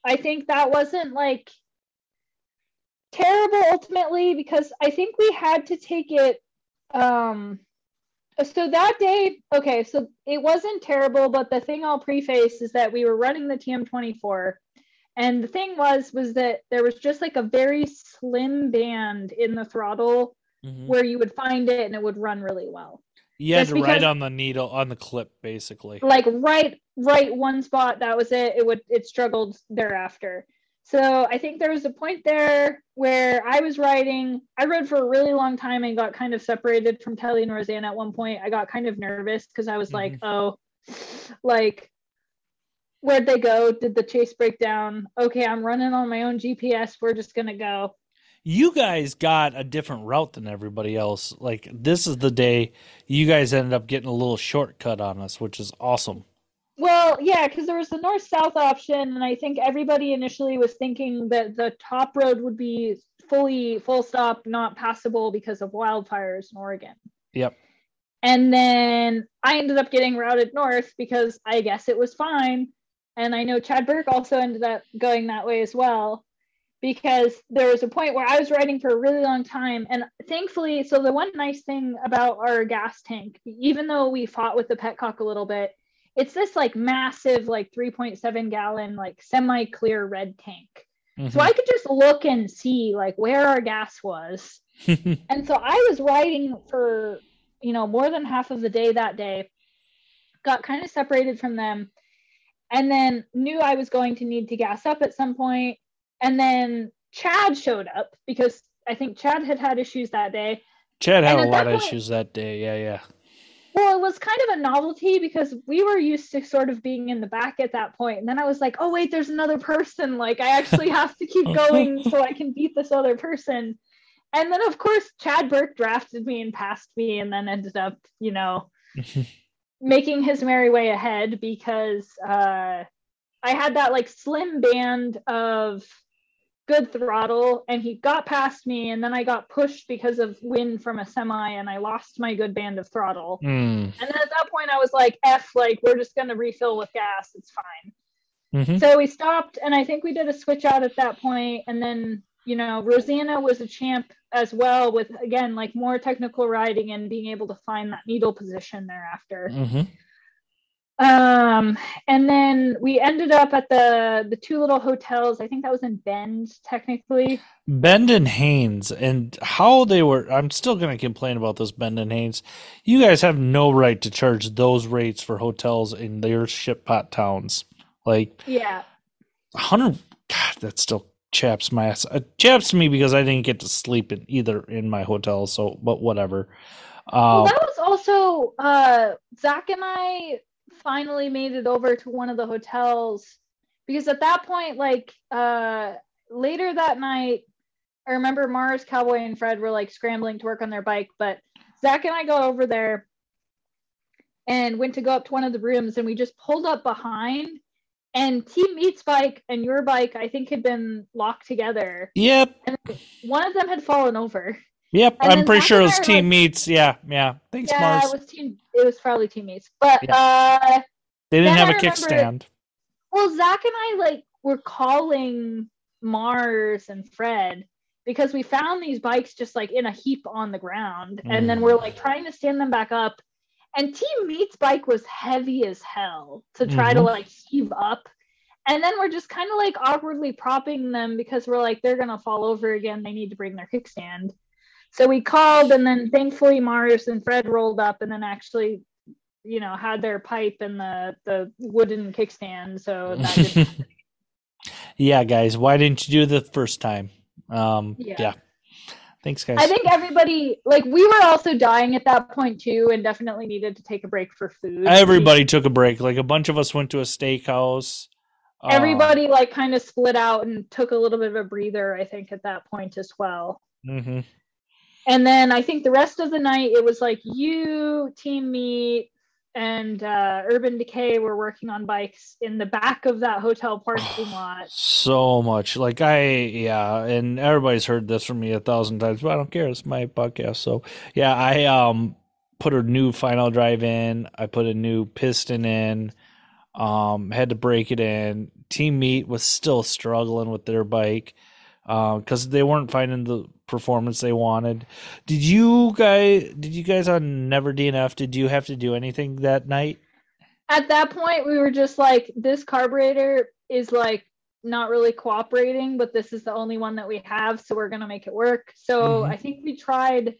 I think that wasn't like terrible ultimately because I think we had to take it um so that day okay, so it wasn't terrible, but the thing I'll preface is that we were running the TM24 and the thing was was that there was just like a very slim band in the throttle Mhm. where you would find it and it would run really well. You had Just to ride because- on the needle on the clip, basically. like right right one spot that was it it would it struggled thereafter so i think there was a point there where i was riding i rode for a really long time and got kind of separated from kelly and Rosanna at one point i got kind of nervous because i was like oh like where'd they go did the chase break down okay i'm running on my own gps we're just gonna go you guys got a different route than everybody else. Like this is the day you guys ended up getting a little shortcut on us, which is awesome. Well, yeah, because there was the north south option, and I think everybody initially was thinking that the top road would be fully full stop, not passable because of wildfires in Oregon. Yep. And then I ended up getting routed north because I guess it was fine. And I know Chad Burke also ended up going that way as well because there was a point where I was riding for a really long time. And thankfully, so the one nice thing about our gas tank, even though we fought with the petcock a little bit, it's this like massive, like 3.7 gallon, like semi clear red tank. Mm-hmm. So I could just look and see like where our gas was. [laughs] And so I was riding for, you know, more than half of the day that day, got kind of separated from them, and then knew I was going to need to gas up at some point. And then Chad showed up because I think Chad had had issues that day. Chad had And a lot of point- issues that day. Yeah, yeah. Well, it was kind of a novelty because we were used to sort of being in the back at that point. And then I was like, oh, wait, there's another person. Like, I actually have to keep [laughs] going so I can beat this other person. And then, of course, Chad Burke drafted me and passed me and then ended up, you know, [laughs] making his merry way ahead because uh, I had that like slim band of good throttle and he got past me and then I got pushed because of wind from a semi and I lost my good band of throttle. Mm. And then at that point I was like, F, like we're just gonna refill with gas, it's fine. Mhm. So we stopped and I think we did a switch out at that point and then you know, Rosanna was a champ as well with again like more technical riding and being able to find that needle position thereafter. Mhm. Um, and then we ended up at the the two little hotels. I think that was in Bend, technically. Bend and Haines, and how they were. I'm still going to complain about this Bend and Haines. You guys have no right to charge those rates for hotels in their ship pot towns. Like, yeah, hundred. God, that still chaps my ass. It chaps me because I didn't get to sleep in either in my hotel. So, but whatever. Uh, well, that was also uh, Zach and I finally made it over to one of the hotels because at that point, like uh, later that night, I remember Mars, Cowboy, and Fred were like scrambling to work on their bike, but Zach and I got over there and went to go up to one of the rooms, and we just pulled up behind. And Team Meat's bike and your bike, I think, had been locked together. Yep. And one of them had fallen over. Yep, and I'm pretty sure it was Team like, Meats. Yeah, yeah. Thanks, yeah, Mars. it was team. It was probably Team Meats, but yeah. uh, they didn't have I a kickstand. Well, Zach and I like were calling Mars and Fred because we found these bikes just like in a heap on the ground, mm. and then we're like mm. trying to stand them back up. And Team Meat's bike was heavy as hell to try mm-hmm. to like heave up. And then we're just kind of like awkwardly propping them because we're like, they're going to fall over again. They need to bring their kickstand. So we called, and then thankfully Mars and Fred rolled up, and then actually, you know, had their pipe and the the wooden kickstand. So that [laughs] yeah, guys, why didn't you do the first time? Um, yeah. yeah. Thanks, guys. I think everybody, like, we were also dying at that point too, and definitely needed to take a break for food. Everybody took a break. Like, a bunch of us went to a steakhouse. Everybody, um, like, kind of split out and took a little bit of a breather, I think, at that point as well. Mm-hmm and then I think the rest of the night it was like you, Team Meat, and uh, Urban Decay were working on bikes in the back of that hotel parking lot. So much, like I, yeah, and everybody's heard this from me a thousand times, but I don't care. It's my podcast, so yeah, I um put a new final drive in. I put a new piston in. Um, had to break it in. Team Meat was still struggling with their bike because uh, they weren't finding the performance they wanted. Did you guys? Did you guys on Never DNF? Did you have to do anything that night? At that point, we were just like, this carburetor is like not really cooperating, but this is the only one that we have, so we're gonna make it work. So mm-hmm. I think we tried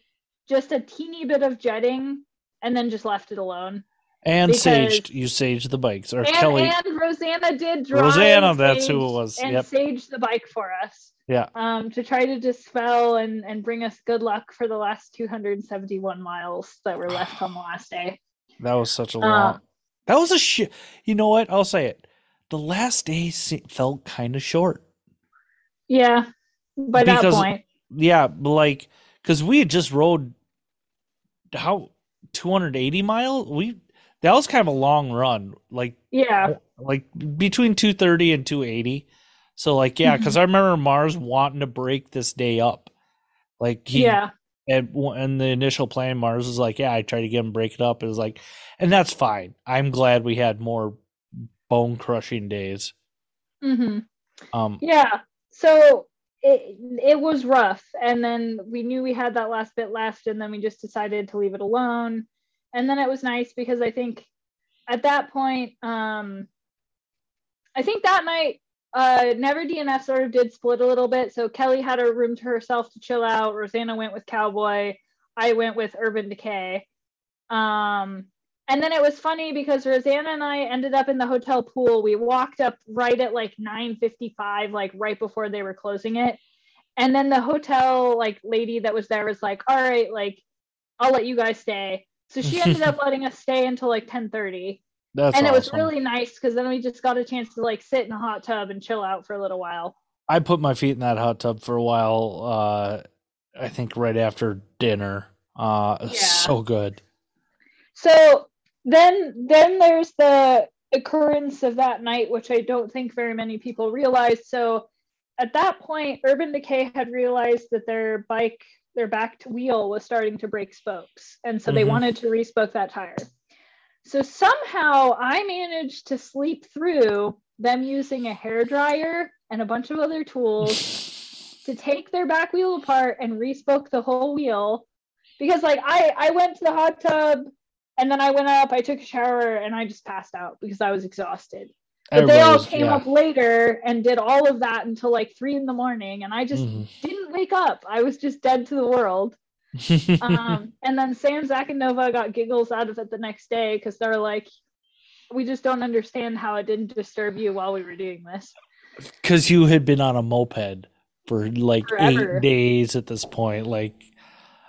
just a teeny bit of jetting and then just left it alone. And because, saged, you saged the bikes, or and, Kelly and Rosanna did drive. Rosanna, that's who it was. And yep. saged the bike for us. Yeah. Um, to try to dispel and and bring us good luck for the last 271 miles that were left on the last day. That was such a long. Uh, that was a shit. You know what? I'll say it. The last day felt kind of short. Yeah. By because, that point. Yeah, like because we had just rode how 280 mile. We that was kind of a long run. Like yeah, like between 230 and 280 so like yeah, because mm-hmm. I remember Mars wanting to break this day up. Like he, yeah. And in the initial plan, Mars was like, "Yeah, I tried to get him break it up." It was like, and that's fine. I'm glad we had more bone crushing days. Mm-hmm. Um. Yeah. So it it was rough, and then we knew we had that last bit left, and then we just decided to leave it alone. And then it was nice because I think at that point, um, I think that night uh never dnf sort of did split a little bit. So kelly had a room to herself to chill out. Rosanna went with cowboy. I went with urban decay. Um and then it was funny because rosanna and i ended up in the hotel pool. We walked up right at like 9.55 like right before they were closing it. And then the hotel like lady that was there was like all right like i'll let you guys stay. So she ended up [laughs] letting us stay until like 10.30 that's and it was really nice because then we just got a chance to like sit in a hot tub and chill out for a little while. I put my feet in that hot tub for a while. Uh, I think right after dinner. Uh, yeah. so good. So then, then there's the occurrence of that night, which I don't think very many people realized. So at that point, Urban Decay had realized that their bike, their back wheel was starting to break spokes, and so mm-hmm. they wanted to respoke that tire. So somehow I managed to sleep through them using a hair dryer and a bunch of other tools to take their back wheel apart and respoke the whole wheel. Because like I I went to the hot tub And then I went up, I took a shower, and I just passed out because I was exhausted. But they all came yeah. up later and did all of that until like three in the morning, and I just mm-hmm. didn't wake up. I was just dead to the world. Um, [laughs] and then Sam, Zach, and Nova got giggles out of it the next day because they're like, "We just don't understand how it didn't disturb you while we were doing this." Because you had been on a moped for like Forever. eight days at this point. Like,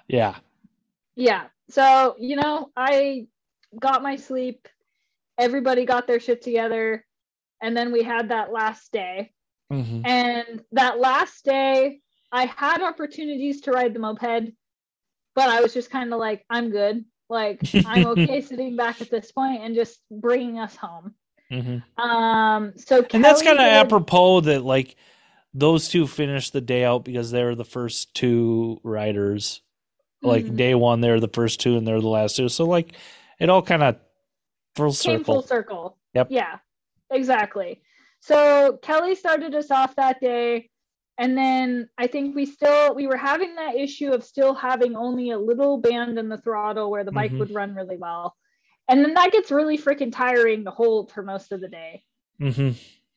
yeah, yeah. So you know, I got my sleep. Everybody got their shit together and then we had that last day. Mm-hmm. And that last day, I had opportunities to ride the moped, but I was just kind of like, I'm good. Like, I'm [laughs] okay sitting back at this point and just bringing us home. Mm-hmm. Um, so and Kelly that's kind of apropos that like those two finished the day out because they were the first two riders. Like mm-hmm. day one, they're the first two, and they're the last two. So like, it all kind of full circle. full circle. Yep. Yeah. Exactly. So Kelly started us off that day. And then I think we still we were having that issue of still having only a little band in the throttle where the bike mm-hmm. would run really well. And then that gets really freaking tiring to hold for most of the day. Mm-hmm.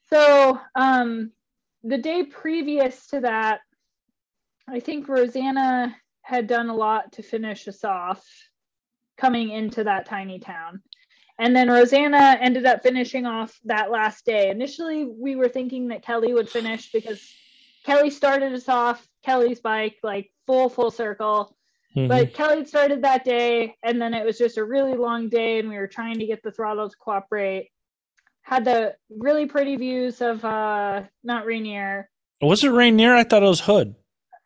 So um the day previous to that, I think Rosanna had done a lot to finish us off coming into that tiny town. And then Rosanna ended up finishing off that last day. Initially, we were thinking that Kelly would finish because Kelly started us off Kelly's bike, like full, full circle. Mm-hmm. But Kelly started that day, and then it was just a really long day, and we were trying to get the throttle to cooperate. Had the really pretty views of uh Mount Rainier. Was it Rainier? I thought it was Hood.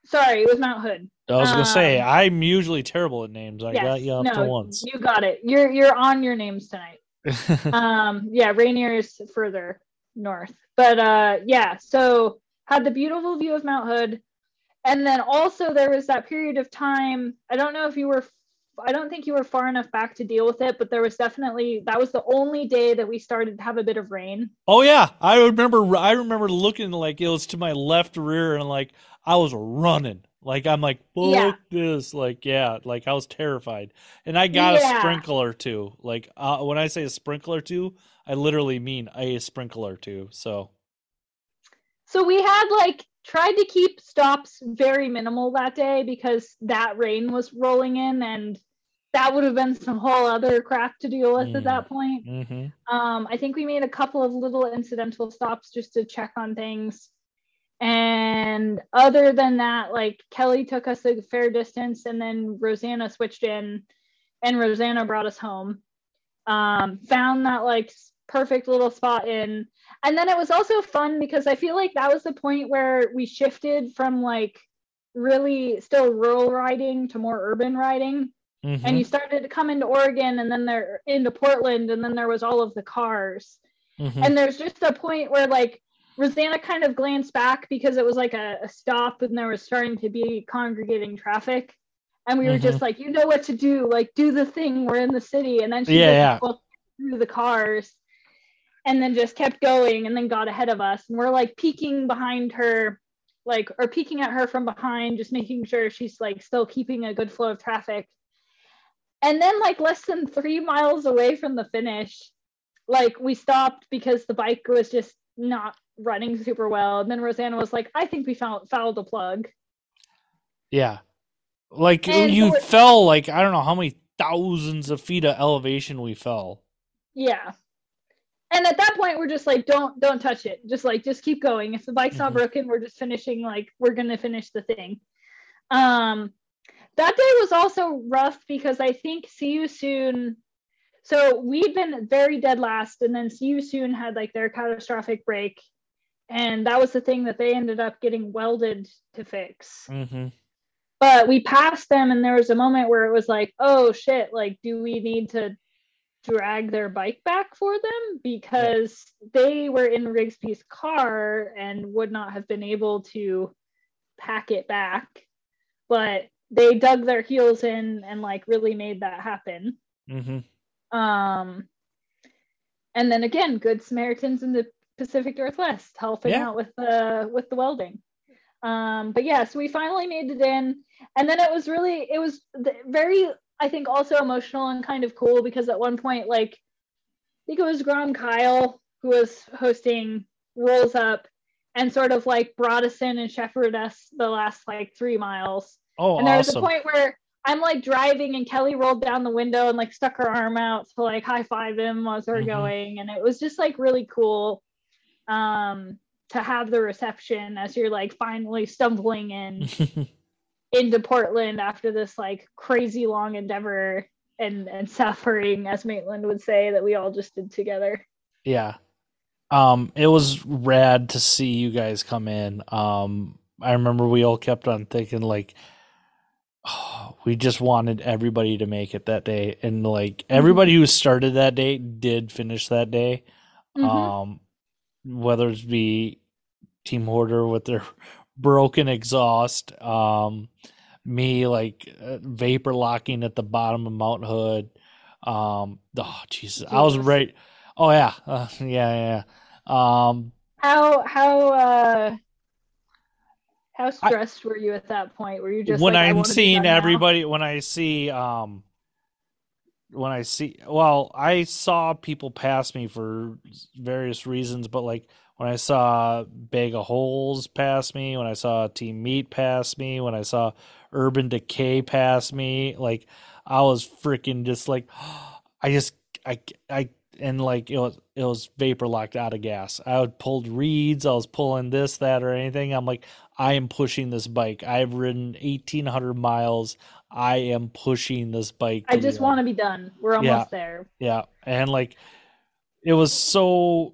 Sorry, it was Mount Hood. I was gonna um, say I'm usually terrible at names. I yes, got you up no, to once. You got it. You're you're on your names tonight. [laughs] um, yeah, Rainier is further north, but uh, yeah. So had the beautiful view of Mount Hood, and then also there was that period of time. I don't know if you were. I don't think you were far enough back to deal with it, but there was definitely that was the only day that we started to have a bit of rain. Oh yeah, I remember. I remember looking like it was to my left rear, and like I was running. Like I'm like, fuck yeah. this. Like, yeah, like I was terrified. And I got yeah. a sprinkler too. Like uh, when I say a sprinkler too, I literally mean a sprinkler too. So So we had like tried to keep stops very minimal that day because that rain was rolling in and that would have been some whole other crap to deal with mm. at that mm. point. Mm-hmm. Um, I think we made a couple of little incidental stops just to check on things. And other than that, like Kelly took us a fair distance and then Rosanna switched in and Rosanna brought us home. Um, found that like perfect little spot in. And then it was also fun because I feel like that was the point where we shifted from like really still rural riding to more urban riding. Mm-hmm. And you started to come into Oregon and then there into Portland and then there was all of the cars. Mm-hmm. And there's just a point where like Rosanna kind of glanced back because it was like a, a, stop and there was starting to be congregating traffic. And we mm-hmm. were just mm-hmm. like, you know what to do, like do the thing. We're in the city. And then she yeah, yeah. through the cars and then just kept going and then got ahead of us. And we're like peeking behind her, like, or peeking at her from behind, just making sure she's like still keeping a good flow of traffic. And then, like, less than three miles away from the finish, like, we stopped because the bike was just not running super well. And then Rosanna was like, I think we found fouled a plug. Yeah. Like and you so fell like I don't know how many thousands of feet of elevation we fell. Yeah. And at that point we're just like, don't don't touch it. Just like just keep going. If the bike's mm-hmm. not broken, we're just finishing like we're gonna finish the thing. Um that day was also rough because I think see you soon so we'd been very dead last, and then See You Soon had like their catastrophic break, and that was the thing that they ended up getting welded to fix. Mm-hmm. But we passed them, and there was a moment where it was like, oh shit, like, do we need to drag their bike back for them because they were in Rigsby's car and would not have been able to pack it back. But they dug their heels in and like really made that happen. Mm-hmm. Um, and then again, good Samaritans in the Pacific Northwest helping yeah. out with the with the welding. Um, but yeah, so we finally made it in, and then it was really it was very I think also emotional and kind of cool because at one point, like, I think it was Grom Kyle who was hosting rolls up and sort of like brought us in and shepherded us the last like three miles. Oh, and there awesome. was a point where I'm like driving and Kelly rolled down the window and like stuck her arm out to like high five him as we're Mhm. going. And it was just like really cool um to have the reception as you're like finally stumbling in [laughs] into Portland after this like crazy long endeavor and and suffering, as Maitland would say, that we all just did together. Yeah. Um, it was rad to see you guys come in. Um, I remember we all kept on thinking like, oh, [sighs] we just wanted everybody to make it that day, and like everybody who started that day did finish that day. Mhm. Um, whether it be Team Hoarder with their broken exhaust, um, me like uh, vapor locking at the bottom of Mount Hood. Um, oh Jesus, I was right. Oh yeah, uh, yeah, yeah. Um, how how uh how stressed were you at that point? Were you just when like, I I'm seeing done now? everybody, when I see, um, when I see, well, I saw people pass me for various reasons, but like when I saw Bag of Holes pass me, when I saw Team Meat pass me, when I saw Urban Decay pass me, like I was freaking just like, [gasps] I just, I, I, and like it was, it was vapor locked out of gas. I would pulled reeds, I was pulling this, that, or anything. I'm like, I am pushing this bike. I've ridden 1,800 miles. I am pushing this bike. I just want to be done. We're almost Yeah. there. yeah, and like it was so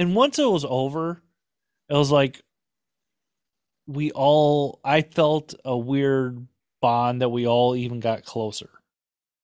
and once it was over, it was like we all I felt a weird bond that we all even got closer.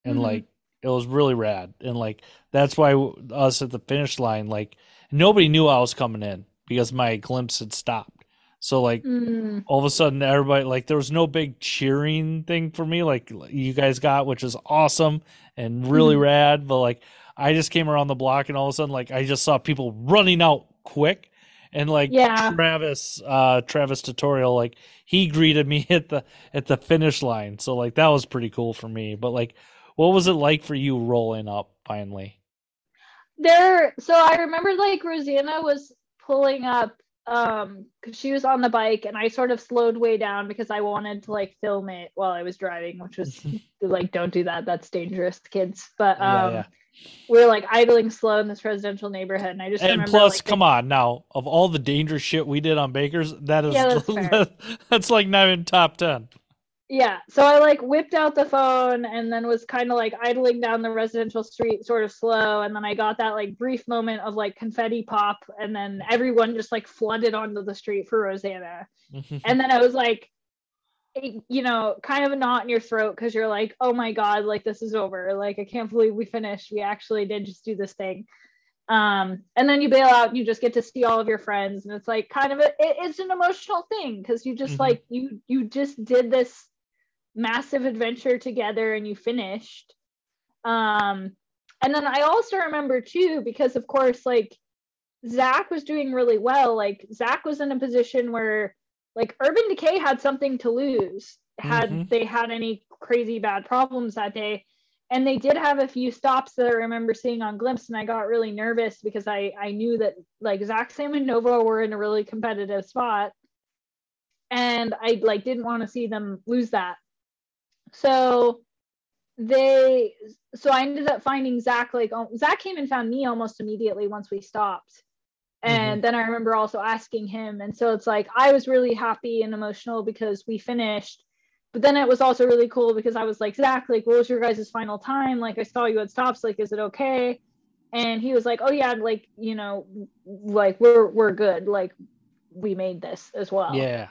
And Mhm. like it was really rad. And like that's why us at the finish line like nobody knew I was coming in because my Glympse had stopped. So like Mm, all of a sudden everybody like there was no big cheering thing for me like you guys got which is awesome and really Mhm. rad but like i just came around the block and all of a sudden like i just saw people running out quick and like Yeah. travis uh travis tutorial like he greeted me [laughs] at the at the finish line so like that was pretty cool for me but like what was it like for you rolling up finally there so I remember like Rosanna was pulling up um because she was on the bike and I sort of slowed way down because I wanted to like film it while I was driving, which was [laughs] like don't do that. That's dangerous, kids. But um yeah. we were like idling slow in this residential neighborhood and I just and remember plus like, come on now of all the dangerous shit we did on bakers that is Yeah, that's [laughs] that's like not even top 10 Yeah. So I like whipped out the phone and then was kind of like idling down the residential street sort of slow. And then I got that like brief moment of like confetti pop. And then everyone just like flooded onto the street for Rosanna. [laughs] And then I was like, you know, kind of a knot in your throat because you're like, oh my God, like this is over. Like I can't believe we finished. We actually did just do this thing. Um, and then you bail out and you just get to see all of your friends. And it's like kind of a it, it's an emotional thing because you just Mhm. like you you just did this massive adventure together and you finished. Um, and then I also remember too, because of course, like Zach was doing really well. Like Zach was in a position where like Urban Decay had something to lose had Mhm. they had any crazy bad problems that day. And they did have a few stops that I remember seeing on Glympse, and I got really nervous because I I knew that like Zach Sam and Nova were in a really competitive spot, and I like didn't want to see them lose that. So they so I ended up finding Zach like oh, Zach came and found me almost immediately once we stopped. And then I remember also asking him. And so it's like I was really happy and emotional because we finished. But then it was also really cool because I was like, Zach, like, what was your guys' final time? Like, I saw you at stops. Like, is it okay? And he was like, Oh yeah, like, you know, like we're we're good. Like, we made this as well. yeah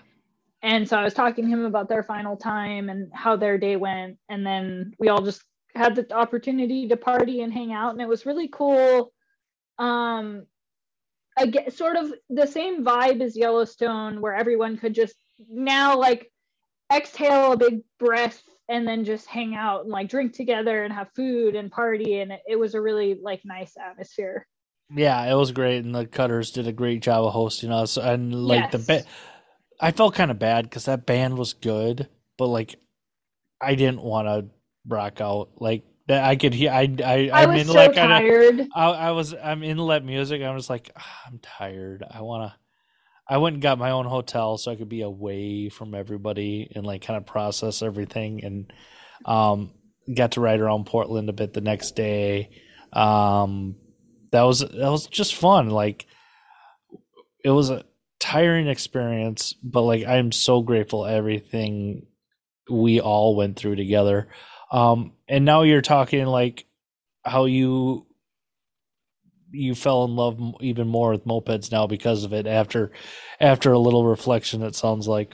And so I was talking to him about their final time and how their day went. And then we all just had the opportunity to party and hang out. And it was really cool. Um, I get sort of the same vibe as Yellowstone, where everyone could just now like exhale a big breath and then just hang out and like drink together and have food and party. And it, it was a really like nice atmosphere. Yeah, it was great, and the Cutters did a great job of hosting us. And like the Yes. band, I felt kind of bad because that band was good, but like I didn't want to rock out. Like that, I could hear. I I I I'm was in so like kinda- tired. I, I was I'm in let music. I was like "Ah, I'm tired. I wanna. I went and got my own hotel so I could be away from everybody and like kind of process everything and um got to ride around Portland a bit the next day. Um that was that was just fun. Like it was a tiring experience, but like I'm so grateful everything we all went through together. Um and now you're talking like how you you fell in love even more with mopeds now because of it after after a little reflection it sounds like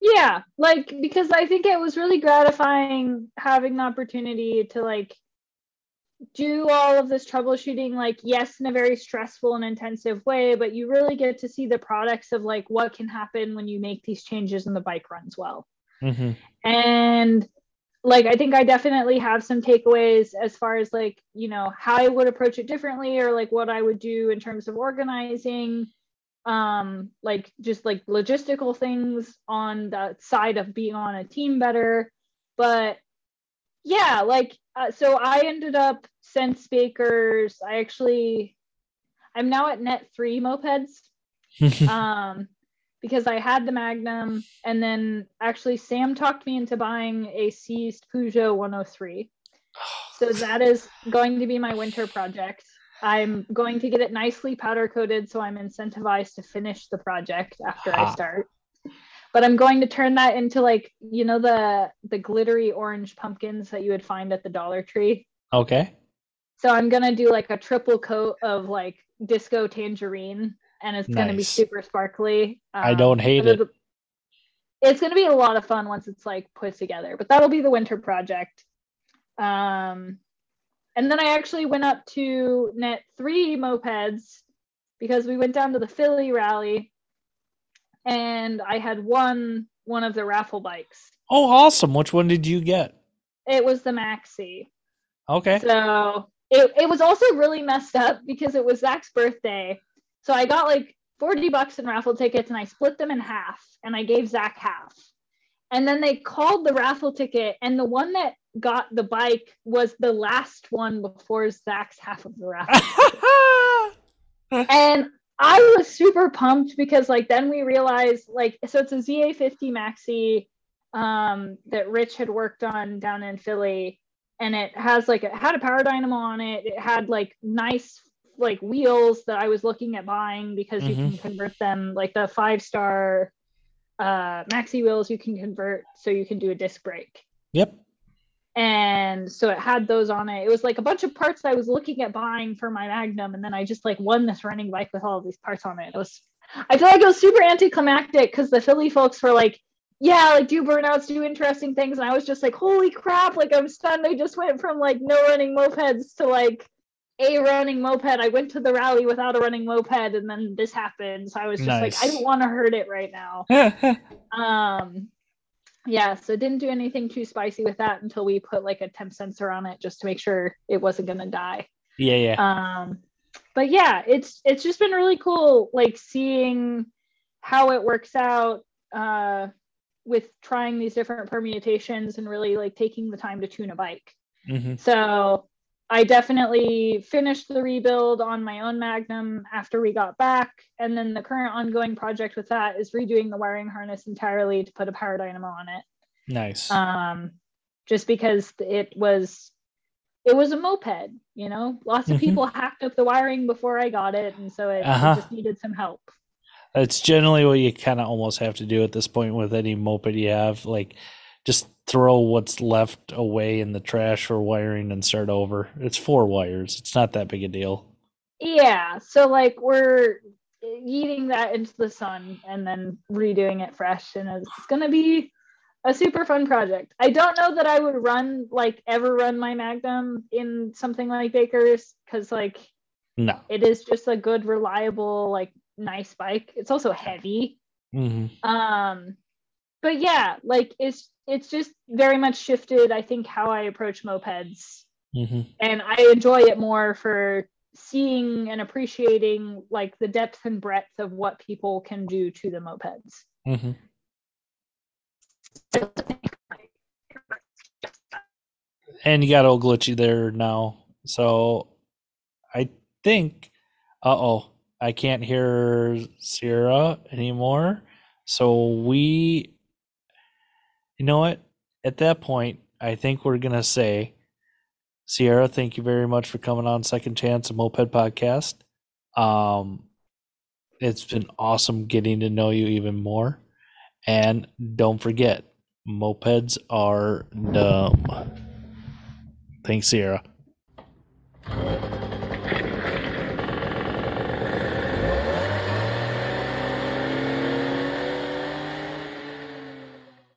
Yeah, like because I think it was really gratifying having the opportunity to like do all of this troubleshooting like yes in a very stressful and intensive way but you really get to see the products of like what can happen when you make these changes and the bike runs well mm-hmm. and like i think i definitely have some takeaways as far as like you know how i would approach it differently or like what i would do in terms of organizing um like just like logistical things on the side of being on a team better. But yeah like uh, so i ended up since bakers. I actually i'm now at net three mopeds. [laughs] Um, because I had the Magnum, and then actually Sam talked me into buying a seized Peugeot 103. So [sighs] that is going to be my winter project. I'm going to get it nicely powder coated, so I'm incentivized to finish the project after I Ah. start. But I'm going to turn that into like you know the the glittery orange pumpkins that you would find at the Dollar Tree. okay So I'm gonna do like a triple coat of like disco tangerine, and it's gonna be super sparkly. I don't hate it. It's gonna be a lot of fun once it's like put together, but that'll be the winter project. Um, and then I actually went up to net three mopeds because we went down to the Philly rally, and I had won one of the raffle bikes. oh awesome which one did you get It was the Maxi. okay So it, it was also really messed up because it was Zach's birthday. So I got like 40 bucks in raffle tickets and I split them in half and I gave Zach half. And then they called the raffle ticket and the one that got the bike was the last one before Zach's half of the raffle. [laughs] and I was super pumped because like then we realized like so it's a ZA50 Maxi um that Rich had worked on down in Philly and it has like it had a power dynamo on it. It had like nice like wheels that I was looking at buying because you can convert them like the five star uh maxi wheels you can convert so you can do a disc brake yep and so it had those on it. It was like a bunch of parts I was looking at buying for my Magnum, and then I just like won this running bike with all of these parts on it. It was, I feel like it was super anticlimactic because the Philly folks were like, "Yeah, like do burnouts, do interesting things," and I was just like, "Holy crap!" Like I'm stunned. They just went from like no running mopeds to like a running moped. I went to the rally without a running moped, and then this happened. So I was just like, I don't want to hurt it right now. [laughs] Um yeah so didn't do anything too spicy with that until we put like a temp sensor on it just to make sure it wasn't going to die. Yeah yeah. Um but yeah it's it's just been really cool like seeing how it works out uh with trying these different permutations and really like taking the time to tune a bike. Hmm so I definitely finished the rebuild on my own Magnum after we got back. And then the current ongoing project with that is redoing the wiring harness entirely to put a power dynamo on it. nice Um, just because it was it was a moped, you know. Lots of Mhm. people [laughs] hacked up the wiring before I got it, and so it, it Uh-huh. just needed some help. It's generally what you kind of almost have to do at this point with any moped you have. Like, just throw what's left away in the trash for wiring and start over. It's four wires. It's not that big a deal. Yeah, so like we're eating that into the sun and then redoing it fresh, and it's gonna be a super fun project. I don't know that I would run like ever run my Magnum in something like Baker's because like No. it is just a good, reliable, like nice bike. It's also heavy. hmm Um, but yeah, like it's it's just very much shifted. I think how I approach mopeds hmm and I enjoy it more for seeing and appreciating like the depth and breadth of what people can do to the mopeds. hmm and you got old glitchy there now. So I think, uh oh, I can't hear Sierra anymore. So we, you know what? At that point, I think we're gonna say, Sierra, thank you very much for coming on Second Chance, a Moped Podcast. Um, it's been awesome getting to know you even more. And don't forget, mopeds are dumb. Thanks, Sierra.